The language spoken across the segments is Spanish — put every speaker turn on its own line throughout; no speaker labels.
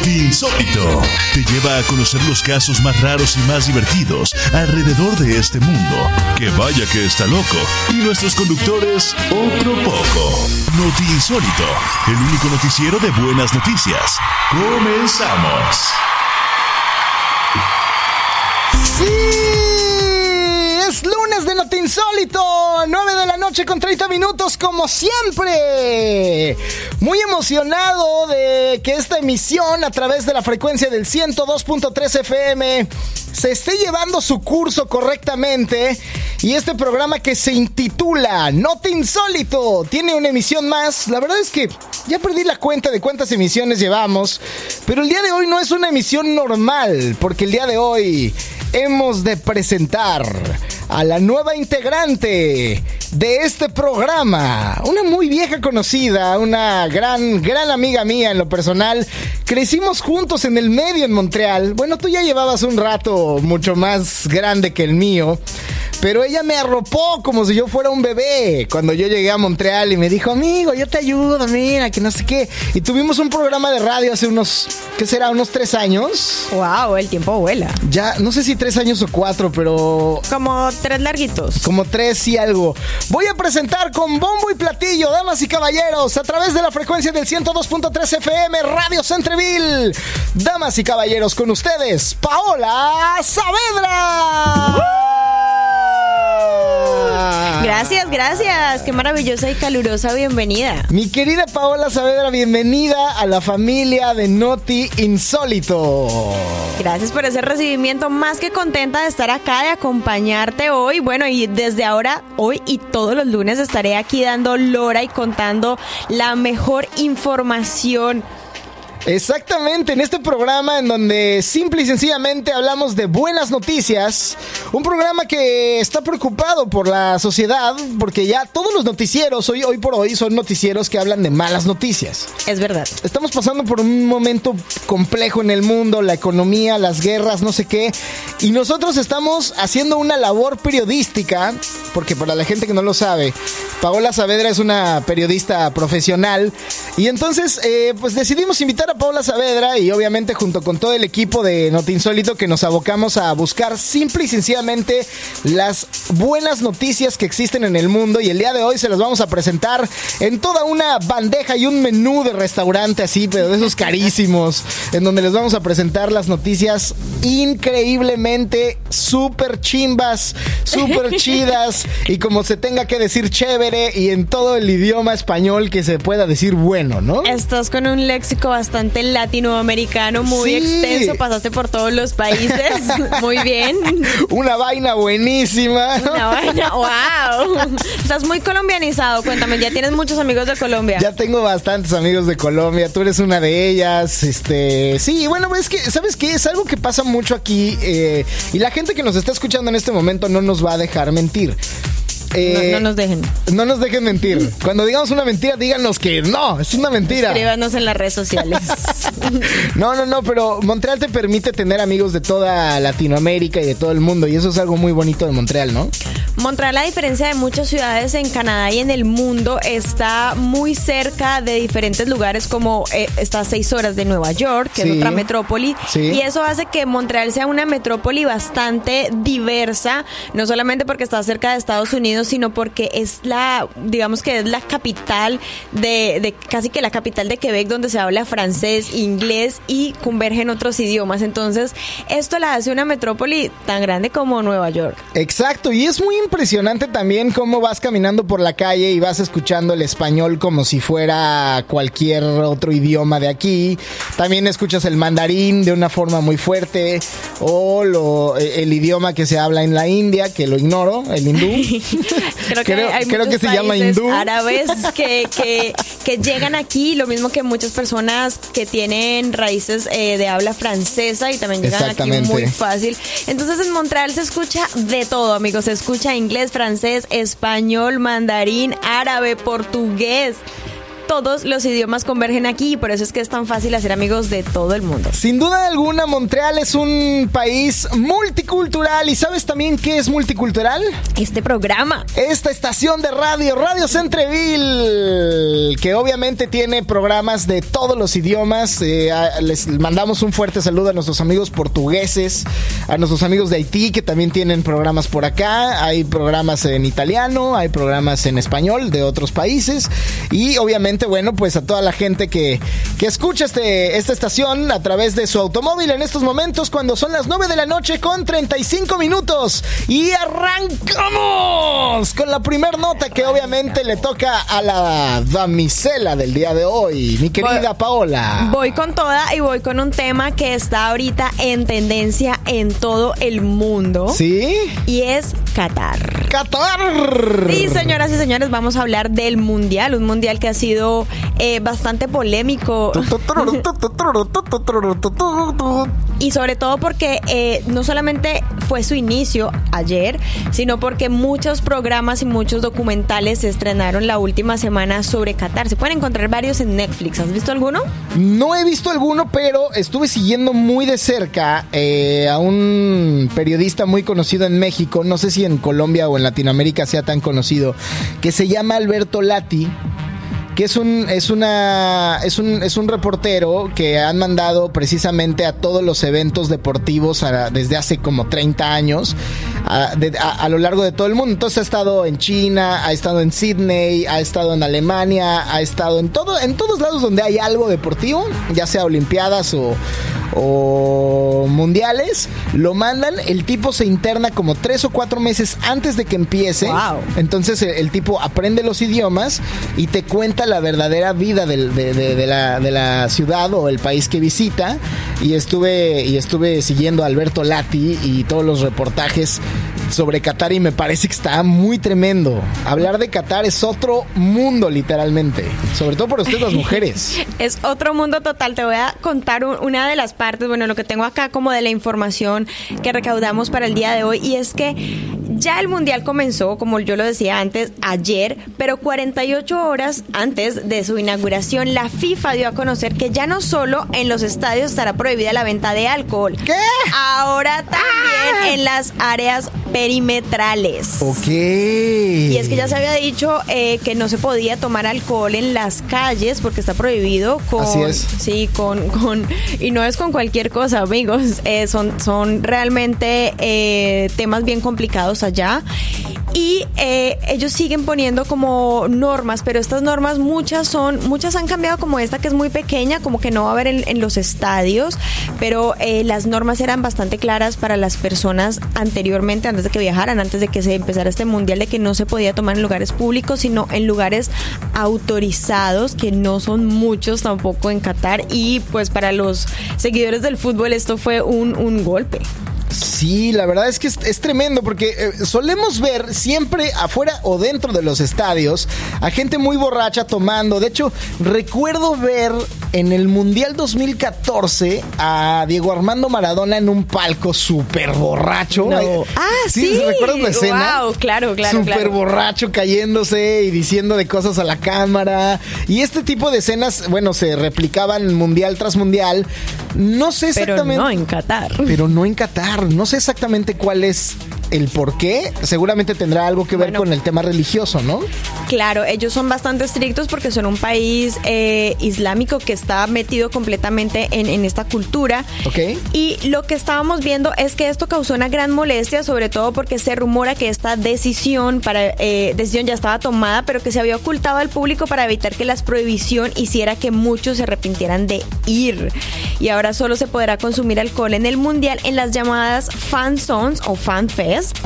Noti Insólito te lleva a conocer los casos más raros y más divertidos alrededor de este mundo. Que vaya que está loco. Y nuestros conductores, otro poco. Noti Insólito, el único noticiero de buenas noticias. Comenzamos.
Noti Insólito, 9 de la noche con 30 minutos como siempre. Muy emocionado de que esta emisión a través de la frecuencia del 102.3 FM se esté llevando su curso correctamente y este programa que se intitula Noti Insólito tiene una emisión más. La verdad es que ya perdí la cuenta de cuántas emisiones llevamos, pero el día de hoy no es una emisión normal porque el día de hoy hemos de presentar a la nueva integrante de este programa, una muy vieja conocida, una gran, gran amiga mía en lo personal. Crecimos juntos en el medio en Montreal. Bueno, tú ya llevabas un rato mucho más grande que el mío. Pero ella me arropó como si yo fuera un bebé cuando yo llegué a Montreal y me dijo, amigo, yo te ayudo, mira, que no sé qué. Y tuvimos un programa de radio hace unos, ¿qué será? Unos tres años.
Wow, el tiempo vuela.
Ya, no sé si tres años o cuatro, pero...
Como tres larguitos.
Como tres y algo. Voy a presentar con bombo y platillo, damas y caballeros, a través de la frecuencia del 102.3 FM Radio Centreville. Damas y caballeros, con ustedes, Paola Saavedra.
Gracias, gracias. Qué maravillosa y calurosa bienvenida.
Mi querida Paola Saavedra, bienvenida a la familia de Noti Insólito.
Gracias por ese recibimiento. Más que contenta de estar acá, de acompañarte hoy. Bueno, y desde ahora, hoy y todos los lunes estaré aquí dando lora y contando la mejor información
Exactamente, en este programa en donde simple y sencillamente hablamos de buenas noticias, un programa que está preocupado por la sociedad, porque ya todos los noticieros hoy, hoy por hoy son noticieros que hablan de malas noticias.
Es verdad.
Estamos pasando por un momento complejo en el mundo, la economía, las guerras, no sé qué, y nosotros estamos haciendo una labor periodística, porque para la gente que no lo sabe, Paola Saavedra es una periodista profesional, y entonces eh, pues decidimos invitar Paula Saavedra y obviamente junto con todo el equipo de Noti Insólito que nos abocamos a buscar simple y sencillamente las buenas noticias que existen en el mundo y el día de hoy se las vamos a presentar en toda una bandeja y un menú de restaurante así, pero de esos carísimos, en donde les vamos a presentar las noticias increíblemente súper chimbas, súper chidas y como se tenga que decir chévere y en todo el idioma español que se pueda decir bueno, ¿no?
Estás con un léxico bastante latinoamericano, muy
Sí.
extenso, pasaste por todos los países, muy bien.
Una vaina buenísima.
Una vaina, wow. Estás muy colombianizado, cuéntame, ya tienes muchos amigos de Colombia.
Ya tengo bastantes amigos de Colombia, tú eres una de ellas, este, sí, bueno, es que, ¿sabes qué? Es algo que pasa mucho aquí eh, y la gente que nos está escuchando en este momento no nos va a dejar mentir. Eh,
No, no nos dejen.
no nos dejen mentir. Cuando digamos una mentira, díganos que no, es una mentira.
Escríbanos en las redes sociales.
No, no, no, pero Montreal te permite tener amigos de toda Latinoamérica y de todo el mundo y eso es algo muy bonito de Montreal, ¿no?
Montreal, a diferencia de muchas ciudades en Canadá y en el mundo, está muy cerca de diferentes lugares como eh, está a seis horas de Nueva York, que
Sí.
es otra metrópoli,
Sí.
y eso hace que Montreal sea una metrópoli bastante diversa, no solamente porque está cerca de Estados Unidos, sino porque es la, digamos que es la capital de, de casi que la capital de Quebec, donde se habla francés, inglés y convergen otros idiomas. Entonces, esto la hace una metrópoli tan grande como Nueva York.
Exacto, y es muy impresionante también cómo vas caminando por la calle y vas escuchando el español como si fuera cualquier otro idioma de aquí. También escuchas el mandarín de una forma muy fuerte o lo, eh, el idioma que se habla en la India, que lo ignoro, el hindú.
Creo que,
Creo-
hay
creo que se llama hindú.
árabes que, que, que llegan aquí, lo mismo que muchas personas que tienen raíces eh, de habla francesa y también llegan aquí muy fácil. Entonces en Montreal se escucha de todo, amigos. Se escucha inglés, francés, español, mandarín, árabe, portugués. Todos los idiomas convergen aquí y por eso es que es tan fácil hacer amigos de todo el mundo.
Sin duda alguna, Montreal es un país multicultural. ¿Y sabes también qué es multicultural?
Este programa.
Esta estación de radio, Radio Centreville, que obviamente tiene programas de todos los idiomas. Eh, les mandamos un fuerte saludo a nuestros amigos portugueses, a nuestros amigos de Haití, que también tienen programas por acá. Hay programas en italiano, hay programas en español de otros países. Y obviamente, bueno, pues a toda la gente que, que escucha este, esta estación a través de su automóvil en estos momentos, cuando son las 9 de la noche con 35 minutos. Y arrancamos con la primera nota que obviamente le toca a la damisela del día de hoy, mi querida Paola.
Voy con toda y voy con un tema que está ahorita en tendencia en todo el mundo.
¿Sí?
Y es Qatar.
¡Qatar!
Sí, señoras y señores, vamos a hablar del Mundial, un Mundial que ha sido eh, bastante polémico. y sobre todo porque eh, no solamente fue su inicio ayer, sino porque muchos programas y muchos documentales se estrenaron la última semana sobre Qatar. Se pueden encontrar varios en Netflix. ¿Has visto alguno?
No he visto alguno, pero estuve siguiendo muy de cerca eh, a un periodista muy conocido en México, no sé si en Colombia o en Latinoamérica sea tan conocido, que se llama Alberto Lati que es un, es una, es un, es un reportero que han mandado precisamente a todos los eventos deportivos desde hace como 30 años a, a, lo largo de todo el mundo. Entonces ha estado en China, ha estado en Sydney, ha estado en Alemania, ha estado en todo, en todos lados donde hay algo deportivo, ya sea Olimpiadas o, o mundiales, lo mandan, el tipo se interna como tres o cuatro meses antes de que empiece. Entonces el, tipo aprende los idiomas y te cuenta la verdadera vida de, la, ciudad o el país que visita. Y estuve, y estuve siguiendo a Alberto Lati y todos los reportajes sobre Qatar y me parece que está muy tremendo. Hablar de Qatar es otro mundo, literalmente. Sobre todo por ustedes las mujeres.
es otro mundo total. Te voy a contar una de las partes, bueno, lo que tengo acá como de la información que recaudamos para el día de hoy. Y es que ya el Mundial comenzó, como yo lo decía antes, ayer, pero 48 horas antes de su inauguración, la FIFA dio a conocer que ya no solo en los estadios estará prohibida la venta de alcohol.
¿Qué?
Ahora también ¡Ah! en las áreas perimetrales.
Ok.
Y es que ya se había dicho eh, que no se podía tomar alcohol en las calles porque está prohibido con.
Así es.
Sí, con. con y no es con cualquier cosa, amigos. Eh, son, son realmente eh, temas bien complicados allá y eh, ellos siguen poniendo como normas, pero estas normas muchas son, muchas han cambiado como esta que es muy pequeña, como que no va a haber en, los estadios, pero eh, las normas eran bastante claras para las personas anteriormente, antes de que viajaran, antes de que se empezara este mundial, de que no se podía tomar en lugares públicos, sino en lugares autorizados, que no son muchos tampoco en Qatar, y pues para los seguidores del fútbol esto fue un, un golpe.
Sí, la verdad es que es, tremendo porque eh, solemos ver siempre afuera o dentro de los estadios a gente muy borracha tomando. De hecho, recuerdo ver en el Mundial 2014 a Diego Armando Maradona en un palco súper borracho.
Ah, sí.
¿Recuerdas la escena?
Wow, claro, claro.
Súper borracho cayéndose y diciendo de cosas a la cámara. Y este tipo de escenas, bueno, se replicaban mundial tras mundial. No sé exactamente.
Pero no en Qatar.
Pero no en Qatar. No sé exactamente cuál es el por qué, seguramente tendrá algo que ver con el tema religioso, ¿no?
Claro, ellos son bastante estrictos porque son un país eh, islámico que está metido completamente en, esta cultura.
Ok.
Y lo que estábamos viendo es que esto causó una gran molestia, sobre todo porque se rumora que esta decisión para eh, decisión ya estaba tomada, pero que se había ocultado al público para evitar que la prohibición hiciera que muchos se arrepintieran de ir. Y ahora solo se podrá consumir alcohol en el mundial en las llamadas fan zones o fan fest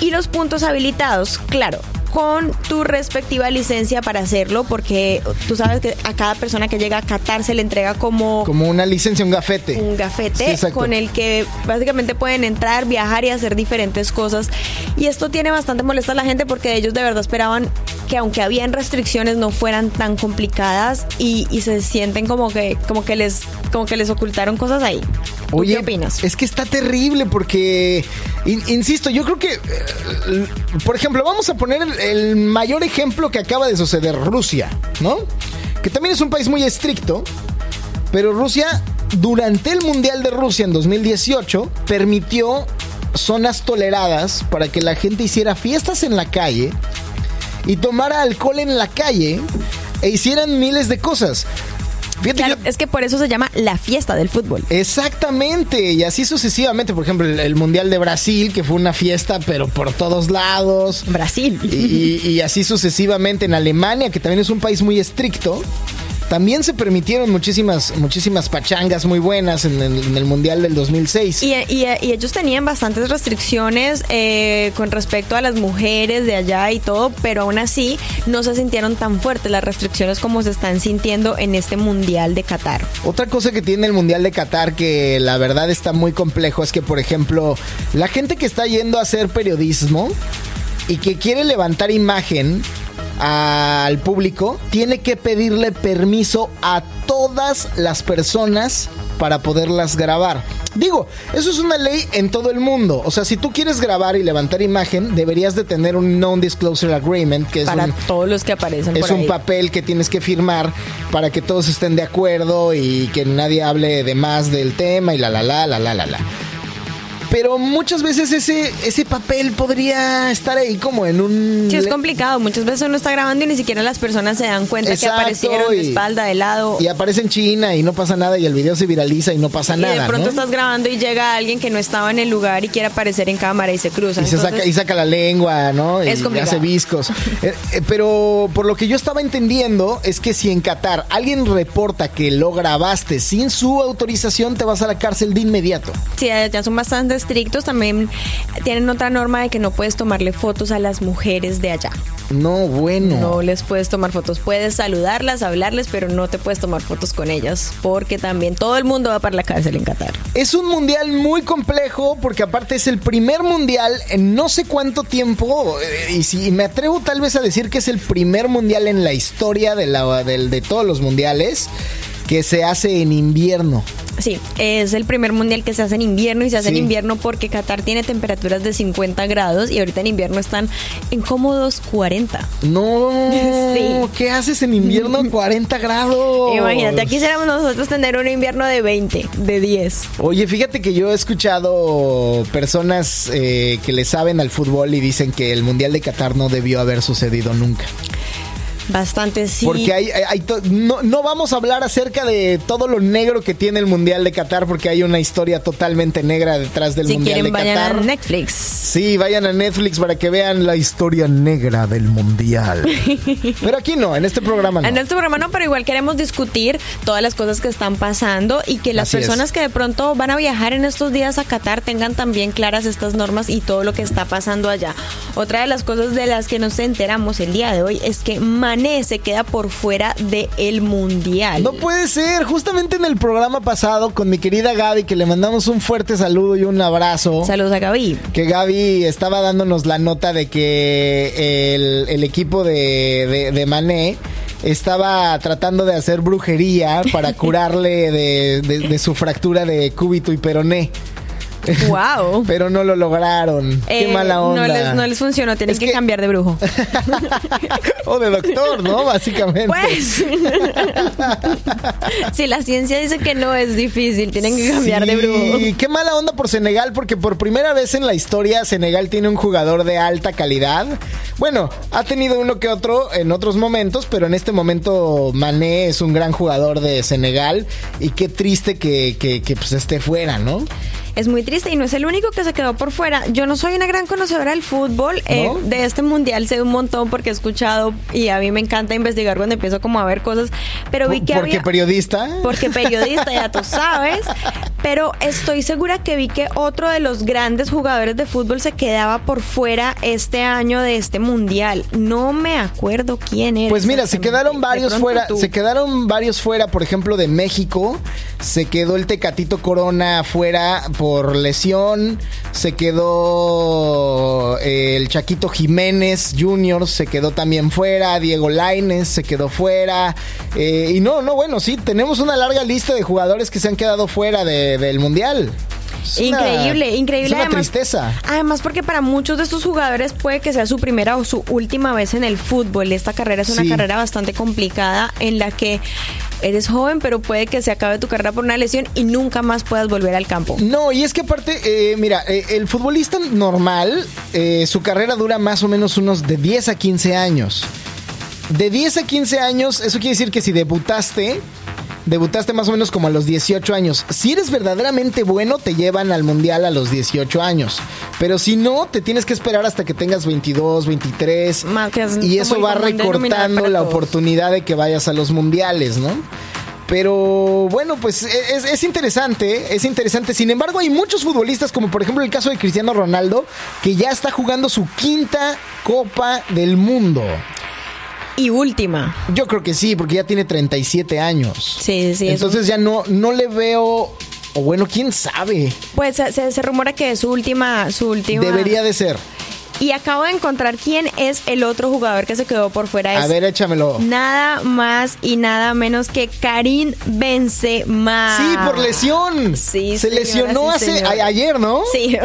y los puntos habilitados, claro, con tu respectiva licencia para hacerlo, porque tú sabes que a cada persona que llega a Qatar se le entrega como...
Como una licencia, un gafete.
Un gafete con el que básicamente pueden entrar, viajar y hacer diferentes cosas. Y esto tiene bastante molesta a la gente porque ellos de verdad esperaban que aunque habían restricciones no fueran tan complicadas y, se sienten como que, como que les, como que les ocultaron cosas ahí.
Oye,
¿Qué opinas?
Es que está terrible porque, insisto, yo creo que, eh, por ejemplo, vamos a poner el, mayor ejemplo que acaba de suceder, Rusia, ¿no? que también es un país muy estricto, pero Rusia, durante el Mundial de Rusia en 2018, permitió zonas toleradas para que la gente hiciera fiestas en la calle y tomara alcohol en la calle e hicieran miles de cosas.
Claro, es que por eso se llama la fiesta del fútbol.
Exactamente, y así sucesivamente. Por ejemplo, el, Mundial de Brasil, que fue una fiesta, pero por todos lados.
Brasil.
Y, y así sucesivamente en Alemania, que también es un país muy estricto. También se permitieron muchísimas, muchísimas pachangas muy buenas en el, Mundial del 2006.
Y, ellos tenían bastantes restricciones eh, con respecto a las mujeres de allá y todo, pero aún así no se sintieron tan fuertes las restricciones como se están sintiendo en este Mundial de Qatar.
Otra cosa que tiene el Mundial de Qatar que la verdad está muy complejo es que, por ejemplo, la gente que está yendo a hacer periodismo y que quiere levantar imagen al público, tiene que pedirle permiso a todas las personas para poderlas grabar. Digo, eso es una ley en todo el mundo. O sea, si tú quieres grabar y levantar imagen, deberías de tener un non-disclosure agreement, que es
para todos los que aparecen.
Es un papel que tienes que firmar para que todos estén de acuerdo y que nadie hable de más del tema y la la la la la la la pero muchas veces ese, ese papel podría estar ahí como en un...
Sí, es complicado. Muchas veces uno está grabando y ni siquiera las personas se dan cuenta que aparecieron de espalda, de lado.
Y aparece en China y no pasa nada y el video se viraliza y no pasa nada.
Y de pronto estás grabando y llega alguien que no estaba en el lugar y quiere aparecer en cámara y se cruza.
Y, se saca, y saca la lengua, ¿no? Y hace viscos. Eh, eh, pero por lo que yo estaba entendiendo es que si en Qatar alguien reporta que lo grabaste sin su autorización, te vas a la cárcel de inmediato.
Sí, ya son bastante estrictos también tienen otra norma de que no puedes tomarle fotos a las mujeres de allá.
No, bueno.
No les puedes tomar fotos. Puedes saludarlas, hablarles, pero no te puedes tomar fotos con ellas porque también todo el mundo va para la cárcel en Qatar.
Es un mundial muy complejo porque aparte es el primer mundial en no sé cuánto tiempo eh, y si me atrevo tal vez a decir que es el primer mundial en la historia de, la, de, de todos los mundiales que se hace en invierno.
Sí, es el primer mundial que se hace en invierno y se hace en invierno porque Qatar tiene temperaturas de 50 grados y ahorita en invierno están en cómodos 40.
No, sí. ¿qué haces en invierno 40 grados?
Imagínate, aquí quisiéramos nosotros tener un invierno de 20, de 10.
Oye, fíjate que yo he escuchado personas eh, que le saben al fútbol y dicen que el mundial de Qatar no debió haber sucedido nunca.
Bastante, sí.
Porque hay, no, no, vamos a hablar acerca de todo lo negro que tiene el Mundial de Qatar, porque hay una historia totalmente negra detrás del Mundial de
Qatar.
vayan
a Netflix.
Sí, vayan a Netflix para que vean la historia negra del Mundial. pero aquí no, en este programa no.
En este programa no, pero igual queremos discutir todas las cosas que están pasando y que las personas que de pronto van a viajar en estos días a Qatar tengan también claras estas normas y todo lo que está pasando allá. Otra de las cosas de las que nos enteramos el día de hoy es que se queda por fuera del mundial.
No puede ser, justamente en el programa pasado con mi querida Gaby, que le mandamos un fuerte saludo y un abrazo.
Saludos a Gaby.
Que Gaby estaba dándonos la nota de que el, equipo de, de, Mané estaba tratando de hacer brujería para curarle de, de, su fractura de cúbito y peroné.
Wow.
Pero no lo lograron. Qué eh, mala onda.
No les, funcionó, tienen que, cambiar de brujo.
o de doctor, ¿no? Básicamente.
Pues. sí, la ciencia dice que no es difícil, tienen que cambiar de brujo.
Y qué mala onda por Senegal, porque por primera vez en la historia Senegal tiene un jugador de alta calidad. Bueno, ha tenido uno que otro en otros momentos, pero en este momento Mané es un gran jugador de Senegal y qué triste que, que, que pues esté fuera, ¿no?
Es muy triste y no es el único que se quedó por fuera. Yo no soy una gran conocedora del fútbol, eh, de este mundial sé un montón porque he escuchado y a mí me encanta investigar cuando empiezo como a ver cosas, pero vi que
¿Porque periodista?
Porque periodista, ya tú sabes, pero estoy segura que vi que otro de los grandes jugadores de fútbol se quedaba por fuera este año de este mundial. No me acuerdo quién era.
Pues mira, se quedaron varios fuera, se quedaron varios fuera, por ejemplo, de México, se quedó el Tecatito Corona fuera por lesión. Se quedó eh, el Chaquito Jiménez Jr., se quedó también fuera. Diego Laines se quedó fuera. Eh, y no, no, bueno, sí, tenemos una larga lista de jugadores que se han quedado fuera del Mundial. Es una-
Increíble, increíble.
Es una
además,
tristeza.
Además, porque para muchos de estos jugadores puede que sea su primera o su última vez en el fútbol. Esta carrera es una
Sí.
carrera bastante complicada en la que eres joven, pero puede que se acabe tu carrera por una lesión y nunca más puedas volver al campo.
No, y es que aparte, eh, mira, eh, el futbolista normal, eh, su carrera dura más o menos unos de 10 a 15 años. De 10 a 15 años, eso quiere decir que si debutaste, debutaste más o menos como a los 18 años. Si eres verdaderamente bueno, te llevan al mundial a los 18 años. Pero si no, te tienes que esperar hasta que tengas 22, 23.
Más que es
Y eso va recortando la oportunidad de que vayas a los mundiales, ¿no? Pero bueno, pues es, es interesante, es interesante. Sin embargo, hay muchos futbolistas, como por ejemplo el caso de Cristiano Ronaldo, que ya está jugando su quinta Copa del Mundo.
Y última.
Yo creo que sí, porque ya tiene 37 años.
Sí, sí. un-
Entonces ya no, no le veo, o bueno, quién sabe.
Pues se, se- se rumora que es su última, su última.
Debería de ser.
Y acabo de encontrar quién es el otro jugador que se quedó por fuera.
A ver, échamelo.
Nada más y nada menos que Karim Benzema.
Sí, por lesión.
Sí,
Se
señora,
lesionó
sí,
hace a- ayer, ¿no?
Sí.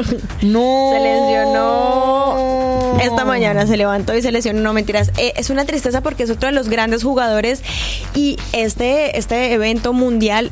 No.
Se lesionó esta mañana, se levantó y se lesionó, no mentiras. Eh, es una tristeza porque es otro de los grandes jugadores y este, este evento mundial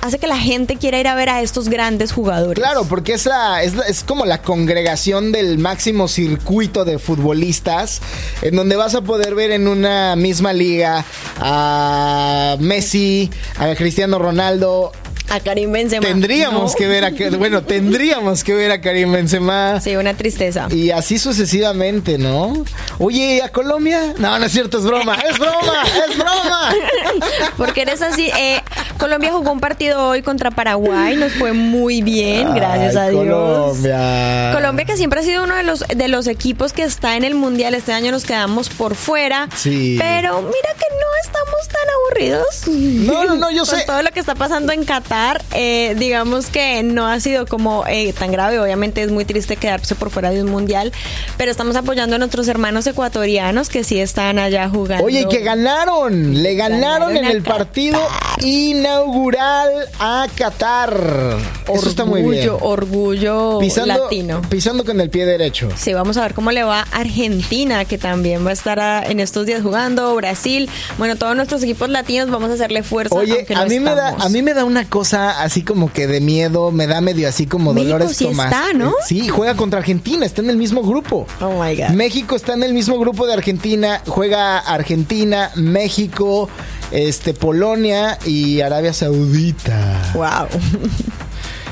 hace que la gente quiera ir a ver a estos grandes jugadores.
Claro, porque es, la, es, la- es como la congregación del máximo circuito de futbolistas, en donde vas a poder ver en una misma liga a Messi, a Cristiano Ronaldo.
A Karim Benzema.
Tendríamos
No.
que ver a bueno, tendríamos que ver a Karim Benzema.
Sí, una tristeza.
Y así sucesivamente, ¿no? Oye, ¿a Colombia? No, no es cierto, es broma, es broma, es broma.
Porque eres así. eh, Colombia jugó un partido hoy contra Paraguay, nos fue muy bien, gracias
Ay,
a Dios.
Colombia.
Colombia que siempre ha sido uno de los de los equipos que está en el mundial. Este año nos quedamos por fuera.
Sí.
Pero mira que no estamos tan aburridos.
No, no, no, yo
Con
sé.
todo lo que está pasando en Qatar, eh, digamos que no ha sido como eh, tan grave. Obviamente es muy triste quedarse por fuera de un mundial, pero estamos apoyando a nuestros hermanos ecuatorianos que sí están allá jugando.
Oye, y que ganaron, le ganaron,
Ganaron
en
a
el partido inaugural a Qatar. Eso está muy bien.
Orgullo, orgullo
Pisando,
latino.
pisando con el pie derecho.
Sí, vamos a ver cómo le va a Argentina, que también va a estar ah, en estos días jugando, Brasil. Bueno, todos nuestros equipos latinos vamos a hacerle fuerza.
Oye,
no
a mí me da, a mí me da una cosa así como que de miedo, me da medio así como
México
dolores
sí
Tomás.
está, ¿no?
Sí, juega contra Argentina, está en el mismo grupo.
Oh my God.
México está en el mismo grupo de Argentina, juega Argentina, México, este Polonia y Arabia Saudita.
Wow.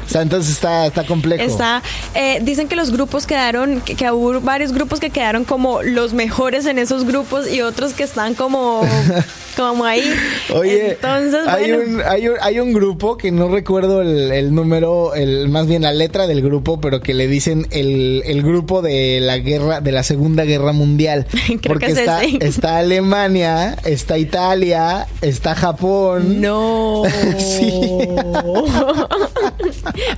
O sea, entonces está, está complejo.
Está, eh, dicen que los grupos quedaron, que, que hubo varios grupos que quedaron como los mejores en esos grupos y otros que están como, como ahí.
Oye,
entonces,
hay,
bueno.
un, hay, un, hay un grupo que no recuerdo el, el número, el, más bien la letra del grupo, pero que le dicen el, el grupo de la guerra, de la Segunda Guerra Mundial.
Creo
porque
que es
está,
ese.
está Alemania, está Italia, está Japón.
No.
Sí.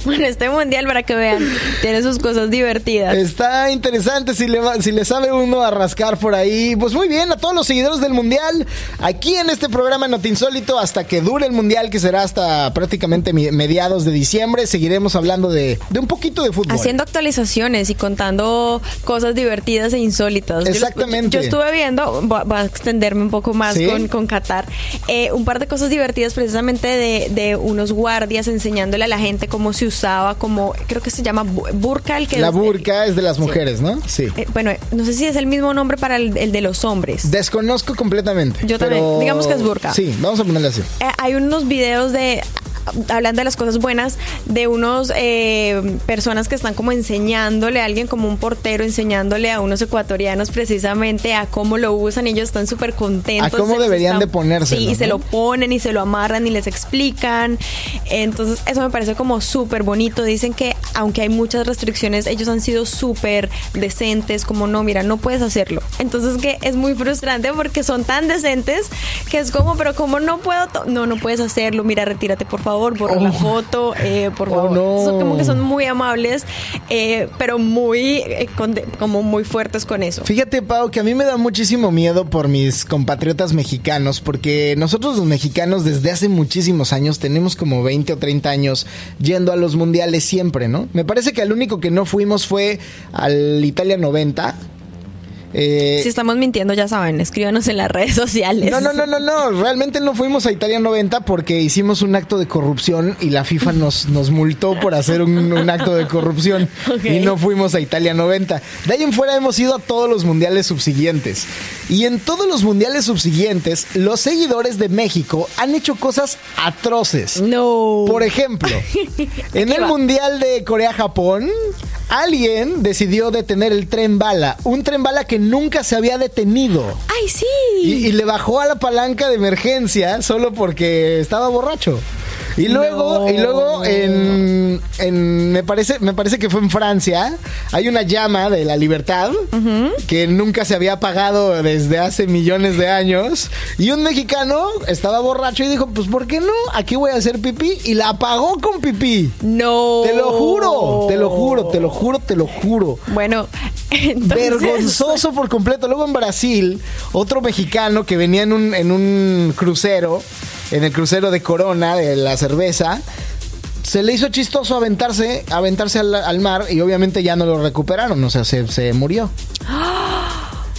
bueno, este mundial, para que vean, tiene sus cosas divertidas.
Está interesante si le, si le sabe uno a rascar por ahí. Pues muy bien, a todos los seguidores del Mundial, aquí en este programa Notinsólito, hasta que dure el Mundial, que será hasta prácticamente mediados de diciembre, seguiremos hablando de, de un poquito de fútbol.
Haciendo actualizaciones y contando cosas divertidas e insólitas.
Exactamente.
Yo, estuve viendo, va a extenderme un poco más
¿Sí?
con, con Qatar, eh, un par de cosas divertidas precisamente de, de unos guardias enseñándole a la gente cómo se usaba, como creo que se llama bu- burka, el que
La burka es de las mujeres, ¿no? Sí.
eh, bueno, no sé si es el mismo nombre para el, el de los hombres.
Desconozco completamente.
Yo también. Digamos que es burka.
Sí, vamos a ponerle así.
Eh, hay unos videos de hablando de las cosas buenas de unos eh, personas que están como enseñándole a alguien como un portero enseñándole a unos ecuatorianos precisamente a cómo lo usan. Ellos están súper contentos
A cómo deberían de ponérselo,
sí y se lo ponen y se lo amarran y les explican. Entonces eso me parece como súper bonito. Dicen que aunque hay muchas restricciones ellos han sido súper decentes como no mira no puedes hacerlo entonces que es muy frustrante porque son tan decentes que es como pero como no puedo no no puedes hacerlo. Mira retírate por favor favor, borra la foto, eh, por
Oh,
favor.
no.
Son como que son muy amables, eh, pero muy, eh, con- como muy fuertes con eso.
Fíjate, Pau, que a mí me da muchísimo miedo por mis compatriotas mexicanos, porque nosotros los mexicanos desde hace muchísimos años, tenemos como 20 o 30 años yendo a los mundiales siempre, ¿no? Me parece que el único que no fuimos fue al Italia 90. Eh,
Si estamos mintiendo, ya saben, escríbanos en las redes sociales.
No, no, no, no, no. Realmente no fuimos a Italia 90 porque hicimos un acto de corrupción y la FIFA nos, nos multó por hacer un, un acto de corrupción y no fuimos a Italia 90. De ahí en fuera hemos ido a todos los mundiales subsiguientes. Y en todos los mundiales subsiguientes, los seguidores de México han hecho cosas atroces.
No.
Por ejemplo, en el
va.
Mundial de Corea-Japón, alguien decidió detener el tren bala. Un tren bala que nunca se había detenido.
¡Ay, sí!
Y, y le bajó a la palanca de emergencia solo porque estaba borracho. Y luego,
No.
y luego en, en- me parece, me parece que fue en Francia, hay una llama de la libertad que nunca se había apagado desde hace millones de años. Y un mexicano estaba borracho y dijo, pues ¿por qué no? Aquí voy a hacer pipí. Y la apagó con pipí.
No.
Te lo juro, te lo juro, te lo juro, te lo juro.
Bueno, entonces...
Vergonzoso por completo. Luego en Brasil, otro mexicano que venía en un, en un crucero, en el crucero de Corona, de la cerveza, se le hizo chistoso aventarse, aventarse al, al mar y obviamente ya no lo recuperaron, o sea, se, se murió.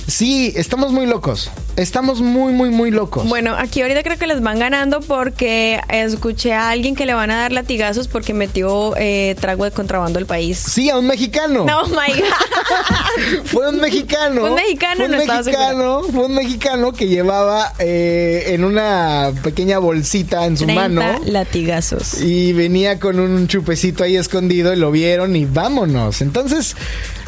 Sí, estamos muy locos. Estamos muy, muy, muy locos.
Bueno, aquí ahorita creo que les van ganando porque escuché a alguien que le van a dar latigazos porque metió eh, trago de contrabando al país.
Sí, a un mexicano.
No, oh my God.
Fue un mexicano.
Fue un mexicano,
Fue un
no
mexicano, fue un mexicano que llevaba eh, en una pequeña bolsita en su
30
mano.
latigazos.
Y venía con un chupecito ahí escondido y lo vieron y vámonos. Entonces,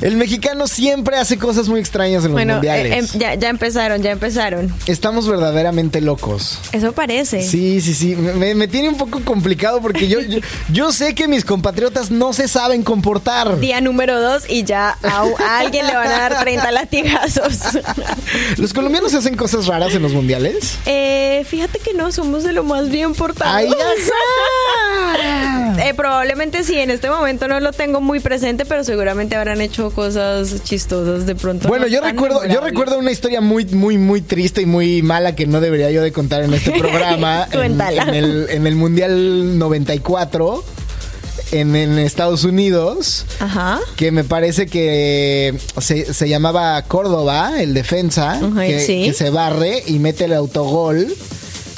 el mexicano siempre hace cosas muy extrañas en los
Bueno,
mundiales.
eh, em, ya, ya empezaron, ya empezaron.
Estamos verdaderamente locos.
Eso parece.
Sí, sí, sí. Me, me tiene un poco complicado porque yo, yo, yo sé que mis compatriotas no se saben comportar.
Día número dos y ya a, a alguien le van a dar 30 latigazos.
¿Los colombianos hacen cosas raras en los mundiales?
Eh, fíjate que no, somos de lo más bien portados.
¡Ay,
Eh, probablemente sí, en este momento no lo tengo muy presente, pero seguramente habrán hecho cosas chistosas de pronto.
Bueno,
no
yo recuerdo, yo recuerdo una historia muy, muy, muy triste y muy mala que no debería yo de contar en este programa. en, en el, en el Mundial 94 en, en Estados Unidos.
Ajá.
Que me parece que se, se llamaba Córdoba, el defensa,
Ajá,
que,
sí.
que se barre y mete el autogol.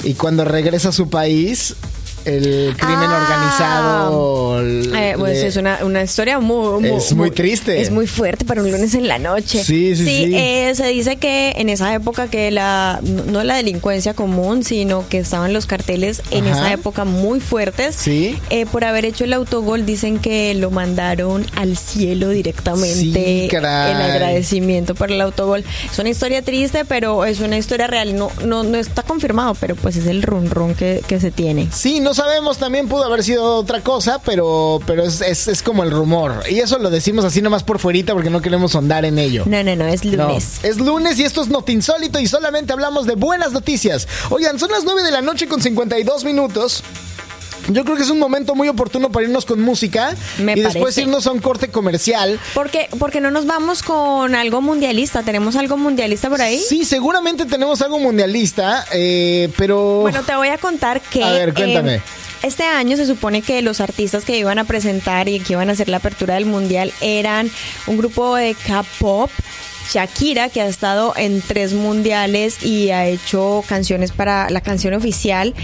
Y cuando regresa a su país, el crimen
Ah.
organizado.
Eh, pues es una, una historia muy, muy-
Es muy triste.
Es muy fuerte para un lunes en la noche.
Sí, sí, sí.
eh, se dice que en esa época que la, no la delincuencia común, sino que estaban los carteles en
Ajá.
esa época muy fuertes.
Sí.
eh, por haber hecho el autogol, dicen que lo mandaron al cielo directamente
Sí, caray.
en agradecimiento por el autogol. Es una historia triste, pero es una historia real. No, no, no está confirmado, pero pues es el run run que, que se tiene.
Sí, no sabemos, también pudo haber sido otra cosa, pero, pero es, es, es como el rumor. Y eso lo decimos así nomás por fuerita porque no queremos ahondar en ello.
No, no, no, es
No,
lunes.
es lunes y esto es Notinsólito y solamente hablamos de buenas noticias. Oigan, son las 9 de la noche con 52 minutos. Yo creo que es un momento muy oportuno para irnos con música
Me
y después irnos a un corte comercial.
Porque, porque no nos vamos con algo mundialista. ¿Tenemos algo mundialista por ahí?
Sí, seguramente tenemos algo mundialista, eh, pero...
Bueno, te voy a contar que.
A ver, cuéntame.
eh, este año se supone que los artistas que iban a presentar y que iban a hacer la apertura del mundial eran un grupo de K-pop. Shakira, que ha estado en tres mundiales y ha hecho canciones para la canción oficial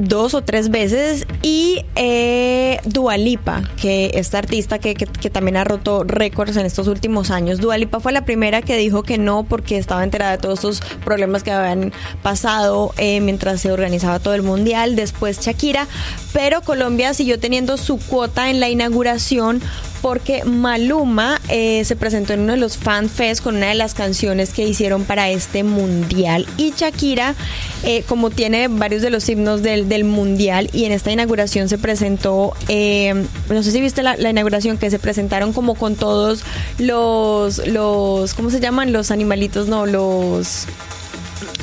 dos o tres veces. Y eh, Dualipa, que esta artista que, que- también ha roto récords en estos últimos años. Dualipa fue la primera que dijo que no porque estaba enterada de todos estos problemas que habían pasado eh, mientras se organizaba todo el mundial. Después Shakira, pero Colombia siguió teniendo su cuota en la inauguración porque Maluma eh, se presentó en uno de los fan fest con una de las canciones que hicieron para este mundial y Shakira eh, como tiene varios de los himnos del, del mundial y en esta inauguración se presentó eh, no sé si viste la, la inauguración que se presentaron como con todos los los cómo se llaman los animalitos no los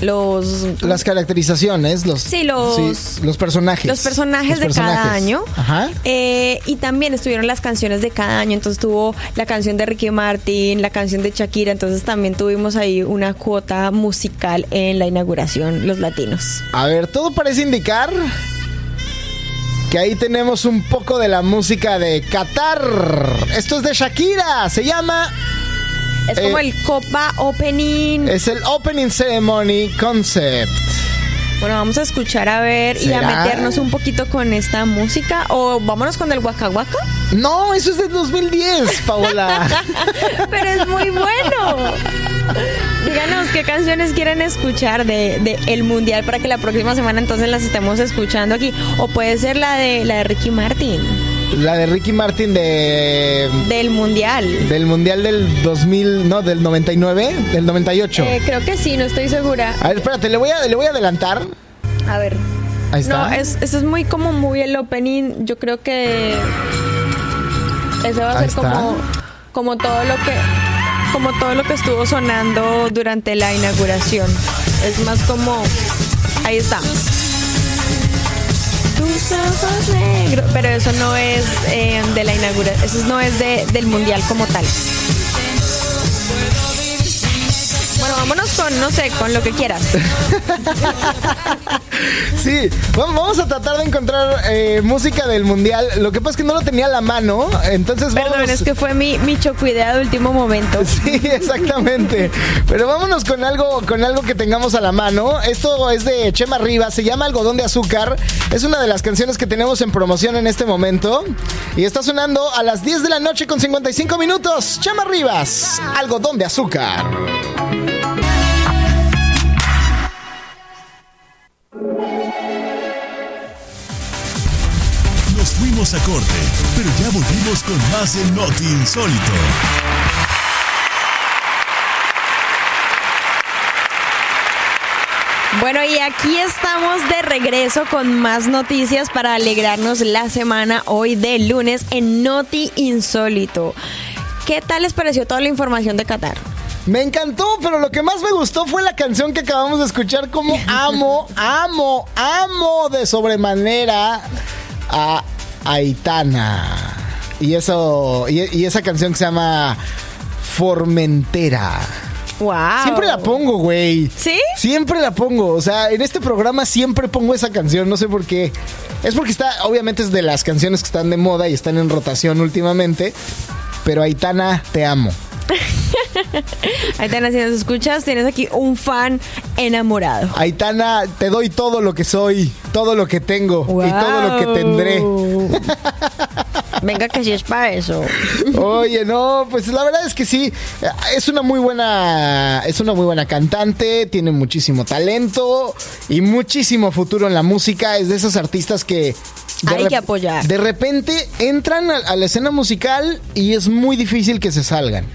los
Las caracterizaciones, los,
Sí, los-
sí, los personajes.
los personajes
Los
de cada año.
Ajá.
Eh, y también estuvieron las canciones de cada año. Entonces tuvo la canción de Ricky Martin, la canción de Shakira. Entonces también tuvimos ahí una cuota musical en la inauguración, los latinos.
A ver, todo parece indicar que ahí tenemos un poco de la música de Qatar. Esto es de Shakira, se llama,
Es
Eh,
como el Copa Opening.
es el Opening Ceremony Concept.
Bueno, vamos a escuchar a ver y a meternos un poquito con esta música. O vámonos con el Waka Waka.
No, eso es de 2010, Paola.
Pero es muy bueno. Díganos qué canciones quieren escuchar de, de El Mundial para que la próxima semana entonces las estemos escuchando aquí. O puede ser la de la de Ricky Martin,
la de Ricky Martin de
del Mundial.
del Mundial del 2000, no, del 99, del 98.
Eh, creo que sí, no estoy segura.
A ver, espérate, le voy a, le voy a adelantar.
A ver.
Ahí está.
No, es, eso es muy como muy el opening. Yo creo que ese va a
Ahí
ser
está.
como, como todo lo que como todo lo que estuvo sonando durante la inauguración. Es más como ahí está. Pero eso no es eh, de la inauguración. Eso no es de, del mundial como tal. Bueno, vámonos con, no sé, con lo que quieras.
Sí, vam- vamos a tratar de encontrar eh, música del mundial. Lo que pasa es que no lo tenía a la mano, entonces
Perdón,
vámonos.
es que fue mi, mi chocuidea de último momento.
Sí, exactamente. Pero vámonos con algo, con algo que tengamos a la mano. Esto es de Chema Rivas, se llama Algodón de Azúcar. Es una de las canciones que tenemos en promoción en este momento. Y está sonando a las 10 de la noche con 55 minutos. Chema Rivas, Algodón de Azúcar.
Fuimos a corte, pero ya volvimos con más de Noti Insólito.
Bueno, y aquí estamos de regreso con más noticias para alegrarnos la semana hoy de lunes en Noti Insólito. ¿Qué tal les pareció toda la información de Qatar?
Me encantó, pero lo que más me gustó fue la canción que acabamos de escuchar. Como amo, amo, amo de sobremanera a Aitana. Y eso, y, y esa canción que se llama Formentera.
¡Wow!
Siempre la pongo, güey.
¿Sí?
Siempre la pongo. O sea, en este programa siempre pongo esa canción. No sé por qué. Es porque está, obviamente es de las canciones que están de moda y están en rotación últimamente. Pero Aitana, te amo.
Aitana, si nos escuchas, tienes aquí un fan enamorado.
Aitana, te doy todo lo que soy, todo lo que tengo y todo lo que tendré.
Venga, que sí es para eso.
Oye, no, pues la verdad es que sí, es una muy buena, es una muy buena cantante, tiene muchísimo talento y muchísimo futuro en la música, es de esos artistas que de
Hay que apoyar.
De repente entran a, a la escena musical y es muy difícil que se salgan.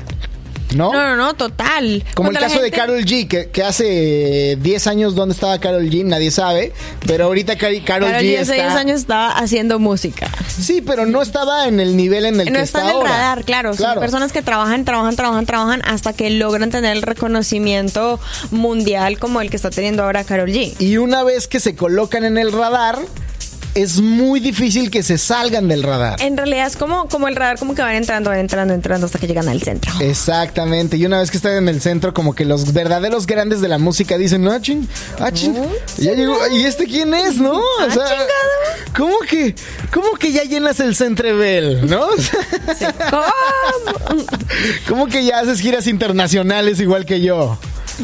¿No?
No, no, no, total.
Como el
Cuando
caso de Carol G, que, que hace 10 años dónde estaba Carol G, nadie sabe. Pero ahorita Carol,
Carol
G
G hace
está...
10 años estaba haciendo música.
Sí, pero no estaba en el nivel en el
No
que
está
está
en el
ahora.
radar, claro. Son personas que trabajan, trabajan, trabajan, trabajan hasta que logran tener el reconocimiento mundial como el que está teniendo ahora Carol G.
Y una vez que se colocan en el radar, es muy difícil que se salgan del radar.
En realidad es como, como el radar, como que van entrando, van entrando, entrando hasta que llegan al centro.
Exactamente, y una vez que están en el centro, como que los verdaderos grandes de la música dicen, no, ching, ah, ching, ya llegó, ¿y este quién es, no? O
Ah,
sea, ¿cómo que, cómo que ya llenas el Centrebel, no?
¿Cómo?
¿Cómo que ya haces giras internacionales igual que yo?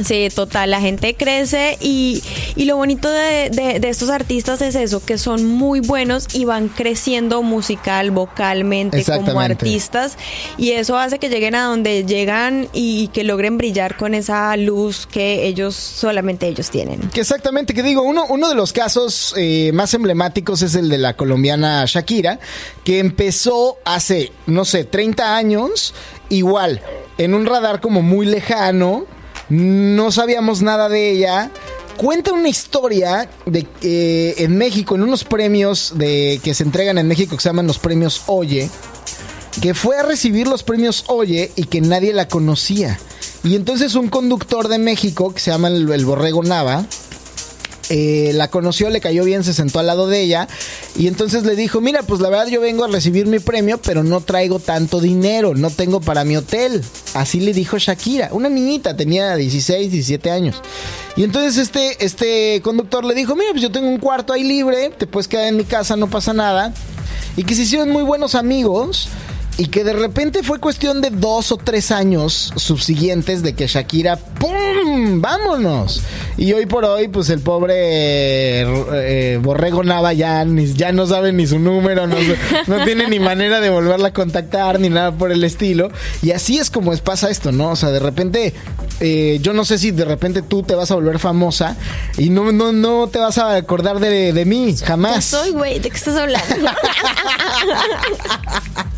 Sí, total, la gente crece y, y lo bonito de, de- de estos artistas es eso, que son muy buenos y van creciendo musical, vocalmente como artistas y eso hace que lleguen a donde llegan y que logren brillar con esa luz que ellos, solamente ellos tienen.
Que exactamente, que digo, uno, uno de los casos eh, más emblemáticos es el de la colombiana Shakira, que empezó hace, no sé, 30 años, igual, en un radar como muy lejano, no sabíamos nada de ella. Cuenta una historia de que en México, en unos premios de, que se entregan en México que se llaman los premios Oye, que fue a recibir los premios Oye y que nadie la conocía. Y entonces un conductor de México, que se llama el Borrego Nava, eh, la conoció, le cayó bien, se sentó al lado de ella y entonces le dijo, mira, pues la verdad yo vengo a recibir mi premio, pero no traigo tanto dinero, no tengo para mi hotel. Así le dijo Shakira, una niñita, tenía 16, 17 años. Y entonces este, este conductor le dijo, mira, pues yo tengo un cuarto ahí libre, te puedes quedar en mi casa, no pasa nada. Y que se hicieron muy buenos amigos y que de repente fue cuestión de dos o tres años subsiguientes de que Shakira, ¡pum! ¡Vámonos! Y hoy por hoy, pues el pobre eh, Borrego Nava ya, ya no sabe ni su número, no, no, tiene ni manera de volverla a contactar, ni nada por el estilo. Y así es como es, pasa esto, ¿no? O sea, de repente, eh, yo no sé si de repente tú te vas a volver famosa y no, no, no te vas a acordar de, de mí, jamás.
Soy, güey, ¿de qué estás hablando?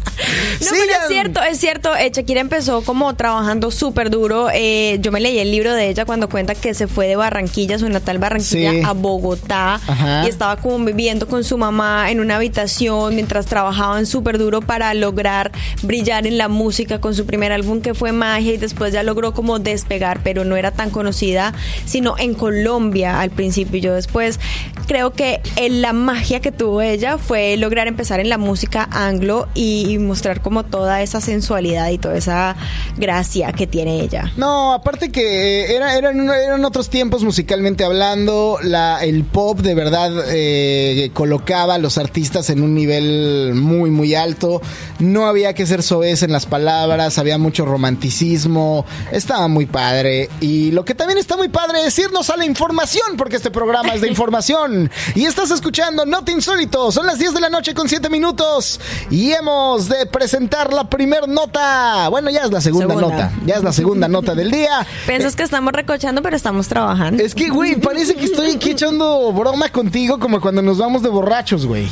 No, pero es cierto, es cierto. Eh, Shakira empezó como trabajando súper duro. Eh, yo me leí el libro de ella cuando cuenta que se fue de Barranquilla, su natal Barranquilla, a Bogotá. Y estaba como viviendo con su mamá en una habitación mientras trabajaban súper duro para lograr brillar en la música con su primer álbum que fue Magia y después ya logró como despegar, pero no era tan conocida, sino en Colombia al principio. Yo después creo que la magia que tuvo ella fue lograr empezar en la música anglo y mostrar como toda esa sensualidad y toda esa gracia que tiene ella.
No, aparte que eh, era, eran, eran otros tiempos musicalmente hablando, la, el pop de verdad eh, colocaba a los artistas en un nivel muy, muy alto, no había que ser soez en las palabras, había mucho romanticismo, estaba muy padre. Y lo que también está muy padre es irnos a la información, porque este programa es de información. Y estás escuchando Not Insólito, son las 10 de la noche con 7 minutos y hemos de presentar la primer nota. Bueno, ya es la segunda, nota. Ya es la segunda nota del día.
Piensas que estamos recochando, pero estamos trabajando.
Es que, güey, parece que estoy aquí echando broma contigo como cuando nos vamos de borrachos, güey.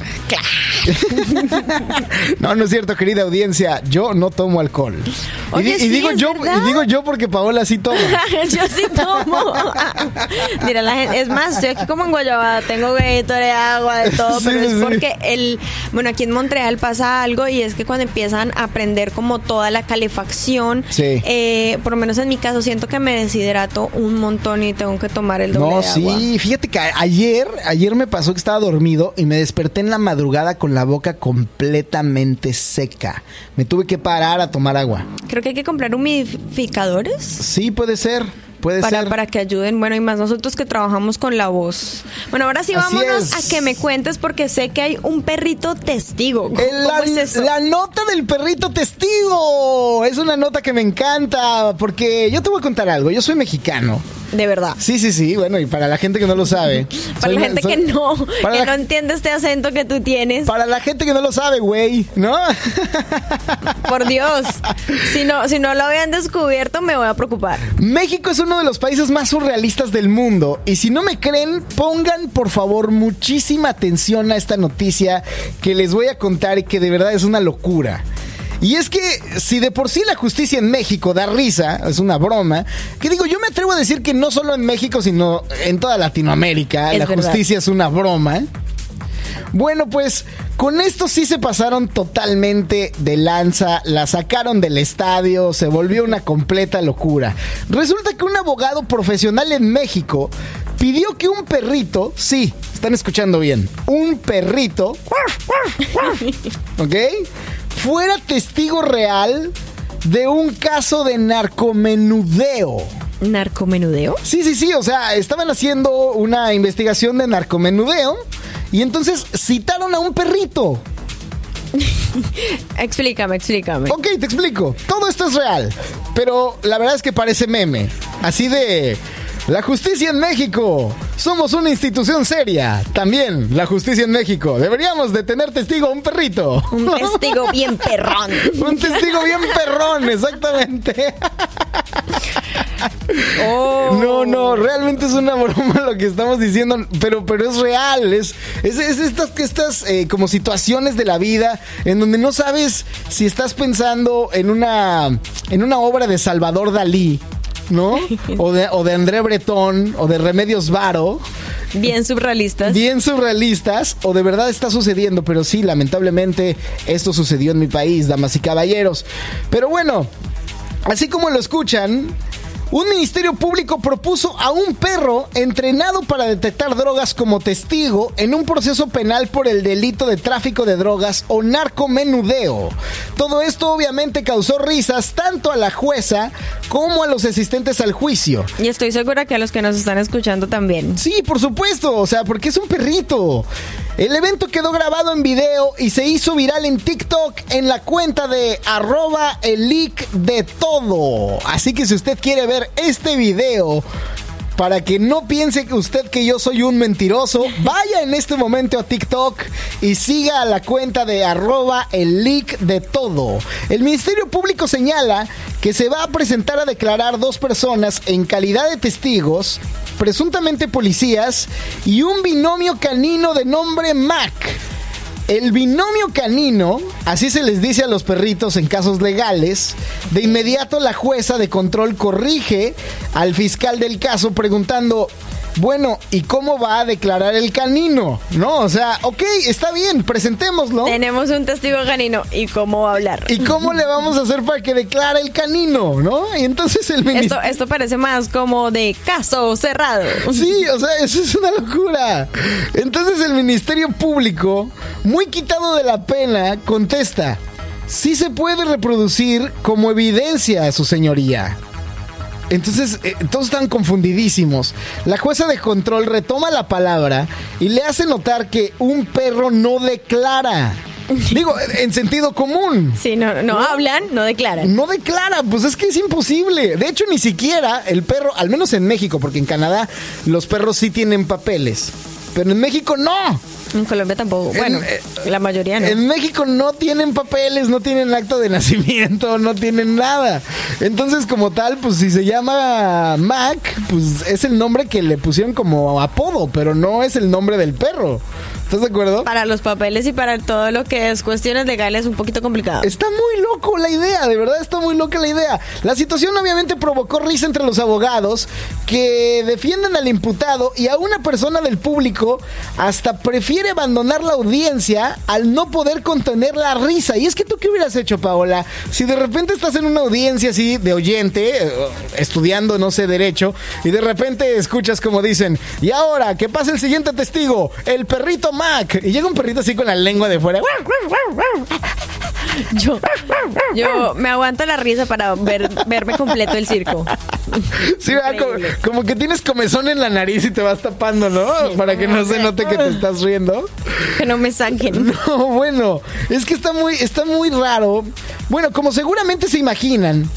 no, no es cierto, querida audiencia. Yo no tomo alcohol. y, digo yo, y digo yo porque Paola sí toma.
yo sí tomo. Mira, la gente, es más, estoy aquí como en Guayabada, tengo de agua, de todo, pero es porque el, bueno, aquí en Montreal pasa algo y es que cuando empiezan a aprender como toda la calefacción, eh, por lo menos en mi caso siento que me deshidrato un montón y tengo que tomar el doble
no,
de
agua. sí, fíjate que ayer, ayer me pasó que estaba dormido y me desperté en la madrugada con la boca completamente seca. Me tuve que parar a tomar agua.
Creo que hay que comprar humidificadores.
Sí, puede ser. Puede
para,
ser.
Para que ayuden, bueno, y más nosotros que trabajamos con la voz. Bueno, ahora sí vámonos a que me cuentes porque sé que hay un perrito testigo.
la, es la nota del perrito testigo. Es una nota que me encanta porque yo te voy a contar algo. Yo soy mexicano.
De verdad.
Sí, sí, sí. Bueno, y para la gente que no lo sabe.
para la gente que no, que no entiende este acento que tú tienes.
Para la gente que no lo sabe, güey, ¿no?
Por Dios. Si no, si no lo habían descubierto, me voy a preocupar.
México es uno de los países más surrealistas del mundo. Y si no me creen, pongan por favor muchísima atención a esta noticia que les voy a contar y que de verdad es una locura. Y es que si de por sí la justicia en México da risa, es una broma, que digo, yo me atrevo a decir que no solo en México, sino en toda Latinoamérica, la justicia es una broma. Bueno, pues con esto sí se pasaron totalmente de lanza, la sacaron del estadio, se volvió una completa locura. Resulta que un abogado profesional en México pidió que un perrito, sí, están escuchando bien, un perrito, ¿ok? Fuera testigo real de un caso de narcomenudeo.
¿Narcomenudeo?
Sí, sí, sí, o sea, estaban haciendo una investigación de narcomenudeo y entonces citaron a un perrito.
explícame, explícame.
Ok, te explico. Todo esto es real, pero la verdad es que parece meme. Así de... La justicia en México. Somos una institución seria. También la justicia en México. Deberíamos de tener testigo a un perrito.
Un testigo bien perrón.
un testigo bien perrón, exactamente. Oh. No, no, realmente es una broma lo que estamos diciendo, pero, pero es real. Es, es, estas, estas eh, como situaciones de la vida en donde no sabes si estás pensando en una, en una obra de Salvador Dalí ¿no? O de, o de André Bretón, o de Remedios Varo.
Bien surrealistas.
Bien surrealistas, o de verdad está sucediendo, pero sí, lamentablemente esto sucedió en mi país, damas y caballeros. Pero bueno, así como lo escuchan, Un ministerio público propuso a un perro entrenado para detectar drogas como testigo en un proceso penal por el delito de tráfico de drogas o narcomenudeo. Todo esto obviamente causó risas tanto a la jueza como a los asistentes al juicio.
Y estoy segura que a los que nos están escuchando también.
Sí, por supuesto, o sea, porque es un perrito. El evento quedó grabado en video y se hizo viral en TikTok en la cuenta de arroba el leak de todo. Así que si usted quiere ver este video, para que no piense usted que yo soy un mentiroso, vaya en este momento a TikTok y siga a la cuenta de arroba el leak de todo. El Ministerio Público señala que se va a presentar a declarar dos personas en calidad de testigos, presuntamente policías, y un binomio canino de nombre Mac. El binomio canino, así se les dice a los perritos en casos legales, de inmediato la jueza de control corrige al fiscal del caso preguntando, bueno, ¿y cómo va a declarar el canino? No, o sea, ok, está bien, presentémoslo.
Tenemos un testigo canino. ¿Y cómo va a hablar?
¿Y cómo le vamos a hacer para que declare el canino? ¿No? Y entonces el
ministerio... Esto, esto parece más como de caso cerrado.
Sí, o sea, eso es una locura. Entonces el Ministerio Público, muy quitado de la pena, contesta. Sí se puede reproducir como evidencia, su señoría. Entonces, eh, todos están confundidísimos. La jueza de control retoma la palabra y le hace notar que un perro no declara. Digo, en sentido común.
Sí, no, no, hablan, no declaran.
No declara, pues es que es imposible. De hecho, ni siquiera el perro, al menos en México, porque en Canadá los perros sí tienen papeles. Pero en México no.
En Colombia tampoco. Bueno, la mayoría no.
En México no tienen papeles, no tienen acto de nacimiento, no tienen nada. Entonces, como tal, pues si se llama Mac, pues es el nombre que le pusieron como apodo, pero no es el nombre del perro. ¿Estás de acuerdo?
Para los papeles y para todo lo que es cuestiones legales un poquito complicado.
Está muy loco la idea, de verdad está muy loca la idea. La situación obviamente provocó risa entre los abogados que defienden al imputado y a una persona del público hasta prefiere abandonar la audiencia al no poder contener la risa. Y es que tú qué hubieras hecho, Paola, si de repente estás en una audiencia así de oyente, eh, estudiando, no sé, derecho, y de repente escuchas como dicen, y ahora, que pase el siguiente testigo, el perrito Mac. Y llega un perrito así con la lengua de fuera.
Yo, yo me aguanto la risa para ver, verme completo el circo.
Sí, como, como, que tienes comezón en la nariz y te vas tapando, ¿no? para que no se note que te estás riendo.
Que no me saquen.
No, bueno, es que está muy, está muy raro. Bueno, como seguramente se imaginan,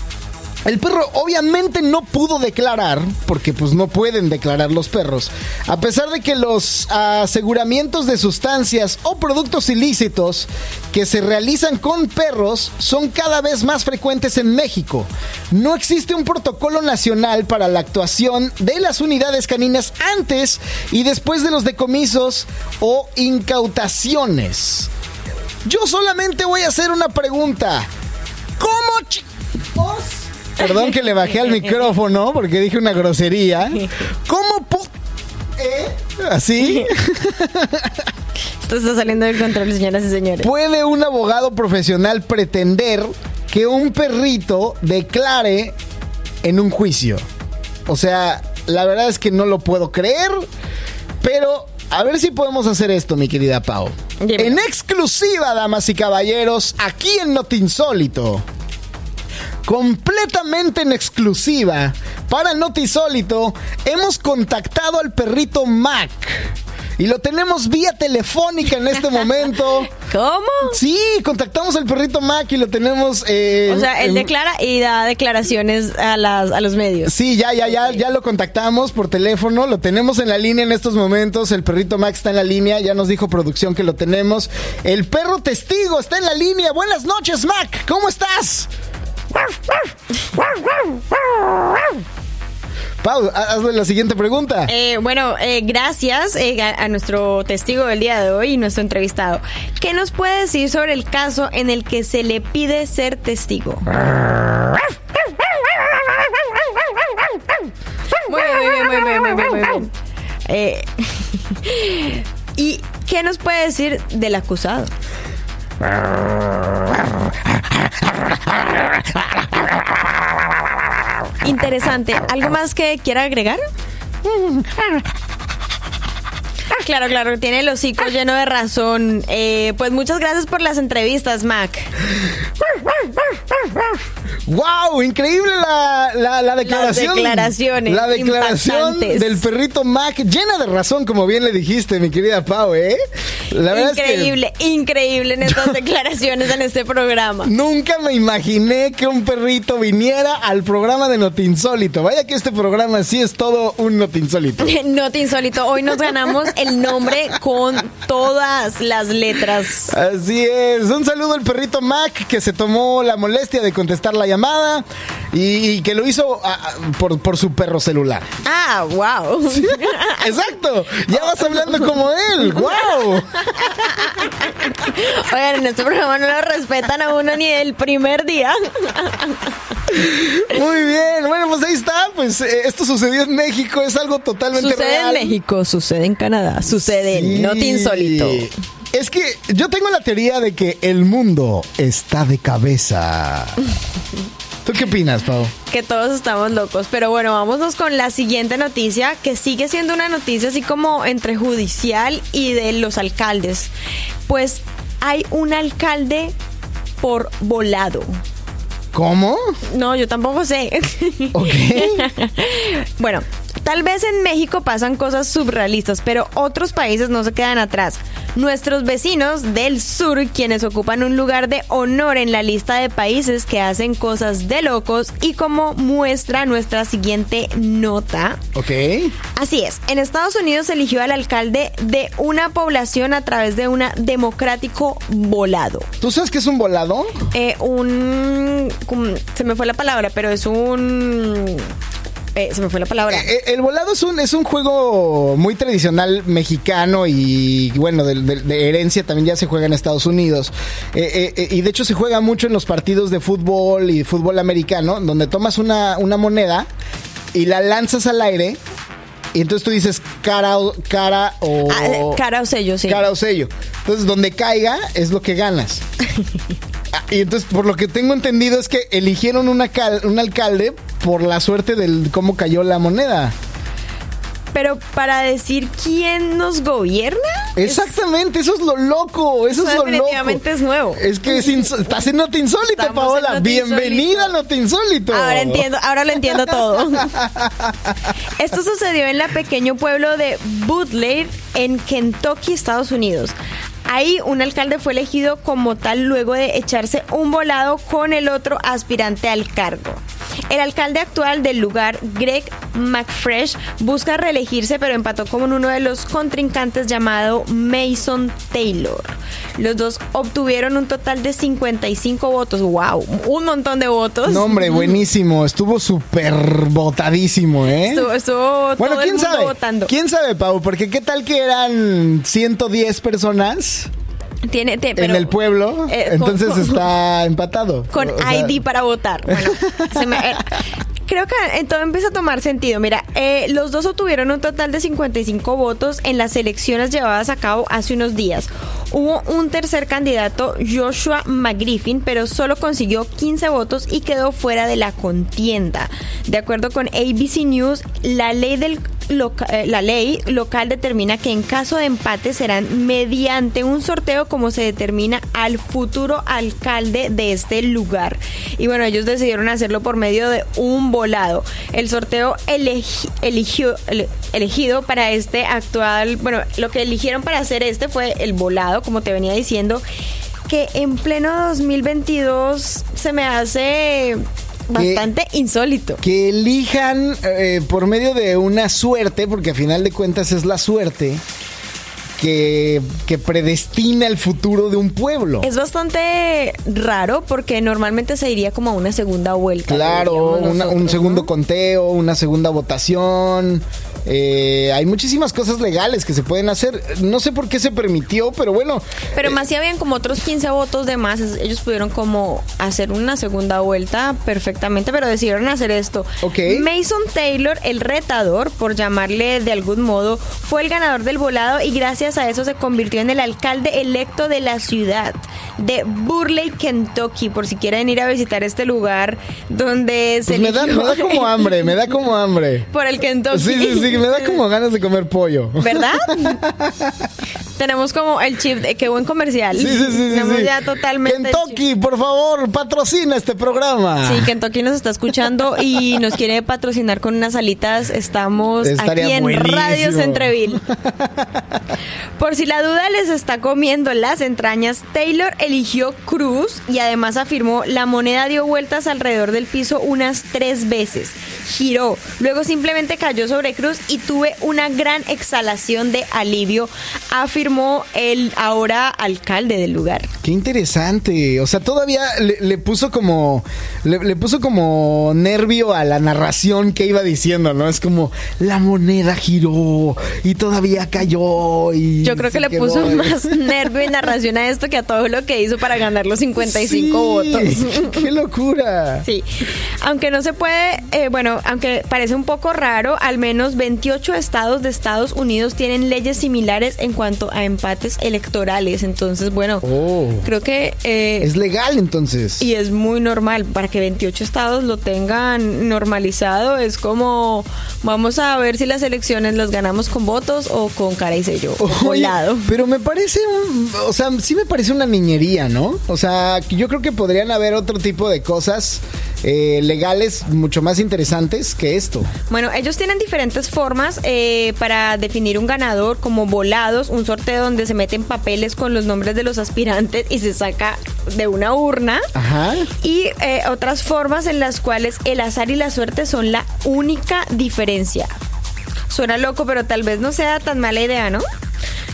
el perro obviamente no pudo declarar, porque pues no pueden declarar los perros, a pesar de que los aseguramientos de sustancias o productos ilícitos que se realizan con perros son cada vez más frecuentes en México. No existe un protocolo nacional para la actuación de las unidades caninas antes y después de los decomisos o incautaciones. Yo solamente voy a hacer una pregunta. ¿Cómo chicos? Perdón que le bajé al micrófono porque dije una grosería. ¿Cómo ¿Eh? ¿Así?
Esto está saliendo del control, señoras y señores.
¿Puede un abogado profesional pretender que un perrito declare en un juicio? O sea, la verdad es que no lo puedo creer, pero a ver si podemos hacer esto, mi querida Pau. En exclusiva, damas y caballeros, aquí en Notinsólito completamente en exclusiva para Notisólito, hemos contactado al perrito Mac. Y lo tenemos vía telefónica en este momento.
¿Cómo?
Sí, contactamos al perrito Mac y lo tenemos. Eh,
o sea, él declara y da declaraciones a, las, a los medios.
Sí, ya, ya, ya, ya lo contactamos por teléfono. Lo tenemos en la línea en estos momentos. El perrito Mac está en la línea. Ya nos dijo producción que lo tenemos. El perro testigo está en la línea. Buenas noches, Mac. ¿Cómo estás? Pau, hazle la siguiente pregunta.
Eh, bueno, eh, gracias eh, a, nuestro testigo del día de hoy y nuestro entrevistado. ¿Qué nos puede decir sobre el caso en el que se le pide ser testigo? Muy bien, muy bien, muy bien, muy bien. ¿Y qué nos puede decir del acusado? Interesante. ¿Algo más que quiera agregar? Claro, claro, tiene el hocico lleno de razón. Eh, pues muchas gracias por las entrevistas, Mac.
¡Wow! Increíble la, la, la declaración.
Las declaraciones.
La declaración del perrito Mac, llena de razón, como bien le dijiste, mi querida Pau, ¿eh? La verdad
increíble, increíble en estas declaraciones en este programa.
nunca me imaginé que un perrito viniera al programa de Notinsólito. Vaya que este programa sí es todo un Notinsólito.
No te insólito, hoy nos ganamos el nombre con todas las letras.
Así es. Un saludo al perrito Mac que se tomó la molestia de contestar la llamada y, y que lo hizo ah, ah, por, por su perro celular.
Ah, wow.
Exacto. Ya vas hablando como él. ¡Wow!
Oigan, en este programa no lo respetan a uno ni el primer día.
Muy bien. Bueno, pues ahí está. Pues eh, esto sucedió en México. Es algo totalmente
Sucede
real.
en México, sucede en Canadá, sucede
Sí.
en No te insólito.
Es que yo tengo la teoría de que el mundo está de cabeza. ¿Tú qué opinas, Pau?
Que todos estamos locos. Pero bueno, vámonos con la siguiente noticia, que sigue siendo una noticia así como entre judicial y de los alcaldes. Pues hay un alcalde por volado.
¿Cómo?
No, yo tampoco sé.
Ok.
bueno, tal vez en México pasan cosas surrealistas, pero otros países no se quedan atrás. Nuestros vecinos del sur, quienes ocupan un lugar de honor en la lista de países que hacen cosas de locos y como muestra nuestra siguiente nota.
Ok.
Así es, en Estados Unidos se eligió al alcalde de una población a través de un democrático volado.
¿Tú sabes qué es un volado?
Eh, un... Se me fue la palabra, pero es un... eh, se me fue la palabra.
Eh, El volado es un, es un juego muy tradicional mexicano y bueno, de, herencia también ya se juega en Estados Unidos. Eh, eh, eh, y de hecho se juega mucho en los partidos de fútbol y fútbol americano, donde tomas una, una moneda y la lanzas al aire. Y entonces tú dices cara o, cara o...
Ah, eh, cara o sello, sí.
Cara o sello. Entonces, donde caiga es lo que ganas. Ah, y entonces, por lo que tengo entendido, es que eligieron una cal- un alcalde por la suerte del cómo cayó la moneda.
Pero para decir quién nos gobierna.
Exactamente, eso es lo loco, eso,
Eso
es lo loco.
definitivamente es nuevo.
Es que es estás en Noti Insólito,
Estamos
Paola. Bienvenida a Noti Insólito.
Ahora entiendo, ahora lo entiendo todo. Esto sucedió en el pequeño pueblo de Butler, en Kentucky, Estados Unidos. Ahí un alcalde fue elegido como tal luego de echarse un volado con el otro aspirante al cargo. El alcalde actual del lugar, Greg McFresh, busca reelegirse, pero empató con uno de los contrincantes llamado Mason Taylor. Los dos obtuvieron un total de 55 votos. ¡Wow! Un montón de votos.
No, hombre, buenísimo. Estuvo súper votadísimo, ¿eh?
Estuvo, estuvo
bueno,
todo el
quién
mundo
sabe.
votando.
¿Quién sabe, Pau? Porque qué tal que eran 110 personas
Tiene, te-
en el pueblo,
eh,
entonces
con-
está empatado.
Con
O sea,
ID para votar. Bueno, se me- eh, creo que todo empieza a tomar sentido. Mira, eh, los dos obtuvieron un total de 55 votos en las elecciones llevadas a cabo hace unos días. Hubo un tercer candidato, Joshua McGriffin, pero solo consiguió 15 votos y quedó fuera de la contienda. De acuerdo con ABC News, la ley del eh, la ley local determina que en caso de empate serán mediante un sorteo como se determina al futuro alcalde de este lugar. Y bueno, ellos decidieron hacerlo por medio de un volado. El sorteo elegi- eligió- ele- elegido para este actual, bueno, lo que eligieron para hacer este fue el volado, como te venía diciendo, que en pleno 2022 se me hace bastante insólito.
Que elijan eh, por medio de una suerte, porque a final de cuentas es la suerte que, que predestina el futuro de un pueblo.
Es bastante raro porque normalmente se iría como a una segunda vuelta.
Claro, una- un segundo
¿no?
conteo, una segunda votación. Eh, hay muchísimas cosas legales que se pueden hacer. No sé por qué se permitió, pero bueno.
Pero
eh,
más si habían como otros 15 votos de más, ellos pudieron como hacer una segunda vuelta perfectamente, pero decidieron hacer esto.
Ok.
Mason Taylor, el retador, por llamarle de algún modo, fue el ganador del volado y gracias a eso se convirtió en el alcalde electo de la ciudad de Burley, Kentucky, por si quieren ir a visitar este lugar donde se
pues me da, me da como hambre, me da como hambre.
por el Kentucky.
Sí, sí, sí, me da como ganas de comer pollo.
¿Verdad? Tenemos como el chip de qué buen comercial.
Sí, sí, sí.
Tenemos
sí.
ya totalmente.
Kentucky, por favor, patrocina este programa.
Sí, Kentucky nos está escuchando y nos quiere patrocinar con unas alitas. Estamos
Estaría
aquí en
buenísimo.
Radio Centreville. Por si la duda les está comiendo las entrañas, Taylor eligió Cruz y además afirmó la moneda dio vueltas alrededor del piso unas tres veces. Giró, luego simplemente cayó sobre Cruz y tuve una gran exhalación de alivio, afirmó el ahora alcalde del lugar.
Qué interesante. O sea, todavía le, le puso como. Le, le puso como nervio a la narración que iba diciendo, ¿no? Es como la moneda giró y todavía cayó. Y
Yo creo que le
quedó
puso más nervio y narración a esto que a todo lo que hizo para ganar los 55
Sí,
votos.
¡Qué locura!
Sí, aunque no se puede, eh, bueno, aunque parece un poco raro, al menos 28 estados de Estados Unidos tienen leyes similares en cuanto a empates electorales. Entonces, bueno,
Oh.
creo que... eh,
Es legal entonces.
y es muy normal, para que 28 estados lo tengan normalizado, es como, vamos a ver si las elecciones las ganamos con votos o con cara y sello,
Oye, pero me parece, un- o sea, sí me parece una niñería, ¿no? O sea, yo creo que podrían haber otro tipo de cosas eh, legales mucho más interesantes que esto.
Bueno, ellos tienen diferentes formas eh, para definir un ganador, como volados, un sorteo donde se meten papeles con los nombres de los aspirantes y se saca de una urna.
Ajá.
Y eh, otras formas en las cuales el azar y la suerte son la única diferencia. Suena loco, pero tal vez no sea tan mala idea, ¿no?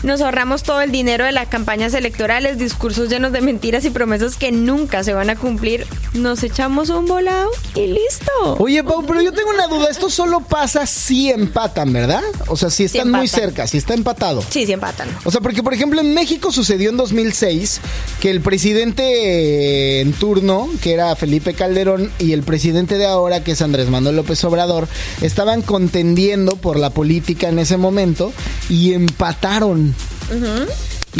Nos ahorramos todo el dinero de las campañas electorales, discursos llenos de mentiras y promesas que nunca se van a cumplir. Nos echamos un volado y listo.
Oye, Pau, pero yo tengo una duda. Esto solo pasa si empatan, ¿verdad? O sea, si están muy cerca, si está empatado.
Sí, sí empatan.
O sea, porque por ejemplo en México sucedió en 2006 que el presidente en turno, que era Felipe Calderón, y el presidente de ahora, que es Andrés Manuel López Obrador, estaban contendiendo por la política en ese momento y empataron.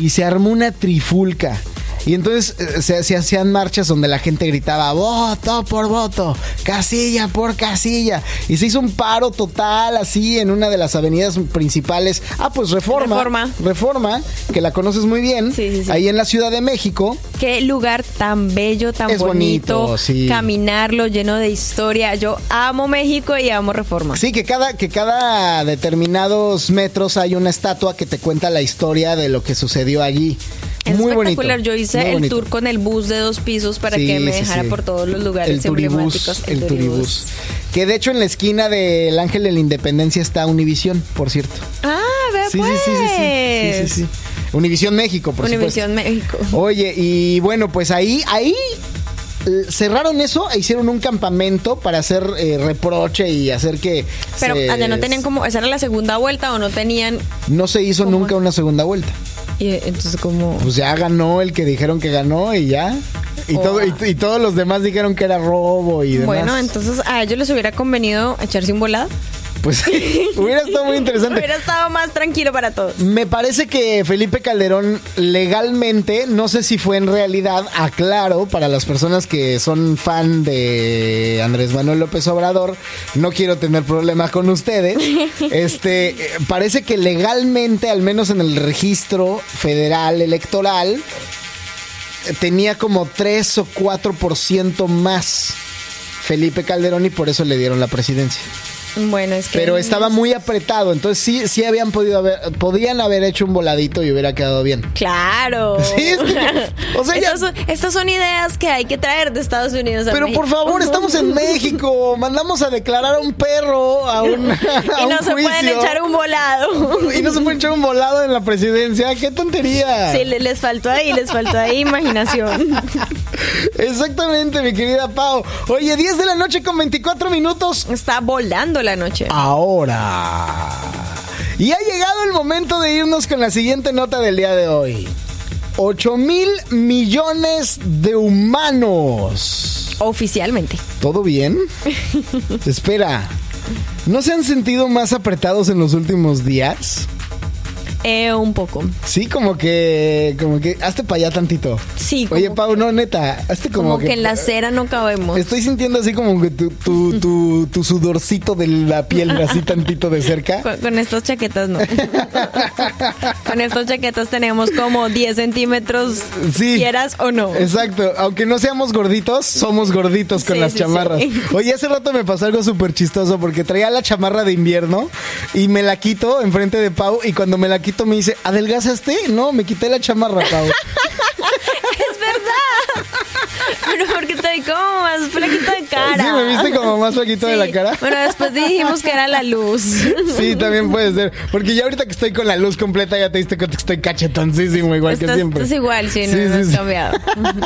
Y se armó una trifulca. Y entonces eh, se, se hacían marchas donde la gente gritaba voto por voto, casilla por casilla. Y se hizo un paro total así en una de las avenidas principales. Ah, pues Reforma.
Reforma.
Reforma, que la conoces muy bien.
Sí, sí, sí.
Ahí en la Ciudad de México.
Qué lugar tan bello, tan
Es bonito,
bonito.
sí.
Caminarlo lleno de historia. Yo amo México y amo Reforma.
Sí, que cada, que cada determinados metros hay una estatua que te cuenta la historia de lo que sucedió allí.
Es
muy bonito.
espectacular. Yo hice el tour con el bus de dos pisos para
Sí,
que me dejara
sí.
por todos los lugares
el
emblemáticos.
el turibús. Que de hecho en la esquina del Ángel de la Independencia está Univisión, por cierto.
Ah, ve
Sí,
pues.
sí, sí, sí. Univisión México, por
Univisión México.
Oye, y bueno, pues ahí, ahí eh, cerraron eso e hicieron un campamento para hacer eh, reproche y hacer que
Pero
se-
no tenían como, esa era la segunda vuelta o no tenían,
no se hizo
¿Cómo?
nunca una segunda vuelta.
Y entonces como...
Pues ya ganó el que dijeron que ganó y ya. Y,
Oh.
todo, y, y todos los demás dijeron que era robo y demás.
Bueno, entonces a ellos les hubiera convenido echarse un volado.
Pues hubiera estado muy interesante.
Hubiera estado más tranquilo para todos.
Me parece que Felipe Calderón legalmente, no sé si fue en realidad, aclaro para las personas que son fan de Andrés Manuel López Obrador, no quiero tener problemas con ustedes. Este, parece que legalmente, al menos en el registro federal electoral, tenía como 3 o 4% más Felipe Calderón y por eso le dieron la presidencia.
Bueno, es que...
Pero estaba muy apretado, entonces sí, sí habían podido haber, podían haber hecho un voladito y hubiera quedado bien.
Claro.
Sí, es que- o sea, ya-
estas, son, estas son ideas que hay que traer de Estados Unidos. a
Pero
México.
por favor, estamos en México, mandamos a declarar a un perro a un, a
Y
un
no se pueden echar un volado.
Y no se pueden echar un volado en la presidencia, qué tontería.
Sí, le- les faltó ahí, les faltó ahí imaginación.
Exactamente, mi querida Pau. Oye, 10 de la noche con 24 minutos.
Está volando la noche.
Ahora. Y ha llegado el momento de irnos con la siguiente nota del día de hoy. 8 mil millones de humanos.
Oficialmente.
¿Todo bien? Espera. ¿No se han sentido más apretados en los últimos días?
Eh, un poco.
Sí, como que, como que, hazte para allá tantito.
Sí,
Oye, Pau, no, neta, hazte como,
Como que en la acera no cabemos.
Estoy sintiendo así como que tu, tu, tu, tu sudorcito de la piel así tantito de cerca.
Con, con estas chaquetas no. con estas chaquetas tenemos como 10 centímetros,
Sí.
quieras o no.
Exacto, aunque no seamos gorditos, somos gorditos con
Sí,
las
sí,
chamarras.
sí.
Oye, hace rato me pasó algo súper chistoso porque traía la chamarra de invierno y me la quito enfrente de Pau y cuando me la quito me dice, ¿adelgazaste? No, me quité la chamarra, Pau.
Pero porque estoy como más flaquito de cara.
Sí, me viste como más flaquito de la cara.
Bueno, después dijimos que era la luz.
Sí, también puede ser. Porque ya ahorita que estoy con la luz completa ya te diste cuenta que estoy cachetoncísimo igual que siempre.
Es igual, sí, no,
Sí,
no
sí,
has
sí.
cambiado.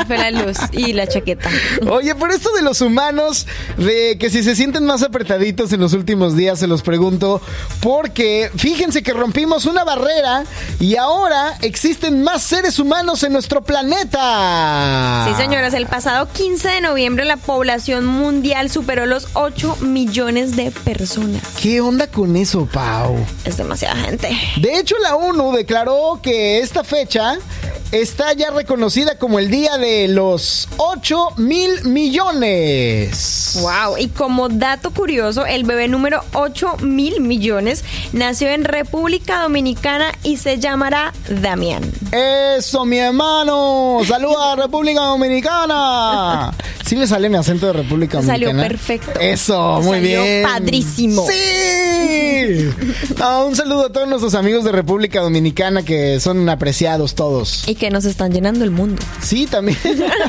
Fue la luz y la chaqueta.
Oye, por esto de los humanos, de que si se sienten más apretaditos en los últimos días, se los pregunto, porque fíjense que rompimos una barrera y ahora existen más seres humanos en nuestro planeta.
Sí, señoras, el pasado 15 de noviembre la población mundial superó los 8 millones de personas.
¿Qué onda con eso, Pau?
Es demasiada gente.
De hecho, la ONU declaró que esta fecha está ya reconocida como el día de los 8 mil millones.
Wow, y como dato curioso, el bebé número 8 mil millones nació en República Dominicana y se llamará Damián.
Eso, mi hermano. Saluda a República Dominicana. Sí me sale mi acento de República
Te salió
Dominicana.
perfecto.
Eso, muy
salió
bien.
padrísimo.
Sí. Ah, un saludo a todos nuestros amigos de República Dominicana que son apreciados todos.
Y que nos están llenando el mundo.
Sí, también.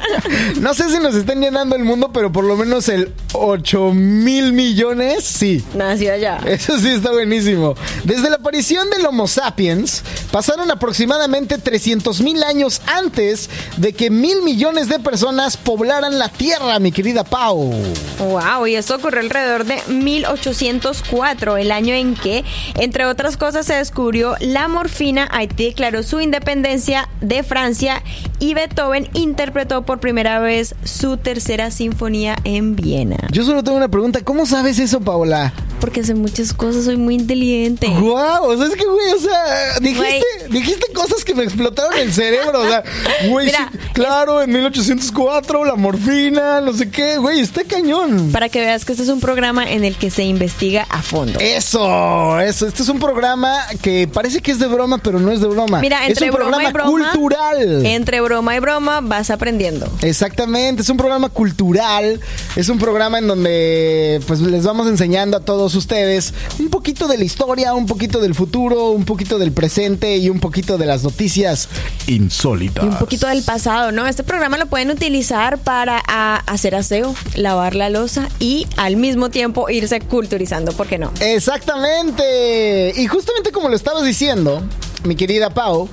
no sé si nos están llenando el mundo, pero por lo menos el 8 mil millones, sí.
Nació allá.
Eso sí está buenísimo. Desde la aparición del Homo sapiens, pasaron aproximadamente 300 mil años antes de que mil millones de personas poblaran la Tierra, mi querida Pau.
Wow, y esto ocurrió alrededor de 1804, el año en que, entre otras cosas, se descubrió la morfina, Haití declaró su independencia de Francia y Beethoven interpretó por primera vez su tercera sinfonía en Viena.
Yo solo tengo una pregunta, ¿cómo sabes eso, Paola?
Porque sé muchas cosas, soy muy inteligente.
Guau, o sea, es que, güey, o sea, dijiste, dijiste cosas que me explotaron el cerebro, o sea, güey,
Mira,
sí, claro, en 1804, la morfina, no sé qué, güey, está cañón.
Para que veas que este es un programa en el que se investiga a fondo.
Eso, eso. Este es un programa que parece que es de broma, pero no es de broma.
Mira,
es
entre
un
broma
programa
y broma,
cultural.
Entre broma y broma vas aprendiendo.
Exactamente, es un programa cultural, es un programa en donde pues les vamos enseñando a todos ustedes un poquito de la historia, un poquito del futuro, un poquito del presente y un poquito de las noticias insólitas.
Y un poquito del pasado, ¿no? Este programa lo pueden utilizar para a, hacer aseo, lavar la losa y al mismo tiempo irse culturizando, ¿por qué no?
Exactamente. Y justamente como lo estabas diciendo, mi querida Pau,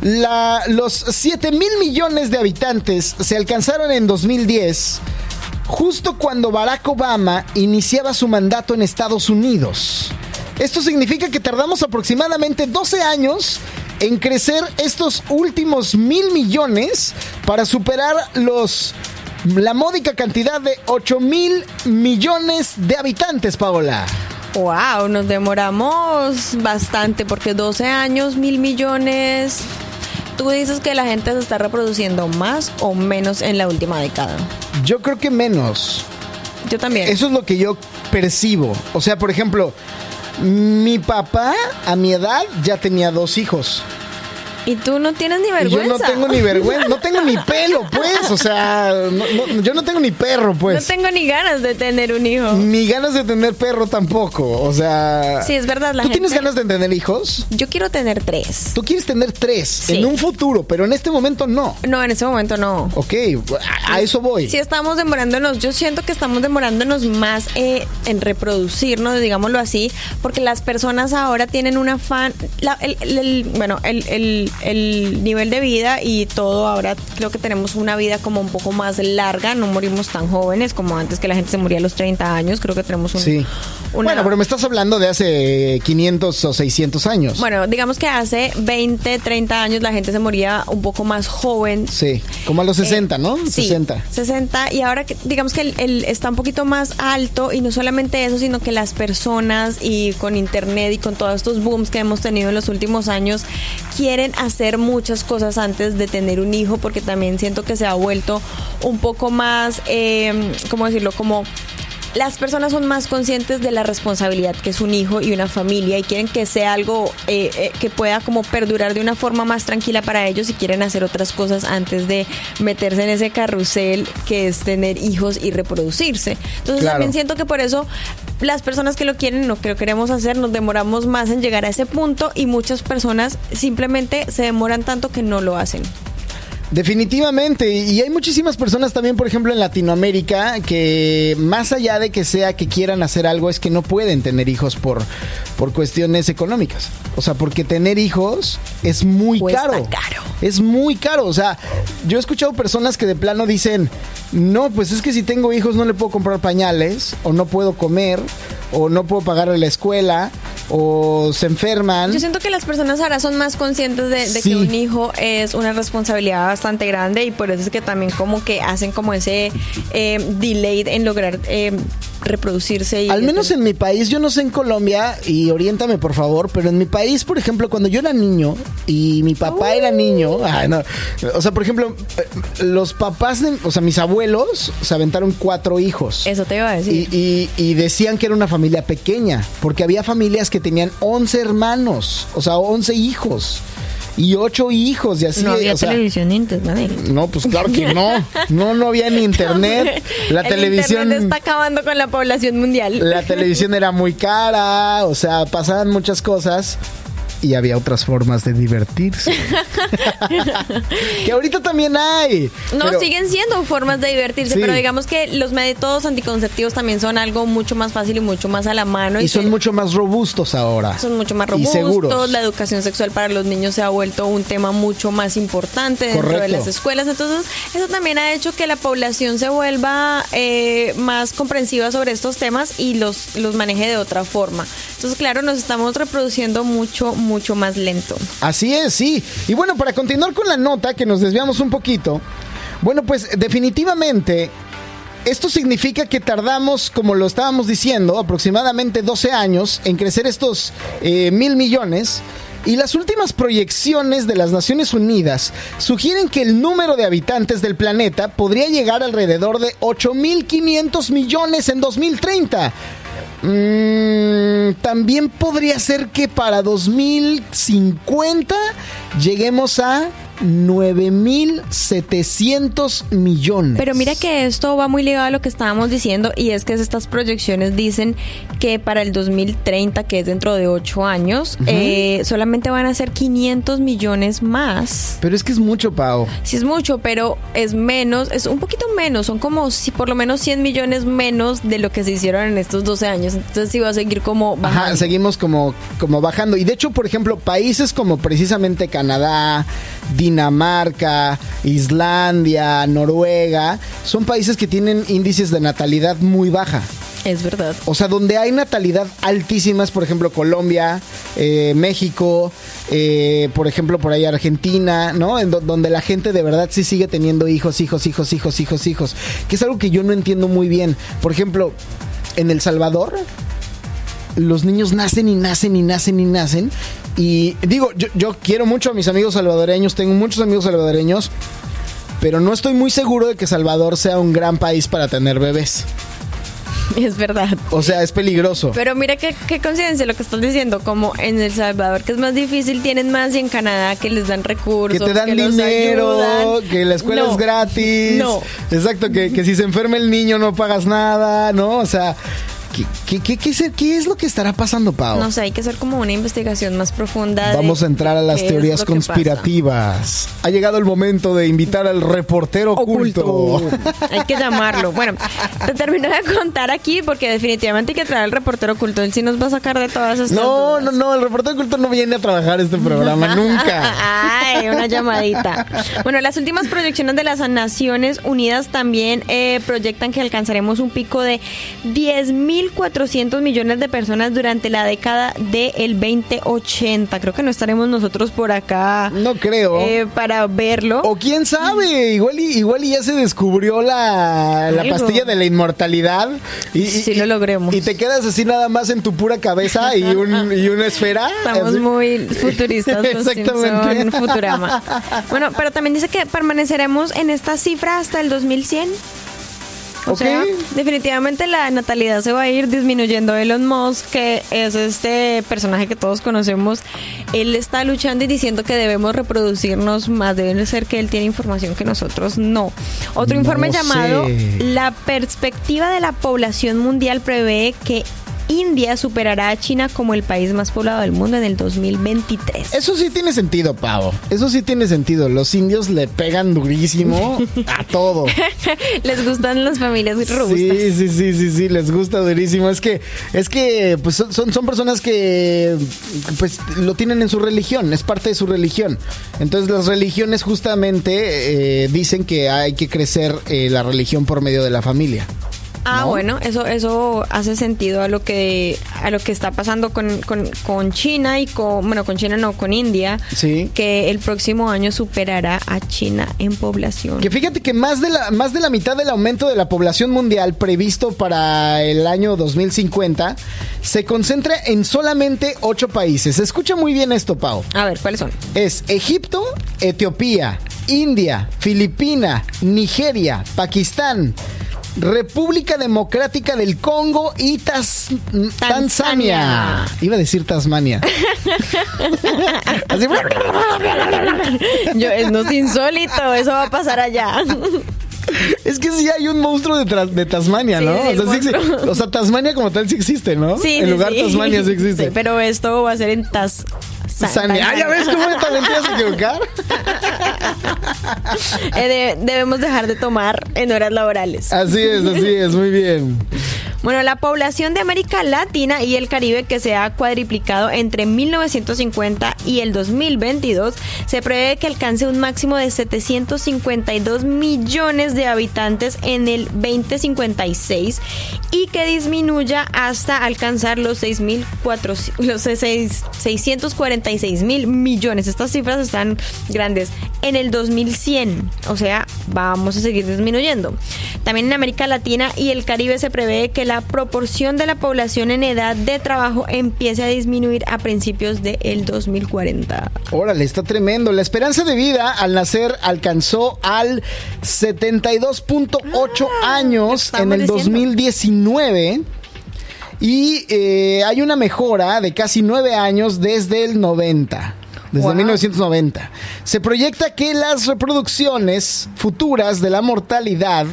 los 7 mil millones de habitantes se alcanzaron en 2010, justo cuando Barack Obama iniciaba su mandato en Estados Unidos. Esto significa que tardamos aproximadamente 12 años en crecer estos últimos mil millones para superar los la módica cantidad de 8 mil millones de habitantes, Paola.
Wow, nos demoramos bastante porque 12 años, mil millones. ¿Tú dices que la gente se está reproduciendo más o menos en la última década?
Yo creo que menos.
Yo también.
Eso es lo que yo percibo. O sea, por ejemplo, mi papá a mi edad ya tenía dos hijos.
Y tú no tienes ni
Y
vergüenza.
yo no tengo ni vergüenza, no tengo ni pelo, pues. O sea, no- no- yo no tengo ni perro,
No
pues.
tengo ni ganas de tener un hijo.
Ni ganas de tener perro tampoco. O sea.
Sí, es verdad, la
¿Tú tienes ganas de tener hijos?
Yo quiero tener tres.
Tú quieres tener tres
Sí.
en un futuro, pero en este momento no.
No, en ese momento no.
Ok, a, a eso voy.
Sí estamos demorándonos, yo siento que estamos demorándonos más eh, en reproducirnos, digámoslo así, porque las personas ahora tienen un afán, la- el, el- el- bueno, el, el- el nivel de vida y todo. Ahora creo que tenemos una vida como un poco más larga, no morimos tan jóvenes como antes que la gente se moría a los 30 años. Creo que tenemos un. Una-
Bueno, pero me estás hablando de hace 500 o 600 años.
Bueno, digamos que hace 20, 30 años la gente se moría un poco más joven.
Sí, como a los 60, ¿no?
Eh, Sí,
60.
60. Y ahora digamos que el, el está un poquito más alto y no solamente eso, sino que las personas y con internet y con todos estos booms que hemos tenido en los últimos años quieren hacer muchas cosas antes de tener un hijo porque también siento que se ha vuelto un poco más, eh, ¿cómo decirlo? Como las personas son más conscientes de la responsabilidad que es un hijo y una familia y quieren que sea algo eh, eh, que pueda como perdurar de una forma más tranquila para ellos y quieren hacer otras cosas antes de meterse en ese carrusel que es tener hijos y reproducirse. Entonces
Claro.
también siento que por eso las personas que lo quieren, lo que lo queremos hacer, nos demoramos más en llegar a ese punto y muchas personas simplemente se demoran tanto que no lo hacen.
Definitivamente, y hay muchísimas personas también, por ejemplo, en Latinoamérica, que más allá de que sea que quieran hacer algo, es que no pueden tener hijos por, por cuestiones económicas. O sea, porque tener hijos es muy
Cuesta
caro.
caro.
Es muy caro. O sea, yo he escuchado personas que de plano dicen, no, pues es que si tengo hijos no le puedo comprar pañales, o no puedo comer, o no puedo pagarle la escuela, o se enferman.
Yo siento que las personas ahora son más conscientes de, de
Sí.
que un hijo es una responsabilidad bastante grande y por eso es que también como que hacen como ese eh, delay en lograr eh, reproducirse. Y
Al menos en mi país, yo no sé en Colombia, y oriéntame por favor, pero en mi país, por ejemplo, cuando yo era niño y mi papá era niño, ay, no, o sea, por ejemplo, eh, los papás, de, o sea, mis abuelos se aventaron cuatro hijos.
Eso te iba a decir.
Y, y- y decían que era una familia pequeña, porque había familias que tenían 11 hermanos, o sea, 11 hijos, y 8 hijos, y así.
no había
o sea,
televisión antes, ¿vale?
No, pues claro que no. No, no había ni internet. La
El
televisión.
internet está acabando con la población mundial.
La televisión era muy cara, o sea, pasaban muchas cosas y había otras formas de divertirse. que ahorita también hay.
No,
pero-
siguen siendo formas de divertirse,
Sí.
pero digamos que los métodos anticonceptivos también son algo mucho más fácil y mucho más a la mano.
Y son
que-
mucho más robustos ahora.
son mucho más
Y
robustos.
seguros.
La educación sexual para los niños se ha vuelto un tema mucho más importante dentro de las escuelas. Entonces, eso también ha hecho que la población se vuelva eh, más comprensiva sobre estos temas y los, los maneje de otra forma. Entonces, claro, nos estamos reproduciendo mucho, mucho más lento.
Así es, sí. Y bueno, para continuar con la nota, que nos desviamos un poquito, bueno, pues definitivamente esto significa que tardamos, como lo estábamos diciendo, aproximadamente 12 años en crecer estos eh, mil millones. Y las últimas proyecciones de las Naciones Unidas sugieren que el número de habitantes del planeta podría llegar alrededor de 8.500 millones en 2030. Mm, también podría ser que para 2050 lleguemos a 9.700 millones.
Pero mira que esto va muy ligado a lo que estábamos diciendo y es que estas proyecciones dicen que para el 2030, que es dentro de 8 años, eh, solamente van a ser 500 millones más.
Pero es que es mucho, Pau.
Sí es mucho, pero es menos, es un poquito menos, son como si por lo menos 100 millones menos de lo que se hicieron en estos 12 años. Entonces sí va a seguir como bajando.
Ajá, seguimos como, como bajando. Y de hecho, por ejemplo, países como precisamente Canadá, Dinamarca, Islandia, Noruega, son países que tienen índices de natalidad muy baja.
Es verdad.
O sea, donde hay natalidad altísimas, por ejemplo, Colombia, eh, México, eh, por ejemplo, por ahí Argentina, ¿no? En do- donde la gente de verdad sí sigue teniendo hijos, hijos, hijos, hijos, hijos, hijos. Que es algo que yo no entiendo muy bien. Por ejemplo, en El Salvador, los niños nacen y nacen y nacen y nacen. Y digo, yo, yo quiero mucho a mis amigos salvadoreños, tengo muchos amigos salvadoreños, pero no estoy muy seguro de que Salvador sea un gran país para tener bebés.
Es verdad.
O sea, es peligroso.
Pero mira qué, qué coincidencia lo que estás diciendo, como en El Salvador, que es más difícil, tienen más y en Canadá que les dan recursos.
que te dan dinero,
ayudan.
que la escuela
No.
es gratis.
No.
Exacto, que, que si se enferma el niño no pagas nada, ¿no? O sea, ¿Qué, qué, qué, qué es, qué es lo que estará pasando, Pau?
No sé, hay que hacer como una investigación más profunda. de
Vamos a entrar a las
qué es
teorías
lo que pasa.
conspirativas. Ha llegado el momento de invitar al reportero oculto.
Hay que llamarlo. Bueno, te termino de contar aquí porque definitivamente hay que traer al reportero oculto. Él sí nos va a sacar de todas estas
No, no, no, el reportero oculto no viene a trabajar este programa nunca.
Ay, una llamadita. Bueno, las últimas proyecciones de las Naciones Unidas también eh, proyectan que alcanzaremos un pico de 10.400 millones de personas durante la década del 2080. Creo que no estaremos nosotros por acá.
No creo.
eh, para verlo.
O quién sabe, igual y, igual y ya se descubrió la, la pastilla de la inmortalidad. Y, y-
Sí lo logremos.
Y te quedas así nada más en tu pura cabeza y, un, y una esfera.
Estamos
así.
muy futuristas
Exactamente.
Simpson Futurama. Bueno, pero también dice que permaneceremos en esta cifra hasta el 2100. O sea, definitivamente la natalidad se va a ir disminuyendo. Elon Musk, que es este personaje que todos conocemos, él está luchando y diciendo que debemos reproducirnos más. Debe ser que él tiene información que nosotros no. Otro
No
informe llamado. La perspectiva de la población mundial prevé que India superará a China como el país más poblado del mundo en el 2023.
Eso sí tiene sentido, Pavo. Eso sí tiene sentido. Los indios le pegan durísimo a todo.
Les gustan las familias robustas.
Sí, sí, sí, sí, sí, les gusta durísimo. Es que, es que, pues son, son- son personas que, pues, lo tienen en su religión, es parte de su religión. Entonces, las religiones justamente eh, dicen que hay que crecer eh, la religión por medio de la familia.
Ah,
¿no?
bueno, eso eso hace sentido a lo que a lo que está pasando con, con, con China y con bueno, con China no, con India,
Sí.
que el próximo año superará a China en población.
Que fíjate que más de la más de la mitad del aumento de la población mundial previsto para el año 2050 se concentra en solamente ocho países. Escucha muy bien esto, Pau.
A ver, ¿cuáles son?
Es Egipto, Etiopía, India, Filipina, Nigeria, Pakistán, República Democrática del Congo y Tas- Tanzania.
Tanzania.
Iba a decir Tasmania. Así-
Yo, es, no es insólito, eso va a pasar allá.
es que sí hay un monstruo de, de Tasmania,
Sí,
¿no?
sí,
o, sea, sí
monstruo.
o sea, Tasmania como tal sí existe, ¿no?
Sí,
El
sí,
lugar
sí.
Tasmania sí existe.
Sí, pero esto va a ser en Tas.
Ah, ya ves cómo también te ibas a equivocar.
Eh, de- debemos dejar de tomar en horas laborales.
Así es, así es, muy bien.
Bueno, la población de América Latina y el Caribe que se ha cuadriplicado entre 1950 y el 2022 se prevé que alcance un máximo de 752 millones de habitantes en el 2056 y que disminuya hasta alcanzar los 6.400 los 6 646 mil millones. Estas cifras están grandes en el 2100, o sea, vamos a seguir disminuyendo. También en América Latina y el Caribe se prevé que la proporción de la población en edad de trabajo empiece a disminuir a principios del 2040.
Órale, está tremendo. La esperanza de vida al nacer alcanzó al 72.8
Ah,
años en el
diciendo.
2019. Y eh, hay una mejora de casi 9 años desde el 90. Desde
Wow.
1990. Se proyecta que las reproducciones futuras de la mortalidad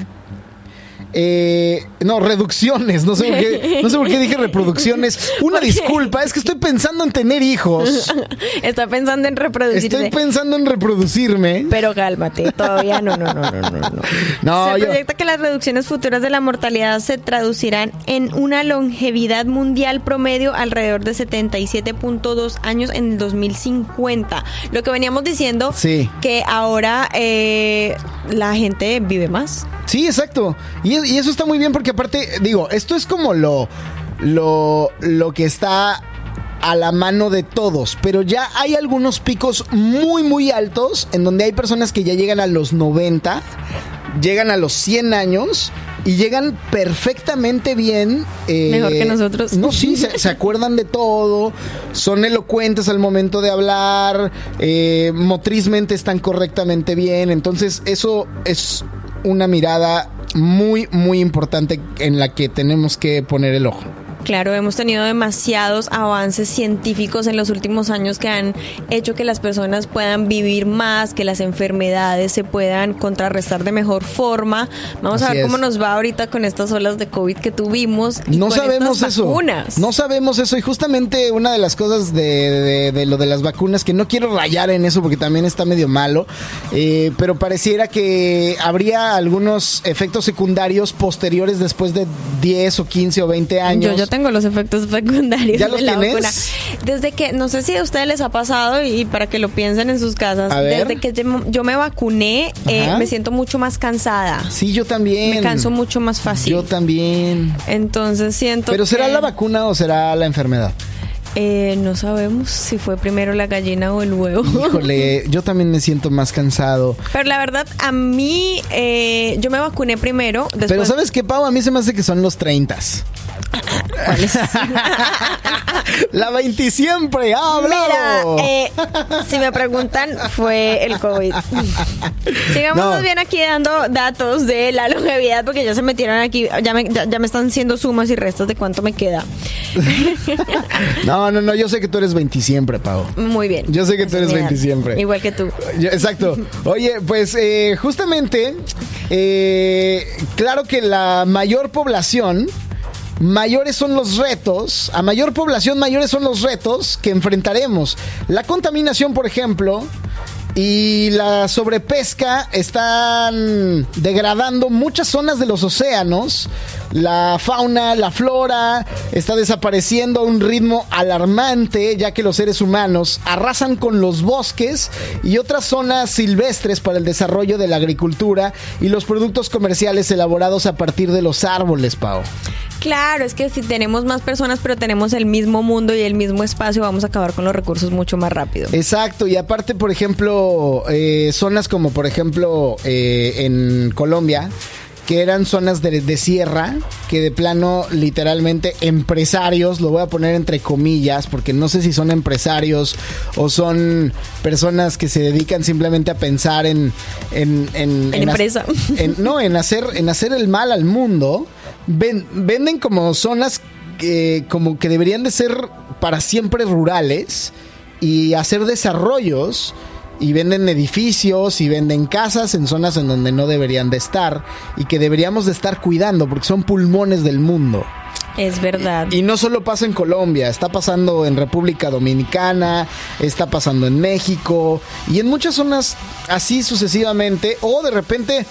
eh, no, reducciones, no sé, por qué, no sé por qué dije reproducciones. Una disculpa, es que estoy pensando en tener hijos.
Está pensando en reproducirse.
Estoy pensando en reproducirme.
Pero cálmate, todavía no, no, no, no, no. no.
No,
se
yo-
proyecta que las reducciones futuras de la mortalidad se traducirán en una longevidad mundial promedio alrededor de 77.2 años en el 2050. Lo que veníamos diciendo,
Sí.
que ahora eh, la gente vive más.
Sí, exacto. Y, y eso está muy bien porque aparte, digo, esto es como lo, lo, lo que está a la mano de todos, pero ya hay algunos picos muy, muy altos en donde hay personas que ya llegan a los 90, llegan a los 100 años y llegan perfectamente bien. eh,
Mejor que nosotros.
No, sí, se, se acuerdan de todo, son elocuentes al momento de hablar, eh, motrizmente están correctamente bien, entonces eso es una mirada muy, muy importante en la que tenemos que poner el ojo.
Claro, hemos tenido demasiados avances científicos en los últimos años que han hecho que las personas puedan vivir más, que las enfermedades se puedan contrarrestar de mejor forma. Vamos a ver cómo
es.
nos va ahorita con estas olas de COVID que tuvimos. y
No
con
sabemos
estas
eso.
vacunas.
No sabemos eso. Y justamente una de las cosas de, de- de lo de las vacunas, que no quiero rayar en eso porque también está medio malo, eh, pero pareciera que habría algunos efectos secundarios posteriores después de 10 o 15 o 20 años.
Yo, yo tengo los efectos secundarios
¿Ya los
de la
tienes?
vacuna. Desde que, no sé si a ustedes les ha pasado y para que lo piensen en sus casas,
A ver.
desde que yo, yo me vacuné, eh, me siento mucho más cansada.
Sí, yo también.
Me canso mucho más fácil.
Yo también.
Entonces siento
Pero ¿será la vacuna o será la enfermedad?
eh, no sabemos si fue primero la gallina o el huevo.
Híjole, yo también me siento más cansado.
Pero la verdad, a mí, eh, yo me vacuné primero. Después,
Pero ¿sabes qué, Pau? A mí se me hace que son los 30. la 20 siempre ha hablado.
Mira, eh, si me preguntan, fue el COVID. Sigamos
No.
bien aquí dando datos de la longevidad, porque ya se metieron aquí, ya me, ya, ya me están haciendo sumas y restas de cuánto me queda.
No, no, no, yo sé que tú eres 20 siempre, Pau.
Muy bien.
Yo sé que tú eres
mi edad.
20 siempre.
Igual que tú.
Yo- Exacto. Oye, pues eh, justamente, eh, claro que la mayor población, mayores son los retos, a mayor población, mayores son los retos que enfrentaremos. La contaminación, por ejemplo, y la sobrepesca están degradando muchas zonas de los océanos. La fauna, la flora está desapareciendo a un ritmo alarmante, ya que los seres humanos arrasan con los bosques y otras zonas silvestres para el desarrollo de la agricultura y los productos comerciales elaborados a partir de los árboles, Pau.
Claro, es que si tenemos más personas, pero tenemos el mismo mundo y el mismo espacio, vamos a acabar con los recursos mucho más rápido.
Exacto, y aparte, por ejemplo, eh, zonas como, por ejemplo, eh, en Colombia, que eran zonas de, de sierra, que de plano, literalmente, empresarios, lo voy a poner entre comillas, porque no sé si son empresarios o son personas que se dedican simplemente a pensar en... En, en,
empresa.
en- no, en hacer, en hacer el mal al mundo, ven- venden como zonas que, como que deberían de ser para siempre rurales y hacer desarrollos y venden edificios y venden casas en zonas en donde no deberían de estar y que deberíamos de estar cuidando porque son pulmones del mundo.
Es verdad.
Y no solo pasa en Colombia, está pasando en República Dominicana, está pasando en México y en muchas zonas así sucesivamente o de repente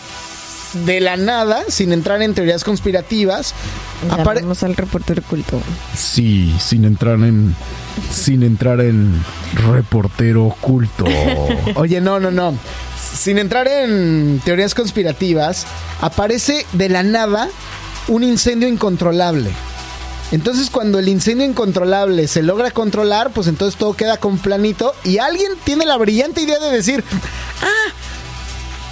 de la nada, sin entrar en teorías conspirativas,
vamos al reportero oculto.
Sí, sin entrar en. Sin entrar en reportero oculto.
Oye, no, no, no. Sin entrar en teorías conspirativas, aparece de la nada un incendio incontrolable. Entonces, cuando el incendio incontrolable se logra controlar, pues entonces todo queda con planito y alguien tiene la brillante idea de decir, ah,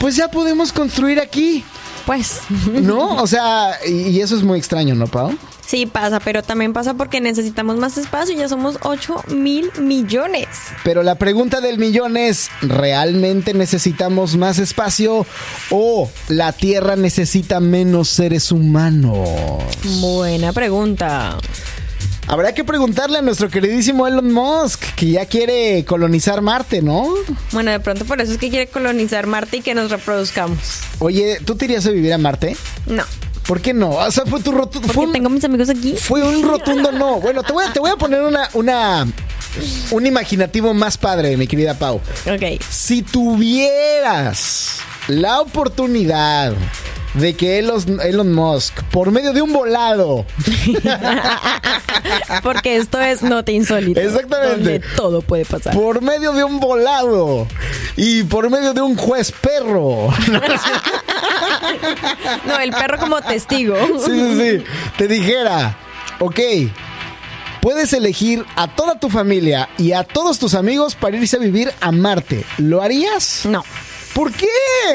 pues ya podemos construir aquí.
Pues
¿No? O sea, y, y eso es muy extraño, ¿no, Pau?
sí pasa, pero también pasa porque necesitamos más espacio. Ya somos 8 mil millones.
Pero la pregunta del millón es, ¿realmente necesitamos más espacio o la Tierra necesita menos seres humanos?
Buena pregunta.
Habrá que preguntarle a nuestro queridísimo Elon Musk, que ya quiere colonizar Marte, ¿no?
Bueno, de pronto por eso es que quiere colonizar Marte y que nos reproduzcamos.
Oye, ¿tú te irías a vivir a Marte?
No,
¿Por qué no? O sea, fue tu rotu-
porque
fue un,
tengo mis amigos aquí.
fue un rotundo no. Bueno, te voy a, te voy a poner una, una, un imaginativo más padre, mi querida Pau.
Ok.
Si tuvieras la oportunidad de que Elon, Elon Musk, por medio de un volado,
Porque esto es no te insólito.
Exactamente.
Donde todo puede pasar.
por medio de un volado y por medio de un juez perro,
No, el perro como testigo.
sí, sí, sí, te dijera, ok, puedes elegir a toda tu familia y a todos tus amigos para irse a vivir a Marte, ¿lo harías?
No.
¿Por qué?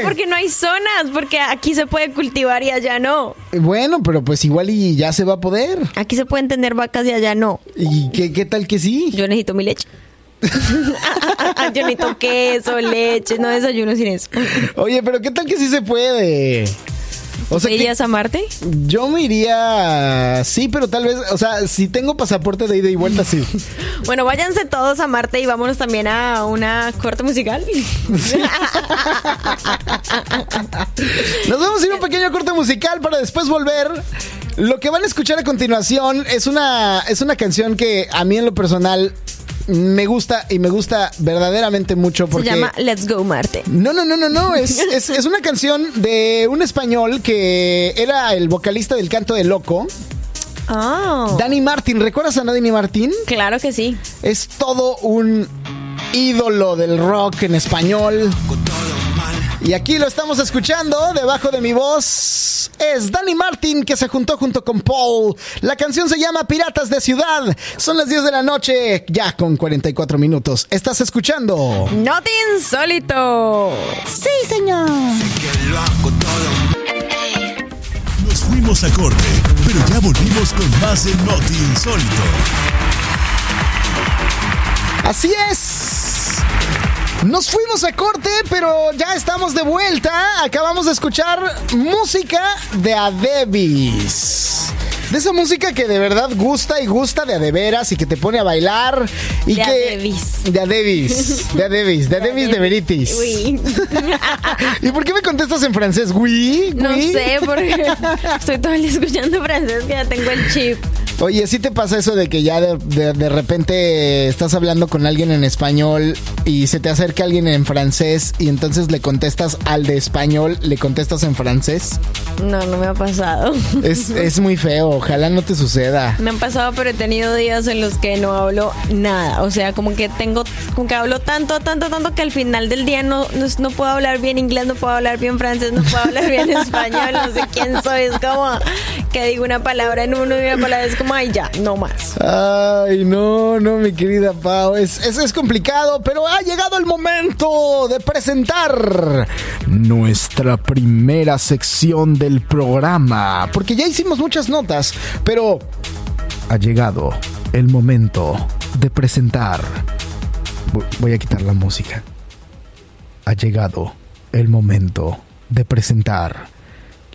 Porque no hay zonas, porque aquí se puede cultivar y allá no.
Bueno, pero pues igual y ya se va a poder.
Aquí se pueden tener vacas y allá no.
¿Y qué, qué tal que sí?
Yo necesito mi leche. Yo necesito queso, leche, no desayuno sin eso.
Oye, pero ¿qué tal que sí se puede? O sea
¿Te
que-
irías a Marte?
Yo me iría, sí, pero tal vez, o sea, si tengo pasaporte de ida y vuelta, sí.
Bueno, váyanse todos a Marte y vámonos también a una corte musical.
Nos vamos a ir a un pequeño corte musical para después volver. Lo que van a escuchar a continuación es una, es una canción que a mí en lo personal me gusta y me gusta verdaderamente mucho porque...
Se llama Let's Go Marte.
No, no, no, no, no. Es, es, es una canción de un español que era el vocalista del canto de Loco,
Oh,
Danny Martin. ¿Recuerdas a Danny Martin?
claro que sí.
Es todo un ídolo del rock en español. Y aquí lo estamos escuchando, debajo de mi voz. Es Danny Martin que se juntó junto con Paul. La canción se llama Piratas de Ciudad. Son las 10 de la noche, ya con 44 minutos. Estás escuchando.
Not insólito.
Sí, señor.
Nos fuimos a corte, pero ya volvimos con más de Noti Insólito.
Así es. Nos fuimos a corte, pero ya estamos de vuelta. Acabamos de escuchar música de Adebis. De esa música que de verdad gusta y gusta de adeveras y que te pone a bailar. Y
De
que,
Adebis.
De Adebis. De Adebis. De Adebis de Veritis. ¿Y por qué me contestas en francés? ¿Oui?
No
¿Oui?
sé, porque estoy todo el día escuchando francés que ya tengo el chip.
Oye, ¿sí te pasa eso de que ya de, de- de repente estás hablando con alguien en español y se te acerca alguien en francés y entonces le contestas al de español, le contestas en francés?
No, no me ha pasado.
Es, es muy feo, ojalá no te suceda.
Me han pasado, pero he tenido días en los que no hablo nada. O sea, como que tengo, como que hablo tanto, tanto, tanto que al final del día no, no, no puedo hablar bien inglés, no puedo hablar bien francés, no puedo hablar bien español, no sé quién soy. Es como que digo una palabra en uno y una palabra es como, ay, ya, no más.
Ay, no, no, mi querida Pau. Es, es, es complicado, pero ha llegado el momento de presentar nuestra primera sección del programa. Porque ya hicimos muchas notas, pero ha llegado el momento de presentar. Voy- a quitar la música. Ha llegado el momento de presentar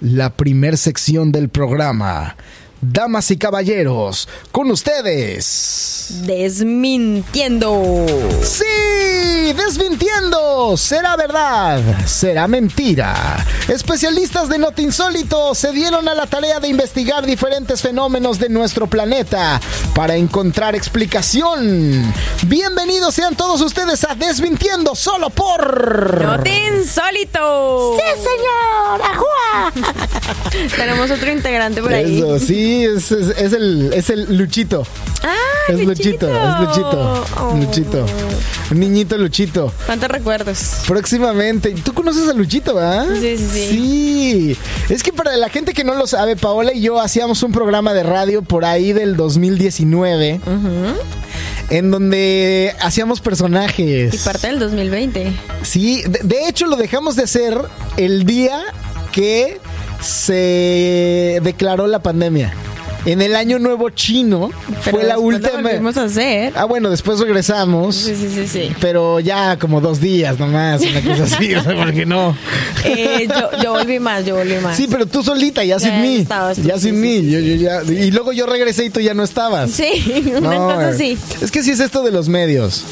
la primer sección del programa. Damas y caballeros, con ustedes.
Desmintiendo.
Sí, desmintiendo. ¿Será verdad? ¿Será mentira? Especialistas de Not Insólito se dieron a la tarea de investigar diferentes fenómenos de nuestro planeta para encontrar explicación. Bienvenidos sean todos ustedes a Desmintiendo solo por...
¡No te insólito!
¡Sí, señor! ¡Ajua!
Tenemos otro integrante por ahí.
Eso, sí, es, es- es el, es el Luchito.
¡Ah!
Es Luchito, es Luchito.
Oh.
Luchito. Un niñito Luchito.
¿Cuántos recuerdos?
Próximamente. ¿Tú conoces a Luchito, verdad?
Sí, sí, sí.
Sí. Es que para la gente que no lo sabe, Paola y yo hacíamos un programa de radio por ahí del 2019. En donde hacíamos personajes.
Y parte del 2020.
Sí, de, de hecho lo dejamos de hacer el día que se declaró la pandemia. En el año nuevo chino
Pero
fue la
después lo
última.
volvimos a hacer.
Ah, bueno, después regresamos.
Sí, sí, sí, sí.
Pero ya como dos días nomás, una cosa así, o sea, porque no.
Eh, yo, yo volví más, yo volví más.
Sí, pero tú solita, ya sin mí.
estabas
ya sin
sí,
mí.
sí,
Yo- yo ya- y luego yo regresé y tú ya no estabas.
Sí, una
No,
cosa así.
Es que sí es esto de los medios.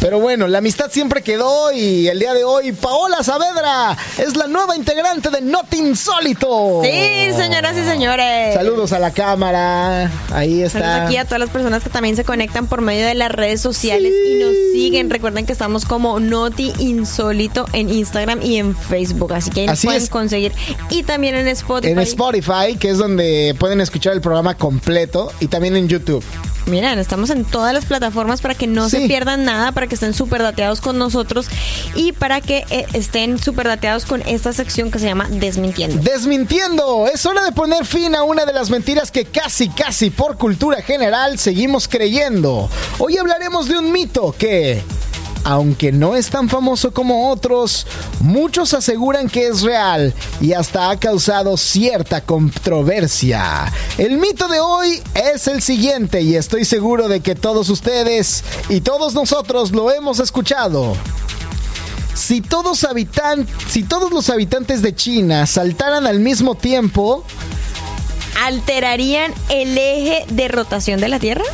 Pero bueno, la amistad siempre quedó y el día de hoy Paola Saavedra es la nueva integrante de Not Insólito.
Sí, señoras y señores.
Saludos a la cámara. Ahí está.
Saludos aquí a todas las personas que también se conectan por medio de las redes sociales
Sí.
y nos siguen. Recuerden que estamos como Noti Insólito en Instagram y en Facebook. Así que ahí nos pueden
es.
conseguir. Y también en Spotify.
En Spotify, que es donde pueden escuchar el programa completo, y también en YouTube.
Miren, estamos en todas las plataformas para que no
Sí.
se pierdan nada, para que estén súper dateados con nosotros y para que eh, estén súper dateados con esta sección que se llama Desmintiendo.
Desmintiendo, es hora de poner fin a una de las mentiras que casi, casi por cultura general seguimos creyendo. Hoy hablaremos de un mito que, aunque no es tan famoso como otros, muchos aseguran que es real y hasta ha causado cierta controversia. El mito de hoy es el siguiente y estoy seguro de que todos ustedes y todos nosotros lo hemos escuchado. si todos habitan, si todos los habitantes de China saltaran al mismo tiempo,
¿Alterarían el eje de rotación de la Tierra?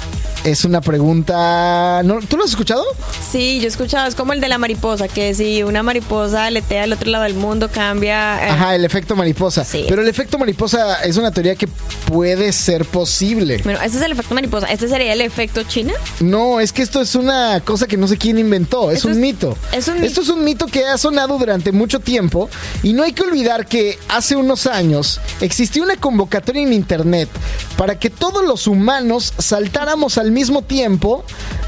Es una pregunta. ¿no? ¿Tú lo has escuchado?
Sí, yo he escuchado, es como el de la mariposa, que si una mariposa aletea al otro lado del mundo, cambia. eh,
Ajá, el efecto mariposa.
Sí.
Pero el efecto mariposa es una teoría que puede ser posible.
Bueno, ese es el efecto mariposa. ¿Este sería el efecto China?
No, es que esto es una cosa que no sé quién inventó, es
Esto
un
es-
mito.
es un mi-
Esto es un mito que ha sonado durante mucho tiempo y no hay que olvidar que hace unos años existió una convocatoria en internet para que todos los humanos saltáramos al mismo tiempo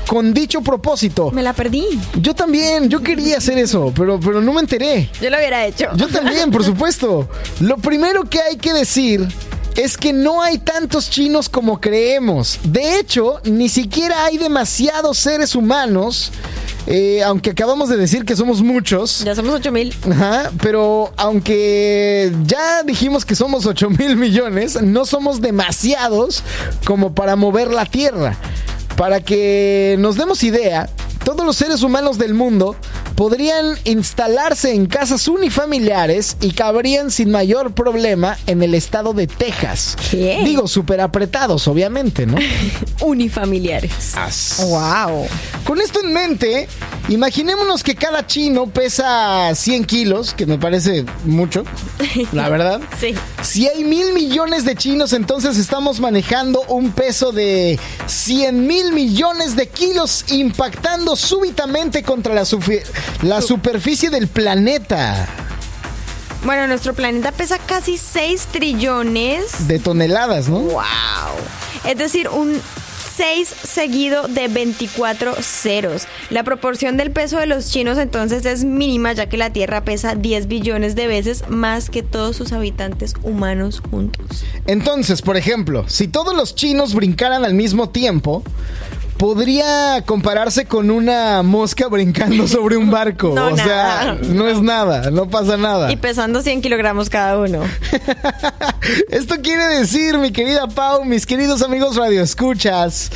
con dicho propósito.
Me la perdí.
Yo también, yo quería hacer eso, pero, pero no me enteré.
Yo lo hubiera hecho.
Yo también, por supuesto. Lo primero que hay que decir es que no hay tantos chinos como creemos. De hecho, ni siquiera hay demasiados seres humanos, eh, aunque acabamos de decir que somos muchos.
Ya somos 8000.
Ajá, pero aunque ya dijimos que somos 8 mil millones, no somos demasiados como para mover la Tierra. Para que nos demos idea, todos los seres humanos del mundo podrían instalarse en casas unifamiliares y cabrían sin mayor problema en el estado de Texas.
¿Qué?
Digo, súper apretados, obviamente, ¿no?
Unifamiliares. Wow.
Con esto en mente, imaginémonos que cada chino pesa 100 kilos, que me parece mucho, la verdad.
Sí.
Si hay mil millones de chinos, entonces estamos manejando un peso de 100 mil millones de kilos impactando súbitamente contra la, superficie del planeta
Bueno, nuestro planeta pesa casi 6 trillones.
de toneladas, ¿no?
Wow. Es decir, un 6 seguido de 24 ceros. La proporción del peso de los chinos entonces es mínima ya que la Tierra pesa 10 billones de veces más que todos sus habitantes humanos juntos.
Entonces, por ejemplo, si todos los chinos brincaran al mismo tiempo, podría compararse con una mosca brincando sobre un barco.
No,
o sea, no es nada, no pasa nada.
Y pesando 100 kilogramos cada uno.
Esto quiere decir, mi querida Pau, mis queridos amigos radioescuchas,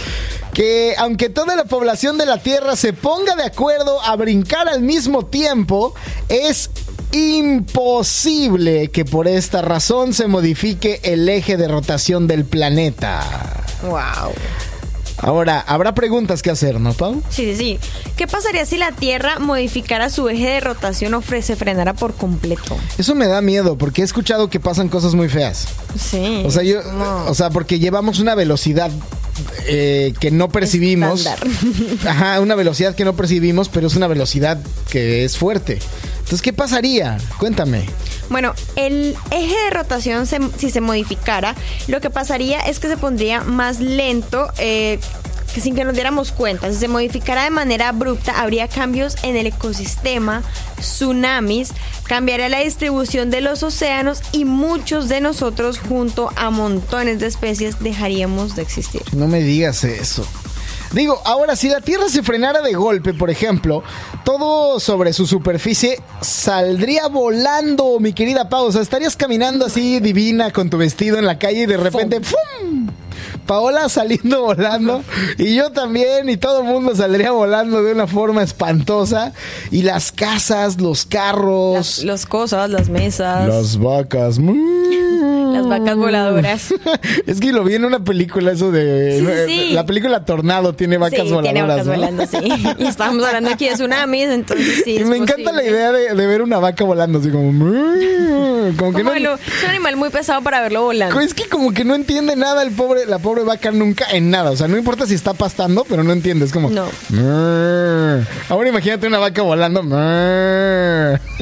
que aunque toda la población de la Tierra se ponga de acuerdo a brincar al mismo tiempo, es imposible que por esta razón se modifique el eje de rotación del planeta.
Wow.
Ahora, habrá preguntas que hacer, ¿no, Pau?
Sí, sí, sí. ¿Qué pasaría si la Tierra modificara su eje de rotación o se frenara por completo?
Eso me da miedo porque he escuchado que pasan cosas muy feas.
Sí.
O sea, yo,
No.
o sea, porque llevamos una velocidad eh, que no percibimos. Ajá, una velocidad que no percibimos, pero es una velocidad que es fuerte. Entonces, ¿qué pasaría? Cuéntame.
Bueno, el eje de rotación, se- si se modificara, lo que pasaría es que se pondría más lento. eh, que sin que nos diéramos cuenta, si se modificara de manera abrupta, habría cambios en el ecosistema, tsunamis, cambiaría la distribución de los océanos y muchos de nosotros, junto a montones de especies, dejaríamos de existir.
No me digas eso. Digo, ahora, si la Tierra se frenara de golpe, por ejemplo, todo sobre su superficie saldría volando, mi querida Pau. O sea, estarías caminando así divina con tu vestido en la calle y de repente ¡fum! Paola saliendo volando y yo también y todo el mundo saldría volando de una forma espantosa y las casas, los carros,
Las, los cosas, las mesas,
las vacas.
las vacas voladoras.
es que lo vi en una película eso de
Sí, sí, sí.
la película Tornado tiene vacas
tiene
voladoras.
vacas
¿no?
volando, sí. Y estábamos hablando aquí de tsunamis, entonces sí.
Y me encanta la idea de, de ver una vaca volando así como como que
Como
no
lo- es un animal muy pesado para verlo volando.
es que como que no entiende nada el pobre la pobre vaca nunca en nada, o sea, no importa si está pastando, pero no entiende, es como
No.
Ahora imagínate una vaca volando.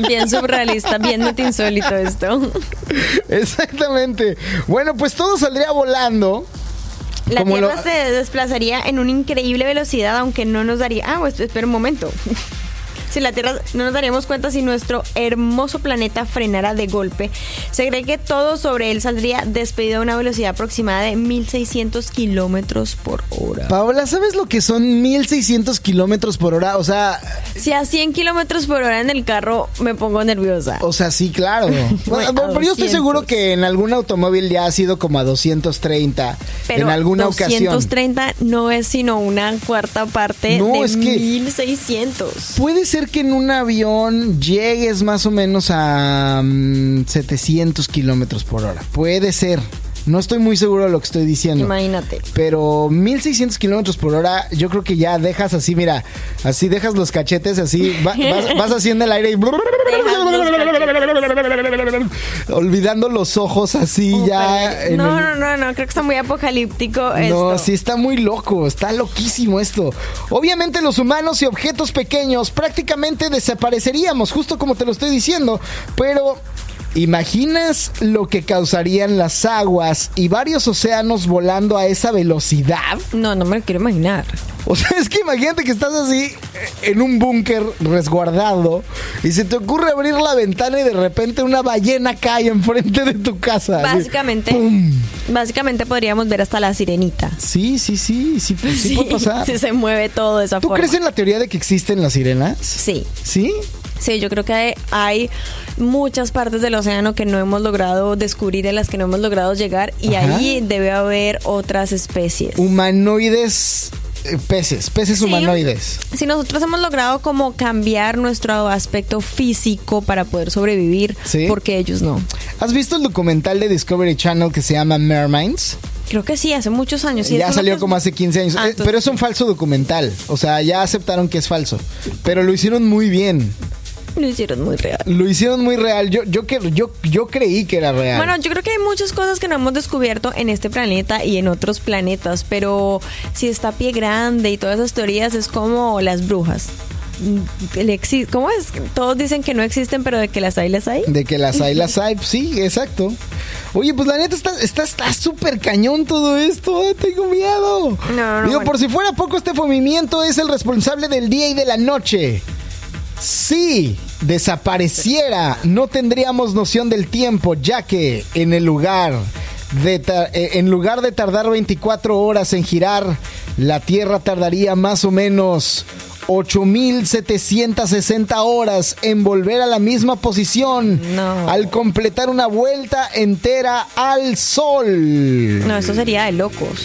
Bien surrealista, bien insólito esto.
Exactamente. Bueno, pues todo saldría volando.
La
Como
Tierra
lo-
se desplazaría en una increíble velocidad, aunque no nos daría. Ah, pues espera un momento. Si la Tierra no nos daríamos cuenta si nuestro hermoso planeta frenara de golpe. Se cree que todo sobre él saldría despedido a una velocidad aproximada de 1600 kilómetros por hora.
Paola, ¿sabes lo que son 1600 kilómetros por hora? O sea,
Si a 100 kilómetros por hora en el carro me pongo nerviosa.
o sea, sí, claro. Bueno, pero yo estoy
200.
seguro que en algún automóvil ya ha sido como a 230
Pero
en alguna ocasión.
230 no es sino una cuarta parte
No,
de
es que-
1600.
Puede ser que en un avión llegues más o menos a mm, 700 kilómetros por hora. Puede ser. No estoy muy seguro de lo que estoy diciendo.
Imagínate.
Pero 1600 kilómetros por hora, yo creo que ya dejas así, mira, así dejas los cachetes, así va- vas, vas haciendo el aire y. Olvidando los ojos así ya. en
No,
el-
no, no, no, creo que está muy apocalíptico esto.
no, sí está muy loco, está loquísimo esto. Obviamente los humanos y objetos pequeños prácticamente desapareceríamos, justo como te lo estoy diciendo, pero ¿imaginas lo que causarían las aguas y varios océanos volando a esa velocidad?
No, no me lo quiero imaginar.
O sea, es que imagínate que estás así eh, en un búnker resguardado y se te ocurre abrir la ventana y de repente una ballena cae enfrente de tu casa.
Básicamente,
¡pum!
básicamente podríamos ver hasta la sirenita.
Sí, sí, sí, sí, sí, puede pasar.
sí se mueve todo de esa
¿Tú
forma.
crees en la teoría de que existen las sirenas?
Sí,
¿Sí?
Sí, yo creo que hay, hay muchas partes del océano que no hemos logrado descubrir, en las que no hemos logrado llegar, y
Ajá.
ahí debe haber otras especies.
Humanoides, eh, peces, peces humanoides.
Si nosotros hemos logrado como cambiar nuestro aspecto físico para poder sobrevivir,
Sí.
porque ellos no?
¿Has visto el documental de Discovery Channel que se llama Merminds?
Creo que sí, hace muchos años. Sí,
ya salió como hace 15 años.
Ah,
Eh, pero es un falso documental. O sea, ya aceptaron que es falso. Pero lo hicieron muy bien.
Lo hicieron muy real.
Lo hicieron muy real. Yo, yo, yo, yo creí que era real.
Bueno, yo creo que hay muchas cosas que no hemos descubierto en este planeta y en otros planetas, pero si está pie grande y todas esas teorías es como las brujas. Mm, ¿Cómo es? Todos dicen que no existen, pero de que las hay, las hay.
De que las hay, las hay. Sí, exacto. Oye, pues la neta está está está súper cañón todo esto. ah, Tengo miedo.
No, no,
Digo,
bueno.
por si fuera poco, este movimiento es el responsable del día y de la noche. Si desapareciera, no tendríamos noción del tiempo, ya que en el lugar de eh, en lugar de tardar 24 horas en girar, la Tierra tardaría más o menos 8.760 horas en volver a la misma posición
No.
al completar una vuelta entera al Sol.
No, eso sería de locos.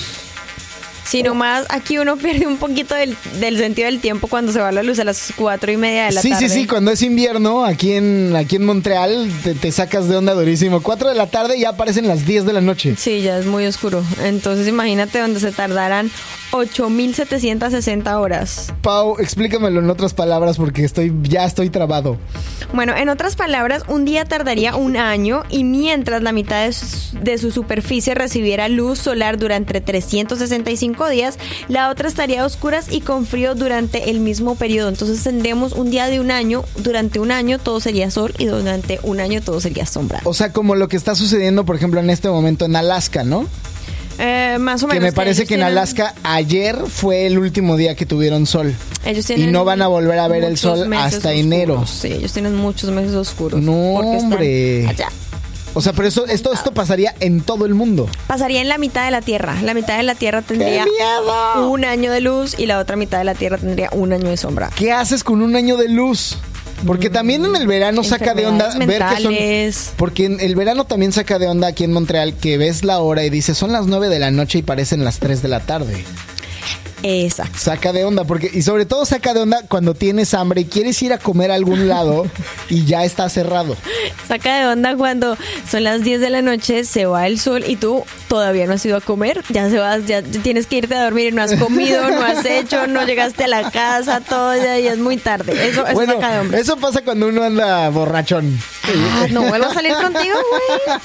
Si nomás aquí uno pierde un poquito del, del sentido del tiempo cuando se va la luz a las cuatro y media de la
sí,
tarde.
sí, sí, cuando es invierno, aquí en, aquí en Montreal, te, te sacas de onda durísimo. 4 de la tarde y ya aparecen las 10 de la noche.
Sí, ya es muy oscuro. Entonces imagínate donde se tardarán 8.760 horas.
Pau, explícamelo en otras palabras porque estoy, ya estoy trabado.
Bueno, en otras palabras, un día tardaría un año y mientras la mitad de su, de su superficie recibiera luz solar durante 365 días, la otra estaría a oscuras y con frío durante el mismo periodo. Entonces tendríamos un día de un año, durante un año todo sería sol y durante un año todo sería sombra.
O sea, como lo que está sucediendo, por ejemplo, en este momento en Alaska, ¿no?
Eh, más o
Que
menos.
me parece que en Alaska ayer fue el último día que tuvieron sol.
Ellos
Y
tienen
no van a volver a ver el sol hasta
oscuros.
enero.
Sí, ellos tienen muchos meses oscuros.
No, hombre.
allá.
O sea, pero eso, esto, esto pasaría en todo el mundo.
Pasaría en la mitad de la Tierra. La mitad de la Tierra tendría un año de luz y la otra mitad de la Tierra tendría un año de sombra.
¿Qué haces con un año de luz? Porque también en el verano saca de onda ver que son. Porque en el verano también saca de onda aquí en Montreal que ves la hora y dices son las 9 de la noche y parecen las 3 de la tarde.
Exacto.
Saca de onda, porque, y sobre todo saca de onda cuando tienes hambre y quieres ir a comer a algún lado y ya está cerrado.
Saca de onda cuando son las 10 de la noche, se va el sol y tú todavía no has ido a comer. Ya se vas, ya tienes que irte a dormir y no has comido, no has hecho, no llegaste a la casa, todo ya, ya es muy tarde. Eso, eso
bueno,
saca de onda.
eso pasa cuando uno anda borrachón.
Ah, no vuelvo a salir contigo, güey.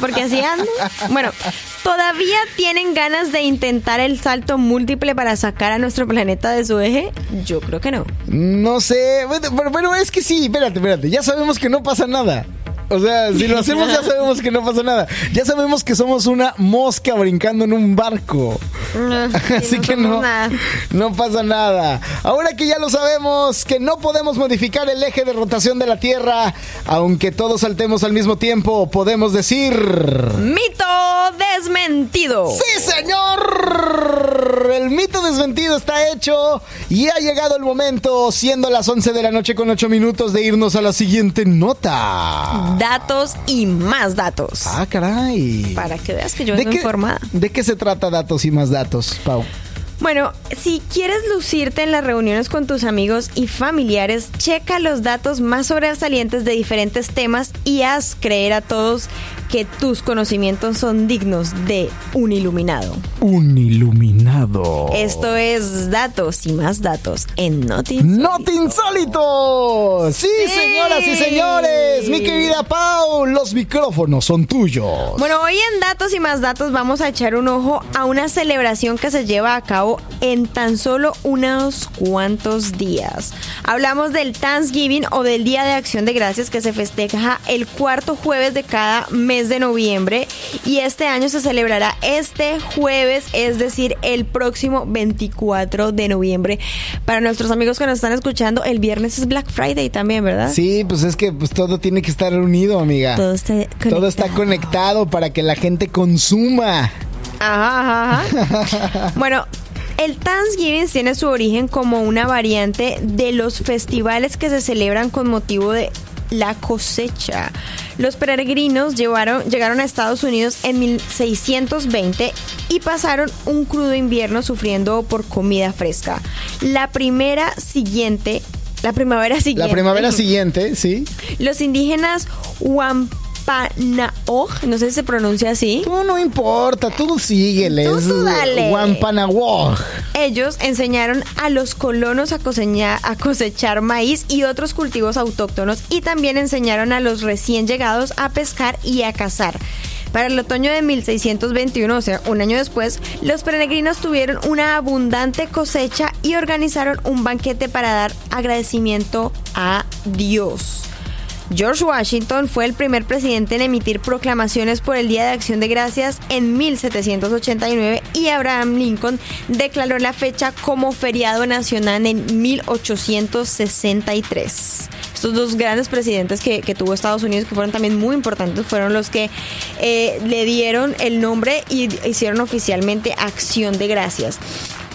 Porque así ando. Bueno, ¿todavía tienen ganas de intentar el salto múltiple para sacar a nuestro planeta de su eje? Yo creo que no.
No sé, bueno, pero, es que sí, espérate, espérate, ya sabemos que no pasa nada. O sea, si lo hacemos ya sabemos que no pasa nada. Ya sabemos que somos una mosca brincando en un barco. Así
no
que no,
nada.
no pasa nada. Ahora que ya lo sabemos, que no podemos modificar el eje de rotación de la Tierra, aunque todos saltemos al mismo tiempo, podemos decir...
Mito desmentido.
¡Sí, señor! El mito desmentido está hecho y ha llegado el momento, siendo las 11 de la noche con 8 minutos, de irnos a la siguiente nota.
Datos y más datos.
Ah, caray.
Para que veas que yo
¿De
vengo
qué,
informada.
¿De qué se trata datos y más datos, Pau?
Bueno, si quieres lucirte en las reuniones con tus amigos y familiares, checa los datos más sobresalientes de diferentes temas y haz creer a todos que tus conocimientos son dignos de un iluminado.
Un iluminado.
Esto es datos y más datos en Noti
¡Noti Insólito! Sí, señoras y señores, mi querida Pau, los micrófonos son tuyos.
Bueno, hoy en Datos y más datos vamos a echar un ojo a una celebración que se lleva a cabo en tan solo unos cuantos días. Hablamos del Thanksgiving o del Día de Acción de Gracias que se festeja el cuarto jueves de cada mes de noviembre y este año se celebrará este jueves, es decir, el próximo 24 de noviembre. Para nuestros amigos que nos están escuchando, el viernes es Black Friday también, ¿verdad?
Sí, pues es que pues, todo tiene que estar unido, amiga.
Todo está conectado.
Todo está conectado para que la gente consuma.
Ajá, ajá, ajá. bueno, el Thanksgiving tiene su origen como una variante de los festivales que se celebran con motivo de la cosecha. Los peregrinos llevaron, llegaron a Estados Unidos en 1620 y pasaron un crudo invierno sufriendo por comida fresca. La primera siguiente, la primavera siguiente.
La primavera siguiente, sí.
Los indígenas Wampanaog, no sé si se pronuncia así.
Tú no importa, tú síguele.
Tú, tú dale.
Wampanaog.
Ellos enseñaron a los colonos a cosechar, a cosechar maíz y otros cultivos autóctonos y también enseñaron a los recién llegados a pescar y a cazar. Para el otoño de 1621, o sea, un año después, los peregrinos tuvieron una abundante cosecha y organizaron un banquete para dar agradecimiento a Dios. George Washington fue el primer presidente en emitir proclamaciones por el Día de Acción de Gracias en 1789 y Abraham Lincoln declaró la fecha como feriado nacional en 1863. Estos dos grandes presidentes que, tuvo Estados Unidos, que fueron también muy importantes, fueron los que eh, le dieron el nombre y hicieron oficialmente Acción de Gracias.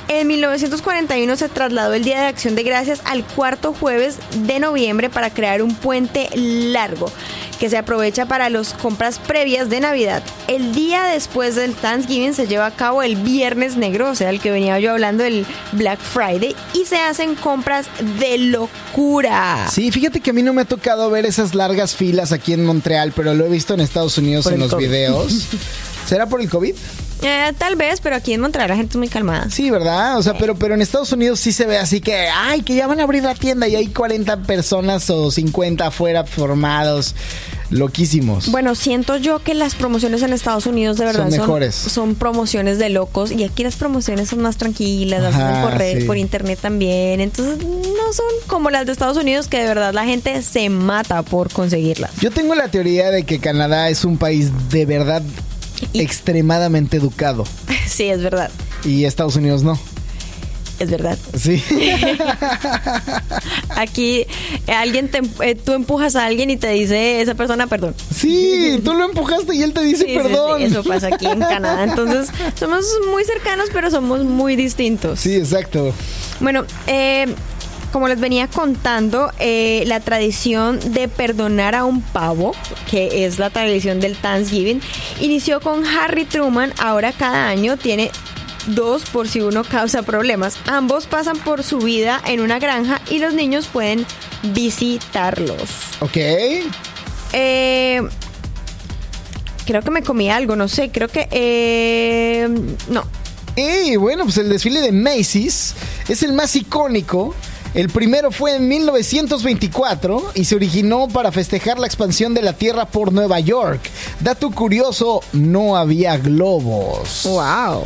En 1941 se trasladó el Día de Acción de Gracias al cuarto jueves de noviembre para crear un puente largo que se aprovecha para las compras previas de Navidad. El día después del Thanksgiving se lleva a cabo el Viernes Negro, o sea, el que venía yo hablando, el Black Friday, y se hacen compras de locura.
Sí, fíjate que a mí no me ha tocado ver esas largas filas aquí en Montreal, pero lo he visto en Estados Unidos
Por
en los
COVID.
videos. ¿Será por el COVID?
Eh, tal vez, pero aquí en Montreal la gente es muy calmada.
Sí, ¿verdad? O sea, pero, pero en Estados Unidos sí se ve así que, ay, que ya van a abrir la tienda y hay 40 personas o 50 afuera formados. Loquísimos.
Bueno, siento yo que las promociones en Estados Unidos de verdad
Son mejores.
son promociones de locos y aquí las promociones son más tranquilas, las hacen por red,
sí.
por internet también. Entonces no son como las de Estados Unidos que de verdad la gente se mata por conseguirlas.
Yo tengo la teoría de que Canadá es un país de verdad
Y-
extremadamente educado
sí, es verdad.
y Estados Unidos no.
Es verdad.
Sí.
Aquí eh, alguien te, eh, tú empujas a alguien y te dice esa persona perdón.
Sí, tú lo empujaste y él te dice
Sí, sí, sí,
perdón.
eso pasa aquí en Canadá. Entonces somos muy cercanos, pero somos muy distintos.
Sí, exacto.
Bueno, eh, como les venía contando, eh, la tradición de perdonar a un pavo, que es la tradición del Thanksgiving, inició con Harry Truman. Ahora cada año tiene dos por si uno causa problemas. Ambos pasan por su vida en una granja y los niños pueden visitarlos.
Ok.
Eh, creo que me comí algo, no sé, creo que... eh, no,
Y bueno, pues el desfile de Macy's es el más icónico. El primero fue en 1924 y se originó para festejar la expansión de la Tierra por Nueva York. Dato curioso, no había globos.
Wow.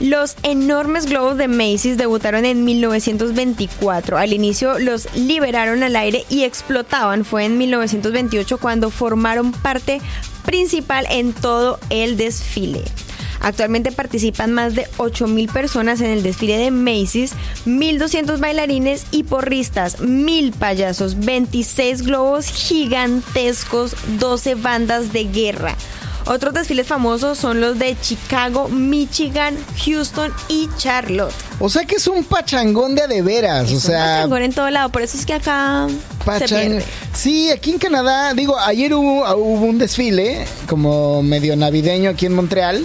Los enormes globos de Macy's debutaron en 1924. Al inicio los liberaron al aire y explotaban. Fue en 1928 cuando formaron parte principal en todo el desfile. Actualmente participan más de 8.000 personas en el desfile de Macy's, 1.200 bailarines y porristas, 1.000 payasos, 26 globos gigantescos, 12 bandas de guerra. Otros desfiles famosos son los de Chicago, Michigan, Houston y Charlotte.
O sea que es un pachangón de de veras.
Es
o
un
sea,
pachangón en todo lado, por eso es que acá se
Pachang-
pierde.
Sí, aquí en Canadá, digo, ayer hubo, hubo un desfile como medio navideño aquí en Montreal,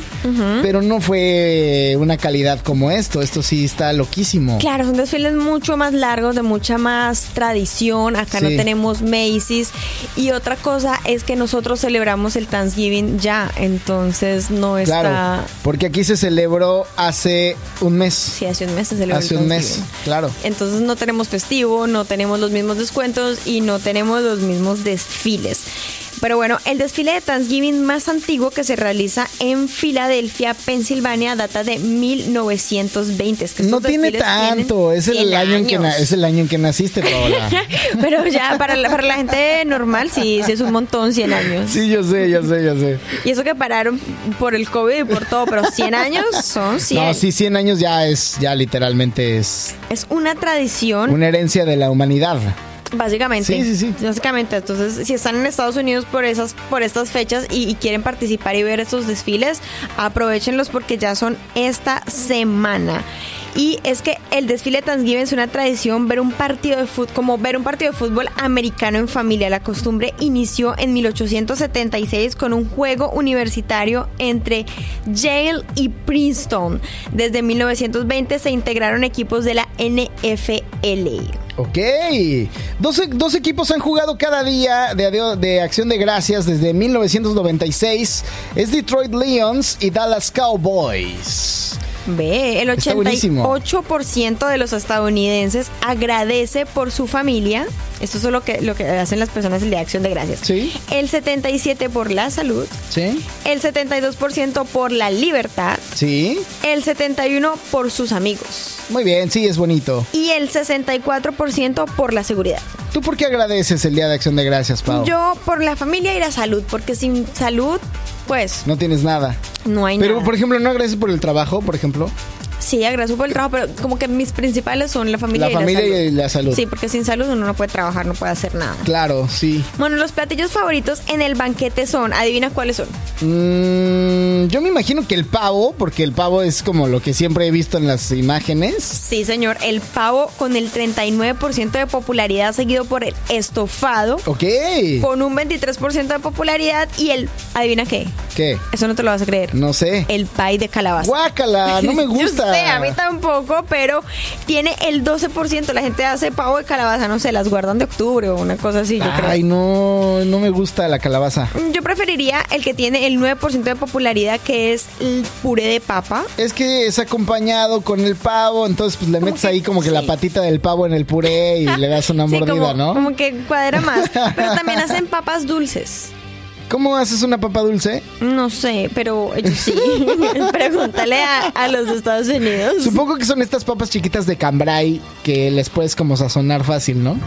pero no fue una calidad como esto. Esto sí está loquísimo.
Claro, son desfiles mucho más largos, de mucha más tradición. Acá no tenemos Macy's. Y otra cosa es que nosotros celebramos el Thanksgiving ya, entonces no está.
Claro, porque aquí se celebró hace un mes.
Sí, hace un mes se celebró el
hace un mes, claro.
Entonces no tenemos festivo, no tenemos los mismos descuentos y no tenemos los mismos desfiles. Pero bueno, el desfile de Thanksgiving más antiguo que se realiza en Filadelfia, Pensilvania, data de 1920. Es que
No tiene tanto, es el
100
año en que es el año en que naciste, Paola.
Pero ya, para la, para la gente normal, sí, sí es un montón, 100 años.
Sí, yo sé, yo sé, yo sé.
Y eso que pararon por el COVID y por todo, pero 100 años son 100.
No, sí, 100 años ya es, ya literalmente es
Es una tradición
una herencia de la humanidad.
Básicamente.
Sí, sí, sí.
Básicamente. Entonces, si están en Estados Unidos por esas, por estas fechas y, y quieren participar y ver estos desfiles, aprovechenlos porque ya son esta semana. Y es que el desfile de Thanksgiving es una tradición ver un partido de fútbol, como ver un partido de fútbol americano en familia. La costumbre inició en 1876 con un juego universitario entre Yale y Princeton. Desde 1920 se integraron equipos de la NFL.
Ok. Dos, dos equipos han jugado cada día de, de acción de gracias desde 1996. Es Detroit Lions y Dallas Cowboys.
Ve, el
Está buenísimo.
88% de los estadounidenses agradece por su familia. Esto es lo que, lo que hacen las personas el Día de Acción de Gracias.
Sí.
El 77% por la salud.
¿Sí?
El 72% por la libertad.
Sí.
El 71% por sus amigos.
Muy bien, sí, es bonito.
Y el 64% por la seguridad.
¿Tú por qué agradeces el Día de Acción de Gracias, Pau?
Yo por la familia y la salud, porque sin salud, pues
No tienes nada.
no hay
Pero,
nada.
por ejemplo, ¿no agradeces por el trabajo, por ejemplo?
Sí, agradezco por el trabajo, pero como que mis principales son la familia
La
y
familia
la salud.
y la salud.
Sí, porque sin salud uno no puede trabajar, no puede hacer nada.
Claro, sí.
Bueno, los platillos favoritos en el banquete son, adivina cuáles son.
Mm, yo me imagino que el pavo, porque el pavo es como lo que siempre he visto en las imágenes.
Sí, señor, el pavo con el 39% de popularidad, seguido por el estofado,
Ok.
con un 23% de popularidad, y el, adivina qué,
¿Qué?
eso no te lo vas a creer.
No sé.
El pie de calabaza.
Guácala, no me gusta.
Sé, a mí tampoco, pero tiene el 12%. La gente hace pavo de calabaza, no sé, las guardan de octubre o una cosa así, yo creo.
Ay, no, no me gusta la calabaza.
Yo preferiría el que tiene el 9% de popularidad, que es el puré de papa.
Es que es acompañado con el pavo, entonces pues le metes
que
ahí como que la patita del pavo en el puré y le das una
Sí,
mordida,
como,
¿no?
como que cuadra más. Pero también hacen papas dulces.
¿Cómo haces una papa dulce?
No sé, pero ellos sí. Pregúntale a, a los de Estados Unidos.
Supongo que son estas papas chiquitas de cambray que les puedes como sazonar fácil, ¿no?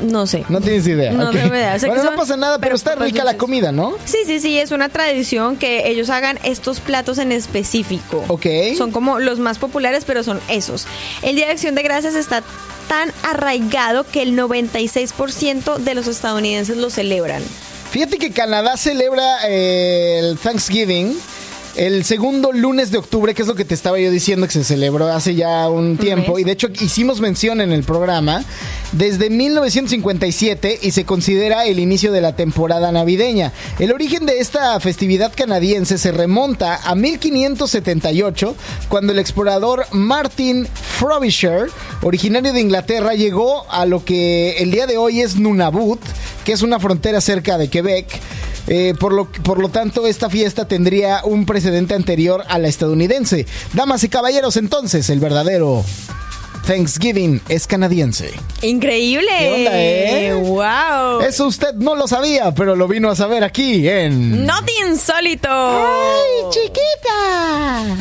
No sé.
No tienes idea.
No
ok.
tengo idea.
Bueno, no pasa nada, pero, está rica la comida, ¿no?
Sí, sí, sí, es una tradición que ellos hagan estos platos en específico.
Ok.
Son como los más populares, pero son esos. El Día de Acción de Gracias está tan arraigado que el 96% de los estadounidenses lo celebran.
Fíjate que Canadá celebra eh, el Thanksgiving el segundo lunes de octubre, que es lo que te estaba yo diciendo que se celebró hace ya un tiempo. Y de hecho hicimos mención en el programa desde 1957 y se considera el inicio de la temporada navideña. El origen de esta festividad canadiense se remonta a 1578, cuando el explorador Martin Frobisher, originario de Inglaterra, llegó a lo que el día de hoy es Nunavut, que es una frontera cerca de Quebec. Eh, por, lo, por lo tanto, esta fiesta tendría un precedente anterior a la estadounidense. Damas y caballeros, entonces, el verdadero Thanksgiving es canadiense.
Increíble.
¿Qué onda, eh?
Wow.
Eso usted no lo sabía, pero lo vino a saber aquí en...
Not insólito.
¡Ay, chiquita!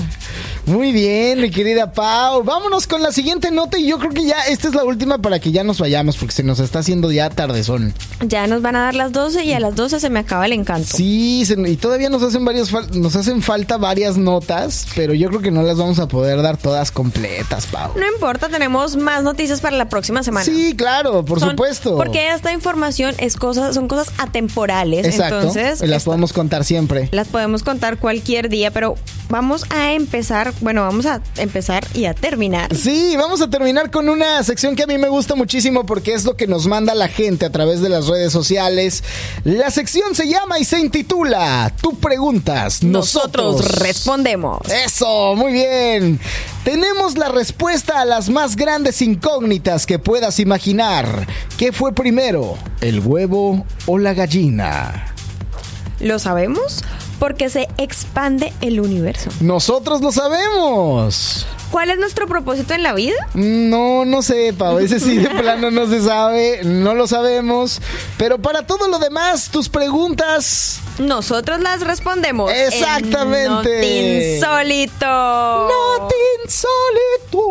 Muy bien, mi querida Pau. Vámonos con la siguiente nota y yo creo que ya esta es la última para que ya nos vayamos porque se nos está haciendo ya tardezón.
Ya nos van a dar las 12 y a las 12 se me acaba el encanto.
Sí, se- y todavía nos hacen varios fal- nos hacen falta varias notas, pero yo creo que no las vamos a poder dar todas completas, Pau.
No importa, tenemos más noticias para la próxima semana.
Sí, claro, por
Son-
supuesto.
Porque esta información es cosas, son cosas atemporales.
Exacto.
Entonces,
las
esto-
podemos contar siempre.
las podemos contar cualquier día, pero vamos a empezar bueno, vamos a empezar y a terminar.
Sí, vamos a terminar con una sección que a mí me gusta muchísimo porque es lo que nos manda la gente a través de las redes sociales. La sección se llama y se intitula Tú preguntas, nosotros,
nosotros respondemos.
Eso, muy bien. Tenemos la respuesta a las más grandes incógnitas que puedas imaginar. ¿Qué fue primero, el huevo o la gallina?
¿Lo sabemos? Porque se expande el universo.
Nosotros lo sabemos.
¿Cuál es nuestro propósito en la vida?
No, no sé, Pau. Ese sí de plano no se sabe, no lo sabemos. Pero para todo lo demás, tus preguntas.
Nosotros las respondemos.
Exactamente.
insólito.
Not insólito.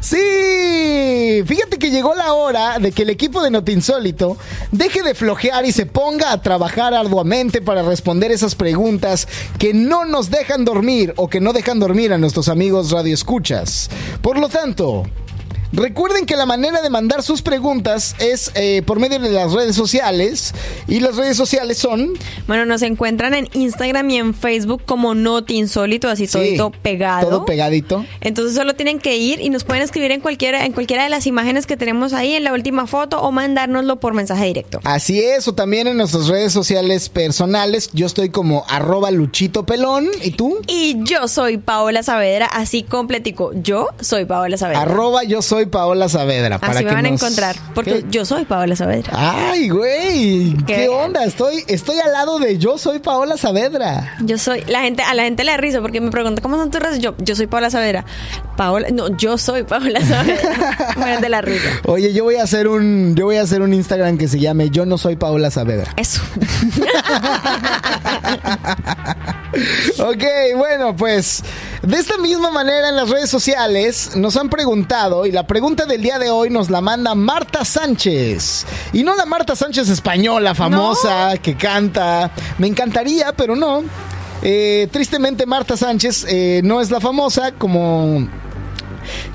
Sí. Fíjate que llegó la hora de que el equipo de Not Insólito deje de flojear y se ponga a trabajar arduamente para responder esas preguntas que no nos dejan dormir o que no dejan dormir a nuestros amigos radioescuchas. Por lo tanto, Recuerden que la manera de mandar sus preguntas es eh, por medio de las redes sociales. Y las redes sociales son.
Bueno, nos encuentran en Instagram y en Facebook como Noti Insólito, así todo pegado.
Todo pegadito.
Entonces solo tienen que ir y nos pueden escribir en cualquiera, en cualquiera de las imágenes que tenemos ahí en la última foto o mandárnoslo por mensaje directo.
Así es, o también en nuestras redes sociales personales. Yo estoy como arroba Luchito Pelón. ¿Y tú?
Y yo soy Paola Saavedra, así completico. Yo soy Paola Saavedra.
Arroba yo soy Paola Saavedra.
Así me van a encontrar, porque yo soy Paola Saavedra.
Ay, güey, ¿Qué? onda? Estoy, estoy al lado de yo soy Paola Saavedra.
Yo soy, la gente, a la gente le da risa porque me pregunta, ¿cómo son tus redes? Yo, yo soy Paola Saavedra. Paola, no, yo soy Paola Saavedra. me de la risa.
Oye, yo voy a hacer un, yo voy a hacer un Instagram que se llame Yo no soy Paola Saavedra.
Eso.
ok, bueno, pues de esta misma manera en las redes sociales nos han preguntado y la pregunta del día de hoy nos la manda Marta Sánchez. Y no la Marta Sánchez española famosa que canta. Me encantaría, pero no. Eh, tristemente Marta Sánchez eh, no es la famosa como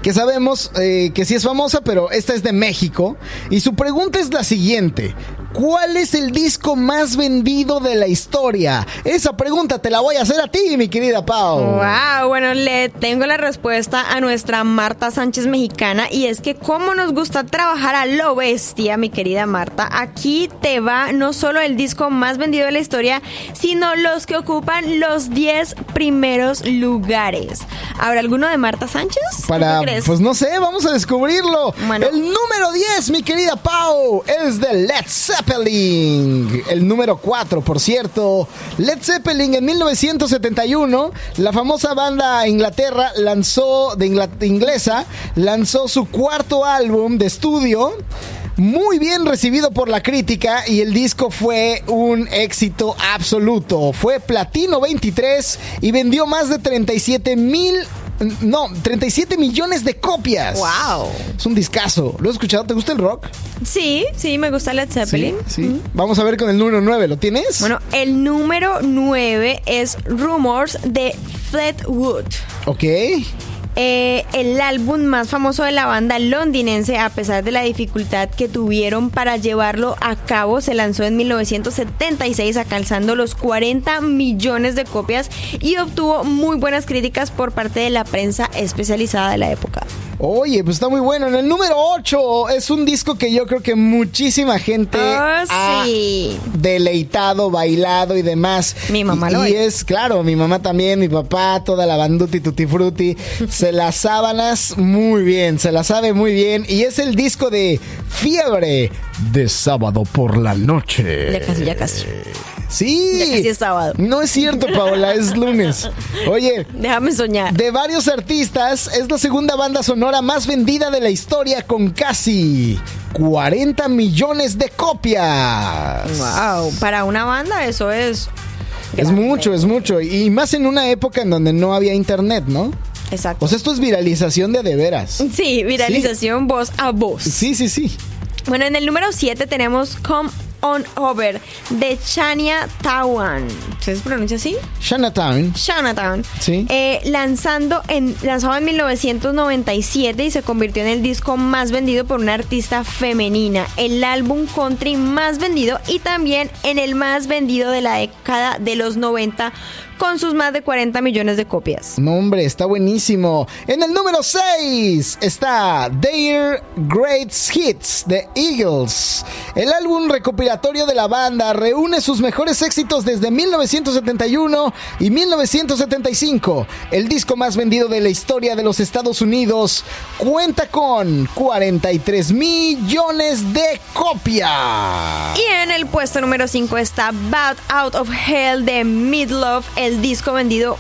que sabemos eh, que sí es famosa, pero esta es de México. Y su pregunta es la siguiente. ¿Cuál es el disco más vendido de la historia? Esa pregunta te la voy a hacer a ti, mi querida Pau.
Wow, bueno, le tengo la respuesta a nuestra Marta Sánchez mexicana y es que como nos gusta trabajar a lo bestia, mi querida Marta, aquí te va no solo el disco más vendido de la historia, sino los que ocupan los 10 primeros lugares. ¿Habrá alguno de Marta Sánchez?
Para, pues no sé, vamos a descubrirlo. El número 10, mi querida Pau, es de Let's Zeppelin. El número 4, por cierto. Led Zeppelin en 1971, la famosa banda Inglaterra lanzó, de inglesa, lanzó su cuarto álbum de estudio muy bien recibido por la crítica y el disco fue un éxito absoluto. Fue platino 23 y vendió más de 37 mil no, 37 millones de copias.
¡Wow!
Es un discazo. ¿Lo has escuchado? ¿Te gusta el rock?
Sí, sí, me gusta Led Zeppelin.
Sí, Vamos a ver con el número 9. ¿Lo tienes?
Bueno, el número 9 es Rumors de Fleetwood.
Ok.
Eh, el álbum más famoso de la banda londinense, a pesar de la dificultad que tuvieron para llevarlo a cabo, se lanzó en 1976 alcanzando los 40 millones de copias y obtuvo muy buenas críticas por parte de la prensa especializada de la época.
Oye, pues está muy bueno. En el número 8 es un disco que yo creo que muchísima gente
oh,
ha deleitado, bailado y demás.
Mi mamá
y,
lo
Y es, claro, mi mamá también, mi papá, toda la banduti tutti frutti. se las sábanas muy bien, se la sabe muy bien. Y es el disco de Fiebre de sábado por la noche.
Ya casi, ya casi.
Sí.
Ya casi es sábado.
No es cierto, Paola, es lunes. Oye.
Déjame soñar.
De varios artistas, es la segunda banda sonora más vendida de la historia con casi 40 millones de copias.
Wow, para una banda eso es...
Es mucho, es mucho. Y más en una época en donde no había internet, ¿no?
Exacto.
O sea, esto es viralización de de veras.
Sí, viralización voz a voz.
Sí, sí, sí.
Bueno, en el número 7 tenemos Come On Over de Chania Tawan. ¿Se pronuncia así?
Chinatown.
Chinatown.
Sí.
Eh, lanzando en, lanzado en 1997 y se convirtió en el disco más vendido por una artista femenina, el álbum country más vendido y también en el más vendido de la década de los 90 con sus más de 40 millones de copias.
No, hombre, está buenísimo. En el número 6 está Their Great Hits de Eagles. El álbum recopilatorio de la banda reúne sus mejores éxitos desde 1971 y 1975. El disco más vendido de la historia de los Estados Unidos cuenta con 43 millones de copias.
Y en el puesto número 5 está Bad Out of Hell de Midlove, el disco vendido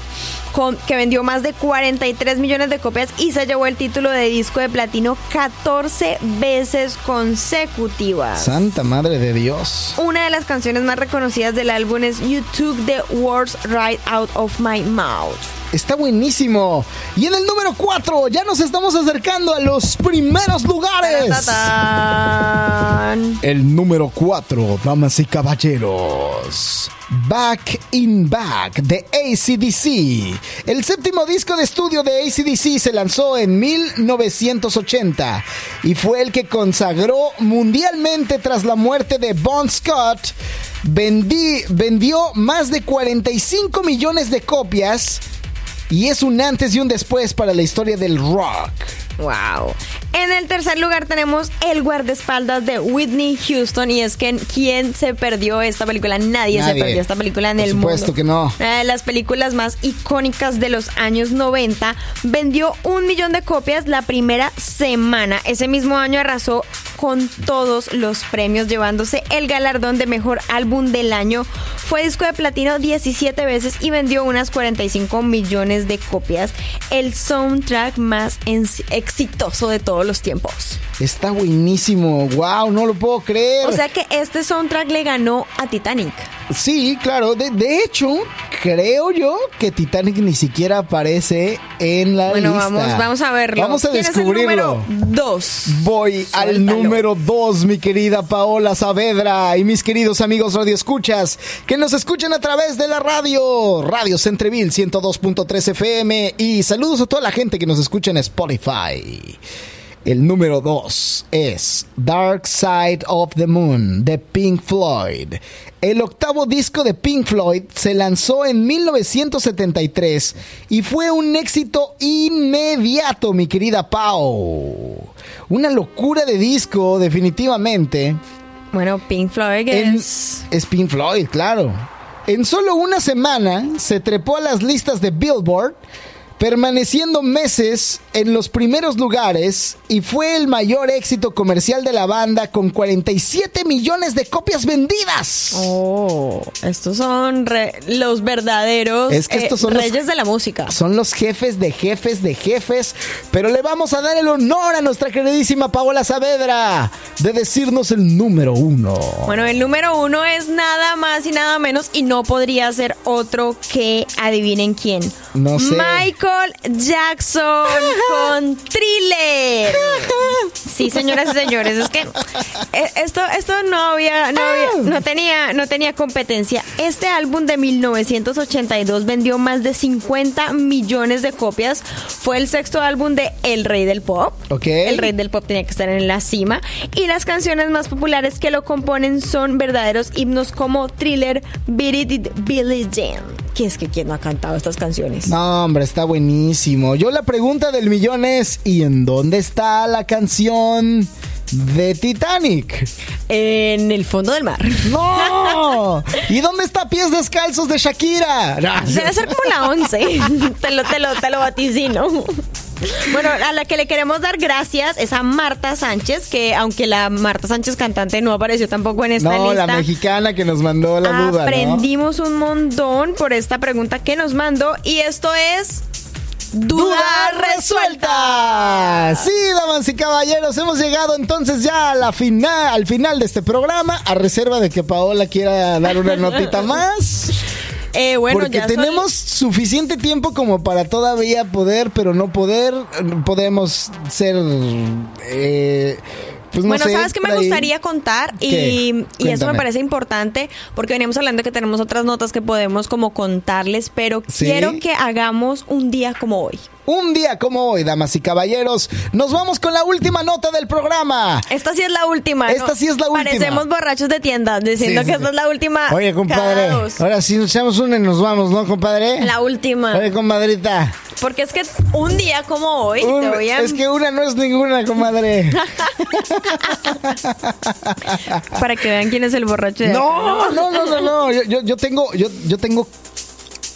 con, que vendió más de 43 millones de copias y se llevó el título de disco de platino 14 veces consecutivas.
Santa Madre de Dios.
Una de las canciones más reconocidas del álbum es You Took the Words Right Out of My Mouth.
Está buenísimo. Y en el número 4 ya nos estamos acercando a los primeros lugares. El número 4, damas y caballeros. Back in Back de ACDC. El séptimo disco de estudio de ACDC se lanzó en 1980 y fue el que consagró mundialmente tras la muerte de Bon Scott. Vendí- vendió más de 45 millones de copias y es un antes y un después para la historia del rock.
Wow. En el tercer lugar tenemos El guardaespaldas de Whitney Houston. Y es que ¿quién se perdió esta película? Nadie,
Nadie.
se perdió esta película en
Por
el
supuesto
mundo.
que no.
Una de las películas más icónicas de los años 90. Vendió un millón de copias la primera semana. Ese mismo año arrasó con todos los premios, llevándose el galardón de mejor álbum del año. Fue disco de platino 17 veces y vendió unas 45 millones de copias. El soundtrack más exitoso de todos los tiempos.
Está buenísimo. Wow, no lo puedo creer.
O sea que este soundtrack le ganó a Titanic.
Sí, claro. De, de hecho, creo yo que Titanic ni siquiera aparece en la
Bueno,
lista.
vamos, vamos a verlo.
Vamos a
¿Quién
descubrirlo.
Es el número dos.
Voy al número 2, mi querida Paola Saavedra y mis queridos amigos radioescuchas que nos escuchan a través de la radio, Radio Centreville 102.3 FM y saludos a toda la gente que nos escucha en Spotify. El número 2 es Dark Side of the Moon de Pink Floyd. El octavo disco de Pink Floyd se lanzó en 1973 y fue un éxito inmediato, mi querida Pau. Una locura de disco, definitivamente.
Bueno, Pink Floyd
En-
es...
es Pink Floyd, claro. En solo una semana se trepó a las listas de Billboard, permaneciendo meses en los primeros lugares y fue el mayor éxito comercial de la banda con 47 millones de copias vendidas.
Oh, estos son re- los verdaderos
Es que estos
eh,
son los-
reyes de la música.
Son los jefes de jefes de jefes, pero le vamos a dar el honor a nuestra queridísima Paola Saavedra de decirnos el número uno.
Bueno, el número uno es nada más y nada menos y no podría ser otro que adivinen quién.
No sé.
Michael Jackson con Thriller. Sí, señoras y señores, es que eh, esto, esto no había, no había- no tenía, no tenía competencia. Este álbum de 1982 vendió más de 50 millones de copias. Fue el sexto álbum de El Rey del Pop.
Ok.
El Rey del Pop tenía que estar en la cima. Y las canciones más populares que lo componen son verdaderos himnos como Thriller, Beat It, Billie Jean. ¿Qué es que quién no ha cantado estas canciones?
No, hombre, está buenísimo. Yo la pregunta del millón es, ¿y en dónde está la canción de Titanic?
En el fondo del mar.
¡No! ¿Y dónde está Pies Descalzos de Shakira?
Debe ser como la 11. te, lo, te, lo, te lo vaticino. Bueno, a la que le queremos dar gracias es a Marta Sánchez, que aunque la Marta Sánchez cantante no apareció tampoco en esta
No,
lista.
la mexicana que nos mandó la duda, ¿no?
Aprendimos un montón por esta pregunta que nos mandó y esto es Duda,
¡Duda resuelta! Sí, damas y caballeros, hemos llegado entonces ya a la final, al final de este programa, a reserva de que Paola quiera dar una notita más.
Eh, bueno,
porque
ya
tenemos suficiente tiempo como para todavía poder, pero no poder. Podemos ser. eh, pues no
bueno,
sé,
¿sabes qué me gustaría contar?
¿Qué?
Y, y eso me parece importante porque veníamos hablando de que tenemos otras notas que podemos como contarles, pero
Sí.
quiero que hagamos un día como hoy.
Un día como hoy, damas y caballeros, nos vamos con la última nota del programa.
Esta sí es la última.
Esta sí es la última.
Parecemos borrachos de tienda diciendo
Sí,
que
sí,
esta es la última.
Oye, compadre, ahora sí nos echamos una y nos vamos, ¿no, compadre?
La última.
Oye, comadrita.
Porque es que un día como hoy
un-
te voy a...
Es que una no es ninguna, comadre.
Para que vean quién es el borracho de acá,
No, no, no, no, no. Yo, yo, yo tengo, yo, yo tengo.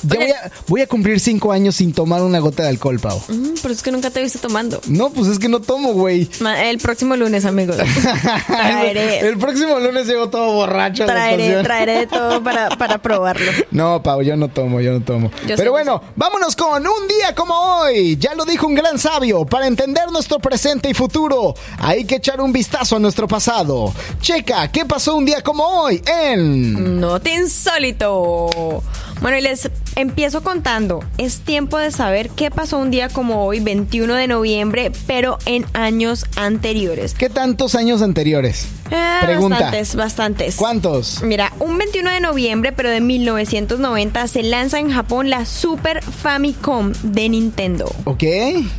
Ya voy a, voy a cumplir cinco años sin tomar una gota de alcohol, Pau.
Mm, pero es que nunca te he visto tomando.
No, pues es que no tomo, güey.
El próximo lunes, amigos. traeré,
El próximo lunes llego todo borracho
traeré, traeré de todo para, para probarlo.
No, Pau, yo no tomo, yo no tomo.
Yo
Pero bueno, vámonos con un día como hoy. Ya lo dijo un gran sabio, para entender nuestro presente y futuro, hay que echar un vistazo a nuestro pasado. Checa, ¿qué pasó un día como hoy en...
No te insólito. Bueno, y les empiezo contando. Es tiempo de saber qué pasó un día como hoy, 21 de noviembre, pero en años anteriores.
¿Qué tantos años anteriores?
Eh,
Pregunta.
Bastantes, bastantes.
¿Cuántos?
Mira, un 21 de noviembre, pero de 1990, se lanza en Japón la Super Famicom de Nintendo.
¿Ok?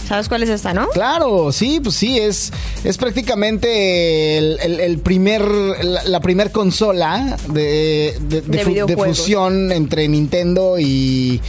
¿Sabes cuál es esta, no?
Claro, sí, pues sí, es, es prácticamente el, el- el primer, la, la primer consola de, de- de fusión entre Nintendo y,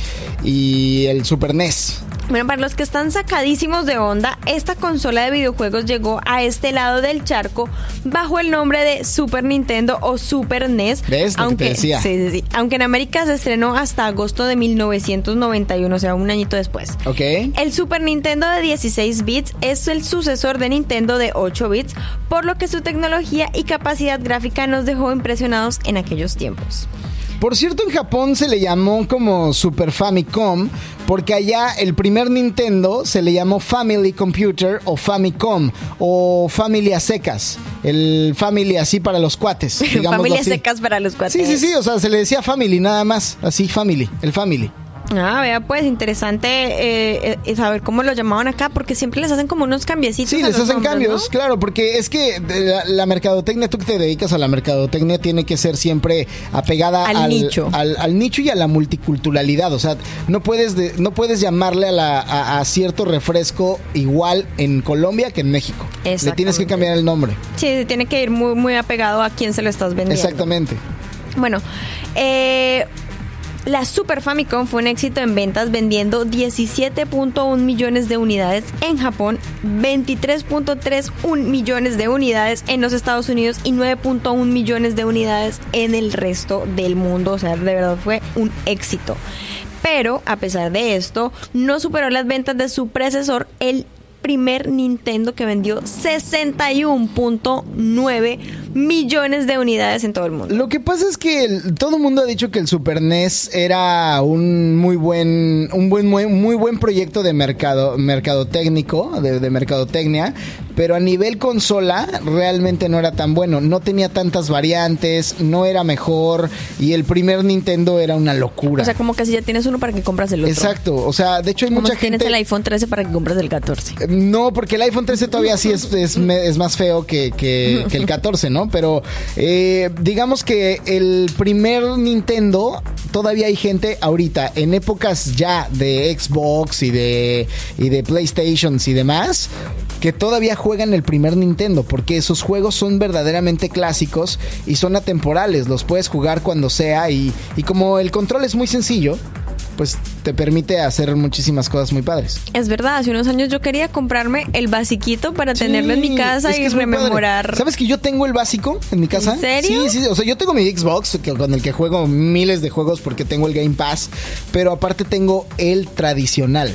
y el Super NES.
Bueno, para los que están sacadísimos de onda, esta consola de videojuegos llegó a este lado del charco bajo el nombre de Super Nintendo o Super NES.
¿Ves lo que
aunque,
te decía?
Sí, sí, sí. Aunque en América se estrenó hasta agosto de 1991, o sea, un añito después.
¿Ok?
El Super Nintendo de 16 bits es el sucesor de Nintendo de 8 bits, por lo que su tecnología y capacidad gráfica nos dejó impresionados en aquellos tiempos.
Por cierto, en Japón se le llamó como Super Famicom, porque allá el primer Nintendo se le llamó Family Computer o Famicom o Family a secas. El Family así para los cuates.
Familias
así.
secas para los cuates.
Sí, sí, sí, o sea, se le decía Family nada más, así Family, el Family.
Ah, vea, pues interesante eh, eh, saber cómo lo llamaban acá, porque siempre les hacen como unos cambiecitos.
Sí,
a
les
los
hacen cambios,
¿no?
claro, porque es que la, la mercadotecnia, tú que te dedicas a la mercadotecnia, tiene que ser siempre apegada
Al nicho.
al, al nicho y a la multiculturalidad. O sea, no puedes, de- no puedes llamarle a, la, a, a cierto refresco igual en Colombia que en México. Le tienes que cambiar el nombre.
Sí, tiene que ir muy, muy apegado a quién se lo estás vendiendo.
Exactamente.
Bueno, eh, la Super Famicom fue un éxito en ventas vendiendo 17.1 millones de unidades en Japón, 23.31 millones de unidades en los Estados Unidos y 9.1 millones de unidades en el resto del mundo. O sea, de verdad fue un éxito. Pero a pesar de esto, no superó las ventas de su predecesor, el primer Nintendo que vendió 61.9 millones de unidades en todo el mundo.
Lo que pasa es que el- todo el mundo ha dicho que el Super NES era un muy buen, un buen, muy, buen proyecto de mercado, mercadotécnico, de, de mercadotecnia, pero a nivel consola realmente no era tan bueno. No tenía tantas variantes, no era mejor y el primer Nintendo era una locura.
O sea, como que si ya tienes uno para que compras el otro.
Exacto, o sea, de hecho hay
Como
mucha
si tienes
gente...
el iPhone 13 para que compres el 14.
No, porque el iPhone 13 todavía sí es, es, más feo que, que- que el 14, ¿no? Pero eh, digamos que el primer Nintendo, todavía hay gente ahorita, en épocas ya de Xbox y de, y de PlayStations y demás, que todavía juegan el primer Nintendo, porque esos juegos son verdaderamente clásicos y son atemporales, los puedes jugar cuando sea y, y como el control es muy sencillo, pues te permite hacer muchísimas cosas muy padres.
Es verdad, hace unos años yo quería comprarme el basiquito para tenerlo en mi casa
es que
y
padre.
rememorar.
¿Sabes que yo tengo el básico en mi casa?
¿En serio?
Sí, sí, o sea, yo tengo mi Xbox con el que juego miles de juegos porque tengo el Game Pass, pero aparte tengo el tradicional.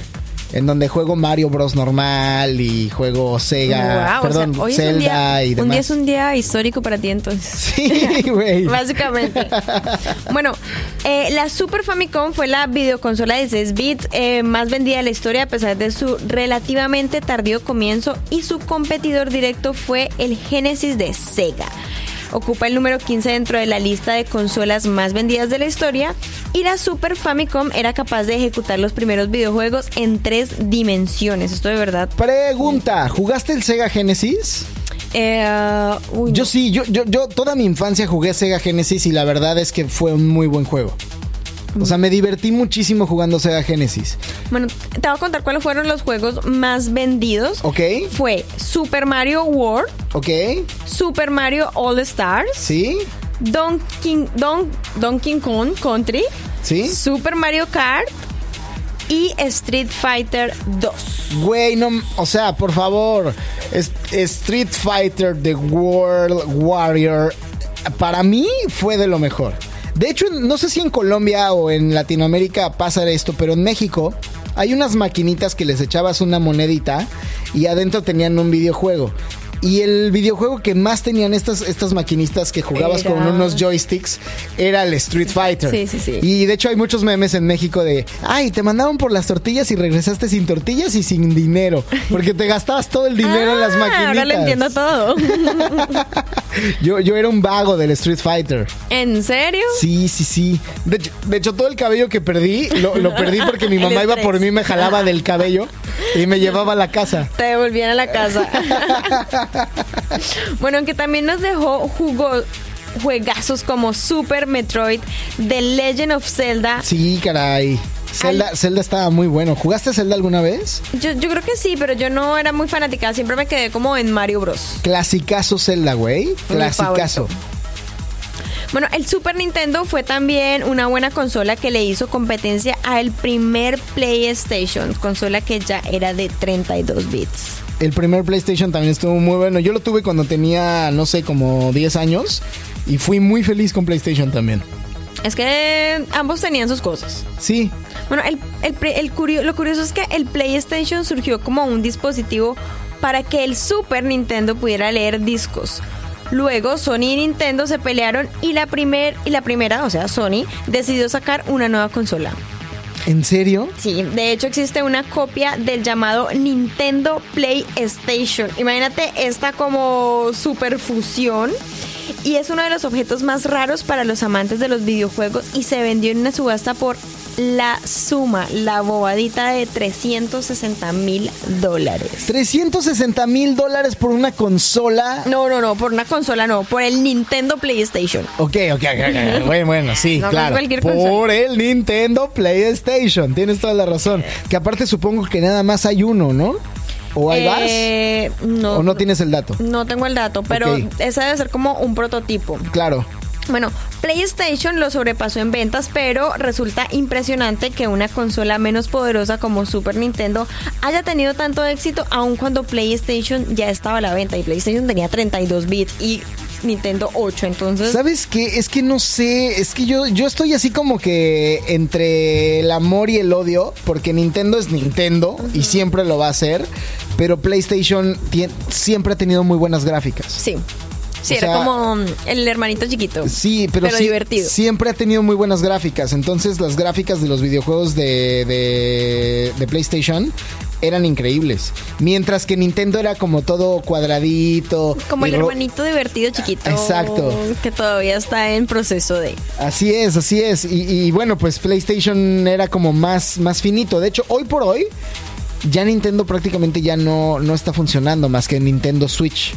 En donde juego Mario Bros normal y juego Sega,
Wow, o
perdón,
sea,
Zelda
día,
y demás.
un día es un día histórico para ti entonces.
Sí, güey.
Básicamente. bueno, eh, la Super Famicom fue la videoconsola de 16 bits eh, más vendida de la historia a pesar de su relativamente tardío comienzo y su competidor directo fue el Genesis de Sega. Ocupa el número 15 dentro de la lista de consolas más vendidas de la historia y la Super Famicom era capaz de ejecutar los primeros videojuegos en tres dimensiones. Esto de verdad.
Pregunta, ¿jugaste el Sega Genesis?
eh, uy,
Yo
no.
sí, yo, yo, yo toda mi infancia jugué Sega Genesis y la verdad es que fue un muy buen juego. O sea, me divertí muchísimo jugando Sega Genesis.
Bueno, te voy a contar cuáles fueron los juegos más vendidos.
¿Ok?
Fue Super Mario World,
¿Ok?
Super Mario All Stars,
¿Sí?
Donkey, Don, Donkey Kong Country,
¿Sí?
Super Mario Kart y Street Fighter 2.
Güey, no, o sea, por favor, es- Street Fighter The World Warrior para mí fue de lo mejor. De hecho, no sé si en Colombia o en Latinoamérica pasa esto, pero en México hay unas maquinitas que les echabas una monedita y adentro tenían un videojuego. Y el videojuego que más tenían estas, estas maquinistas que jugabas
Era-
con unos joysticks era el Street Fighter.
Sí, sí, sí.
Y de hecho hay muchos memes en México de, ay, te mandaron por las tortillas y regresaste sin tortillas y sin dinero, porque te gastabas todo el dinero en las
Ah,
maquinitas.
Ahora lo entiendo todo.
Yo, yo era un vago del Street Fighter.
¿En serio?
Sí, sí, sí. De hecho, de hecho, todo el cabello que perdí, lo, lo perdí porque mi mamá iba por mí, me jalaba del cabello y me llevaba a la casa.
Te devolvían a la casa. bueno, aunque también nos dejó jugo- juegazos como Super Metroid, The Legend of Zelda.
Sí, caray. Zelda, Zelda estaba muy bueno. ¿Jugaste Zelda alguna vez?
Yo, yo creo que sí, pero yo no era muy fanática. Siempre me quedé como en Mario Bros.
Clasicazo Zelda, güey. Clasicazo.
Bueno, el Super Nintendo fue también una buena consola que le hizo competencia al primer PlayStation, consola que ya era de 32 bits.
El primer PlayStation también estuvo muy bueno. Yo lo tuve cuando tenía, no sé, como 10 años. Y fui muy feliz con PlayStation también.
Es que ambos tenían sus cosas.
Sí,
Bueno, el, el pre- el curio- lo curioso es que el PlayStation surgió como un dispositivo para que el Super Nintendo pudiera leer discos. Luego Sony y Nintendo se pelearon y la, primer, y la primera, o sea Sony, decidió sacar una nueva consola.
¿En serio?
Sí, de hecho existe una copia del llamado Nintendo PlayStation. Imagínate esta como superfusión. Y es uno de los objetos más raros para los amantes de los videojuegos y se vendió en una subasta por la suma, la bobadita de 360 mil dólares.
360 mil dólares por una consola.
No, no, no, por una consola no, por el Nintendo PlayStation.
Ok, ok, ok, ok. Bueno, bueno, sí,
No,
claro. Por
consola.
el Nintendo PlayStation. Tienes toda la razón. Que aparte supongo que nada más hay uno, ¿no? ¿O hay
Eh, no,
más? ¿O no tienes el dato?
No tengo el dato, pero
Ok.
esa debe ser como un prototipo.
Claro.
Bueno, PlayStation lo sobrepasó en ventas, pero resulta impresionante que una consola menos poderosa como Super Nintendo haya tenido tanto éxito aun cuando PlayStation ya estaba a la venta y PlayStation tenía 32 bits y Nintendo 8, entonces
¿Sabes qué? Es que no sé, es que yo, yo estoy así como que entre el amor y el odio, porque Nintendo es Nintendo y siempre lo va a hacer, pero PlayStation siempre ha tenido muy buenas gráficas.
sí. Sí,
O
era
sea,
como mm, el hermanito chiquito.
Sí, pero,
Pero
sí-
divertido.
siempre ha tenido muy buenas gráficas. Entonces las gráficas de los videojuegos de, de, de PlayStation eran increíbles. Mientras que Nintendo era como todo cuadradito.
Como el hermanito divertido chiquito.
Exacto.
Que todavía está en proceso de.
Así es, así es. Y, y bueno, pues PlayStation era como más, más finito. De hecho, hoy por hoy, ya Nintendo prácticamente ya no, no está funcionando más que Nintendo Switch,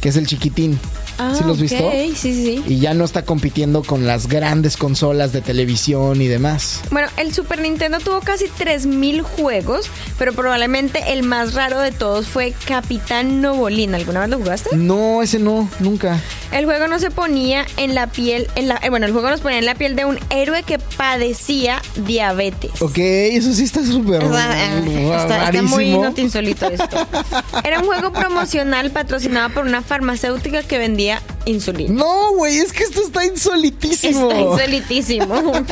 que es el chiquitín. ¿Sí lo has
ok,
visto?
Sí, sí, sí.
Y ya no está compitiendo con las grandes consolas de televisión y demás.
Bueno, el Super Nintendo tuvo casi 3.000 juegos, pero probablemente el más raro de todos fue Capitán Novolín. ¿Alguna vez lo jugaste?
No, ese no, nunca.
El juego no se ponía en la piel, en la, eh, bueno, el juego nos ponía en la piel de un héroe que padecía diabetes.
Ok, eso sí está súper
sea, eh, está, está muy not insólito esto. Era un juego promocional patrocinado por una farmacéutica que vendía día insulina.
No, güey, es que esto está insolitísimo.
Está insolitísimo.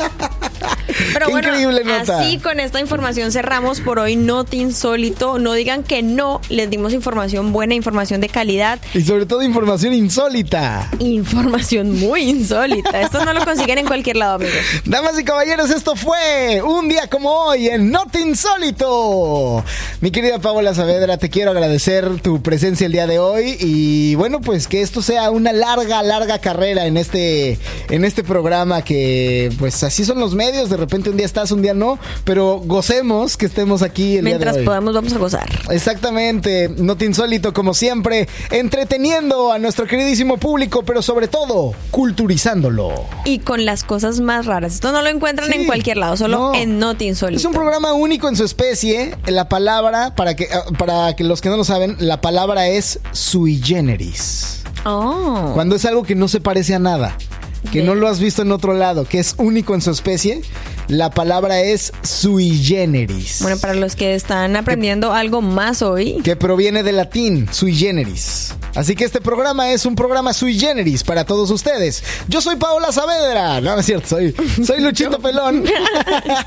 Pero
Qué
bueno,
increíble nota.
así con esta información cerramos por hoy Not Insólito. No digan que no, les dimos información buena, información de calidad,
Y sobre todo información insólita.
información muy insólita. Esto no lo consiguen en cualquier lado, amigos.
Damas y caballeros, esto fue un día como hoy en Not Insólito. Mi querida Paola Saavedra, te quiero agradecer tu presencia el día de hoy y bueno, pues que esto sea una larga, larga carrera en este, en este programa que pues así son los medios, de repente un día estás, un día no, pero gocemos que estemos aquí el
Mientras
día de hoy.
podamos, vamos a gozar.
Exactamente, no te insólito como siempre, entreteniendo a nuestro queridísimo público, pero sobre todo culturizándolo.
Y con las cosas más raras. Esto no lo encuentran
Sí.
en cualquier lado, solo
No.
en Noti Insólito.
Es un programa único en su especie. La palabra, para que, ah, para que los que no lo saben, la palabra es sui generis.
Oh.
Cuando es algo que no se parece a nada, que
De-
no lo has visto en otro lado, que es único en su especie, la palabra es sui generis.
Bueno, para los que están aprendiendo algo más hoy,
que proviene del latín sui generis. Así que este programa es un programa sui generis para todos ustedes. Yo soy Paola Saavedra. No, no es cierto, soy, soy Luchito Pelón.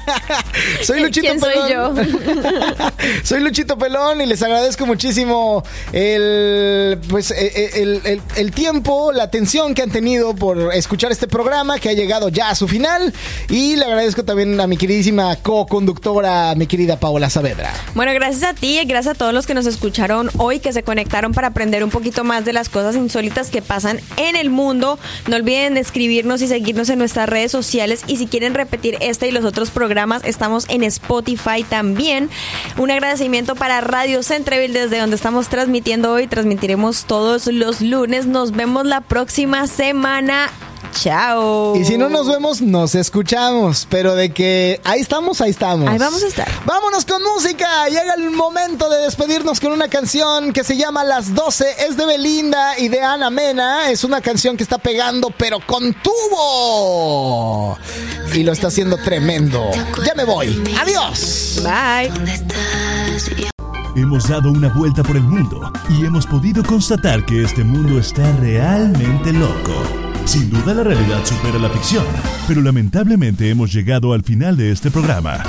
soy Luchito
¿Quién soy
Pelón. soy Luchito Pelón y les agradezco muchísimo el pues eh, eh, el, el- el tiempo, la atención que han tenido por este programa que ha llegado ya a su final. Y le agradezco también a mi queridísima co-conductora, mi querida Paola Saavedra.
Bueno, gracias a ti y gracias a todos los que nos escucharon hoy, que se conectaron para aprender un poquito más de las cosas insólitas que pasan en el mundo. No olviden escribirnos y seguirnos en nuestras redes sociales y si quieren repetir este y los otros programas, estamos en Spotify también. Un agradecimiento para Radio Centreville desde donde estamos transmitiendo hoy. Transmitiremos todos los lunes. Nos vemos la próxima semana. Chao.
Y si no nos vemos, nos escuchamos. Pero de que ahí estamos, ahí estamos.
Ahí vamos a estar.
Vámonos con música. Llega el momento de despedirnos con una canción que se llama Las 12. Es de Belinda y de Ana Mena. Es una canción que está pegando, pero con tubo. Y lo está haciendo tremendo. Ya me voy. Adiós.
Bye.
Hemos dado una vuelta por el mundo y hemos podido constatar que este mundo está realmente loco. Sin duda la realidad supera la ficción, pero lamentablemente hemos llegado al final de este programa.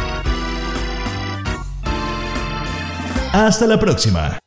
Hasta la próxima.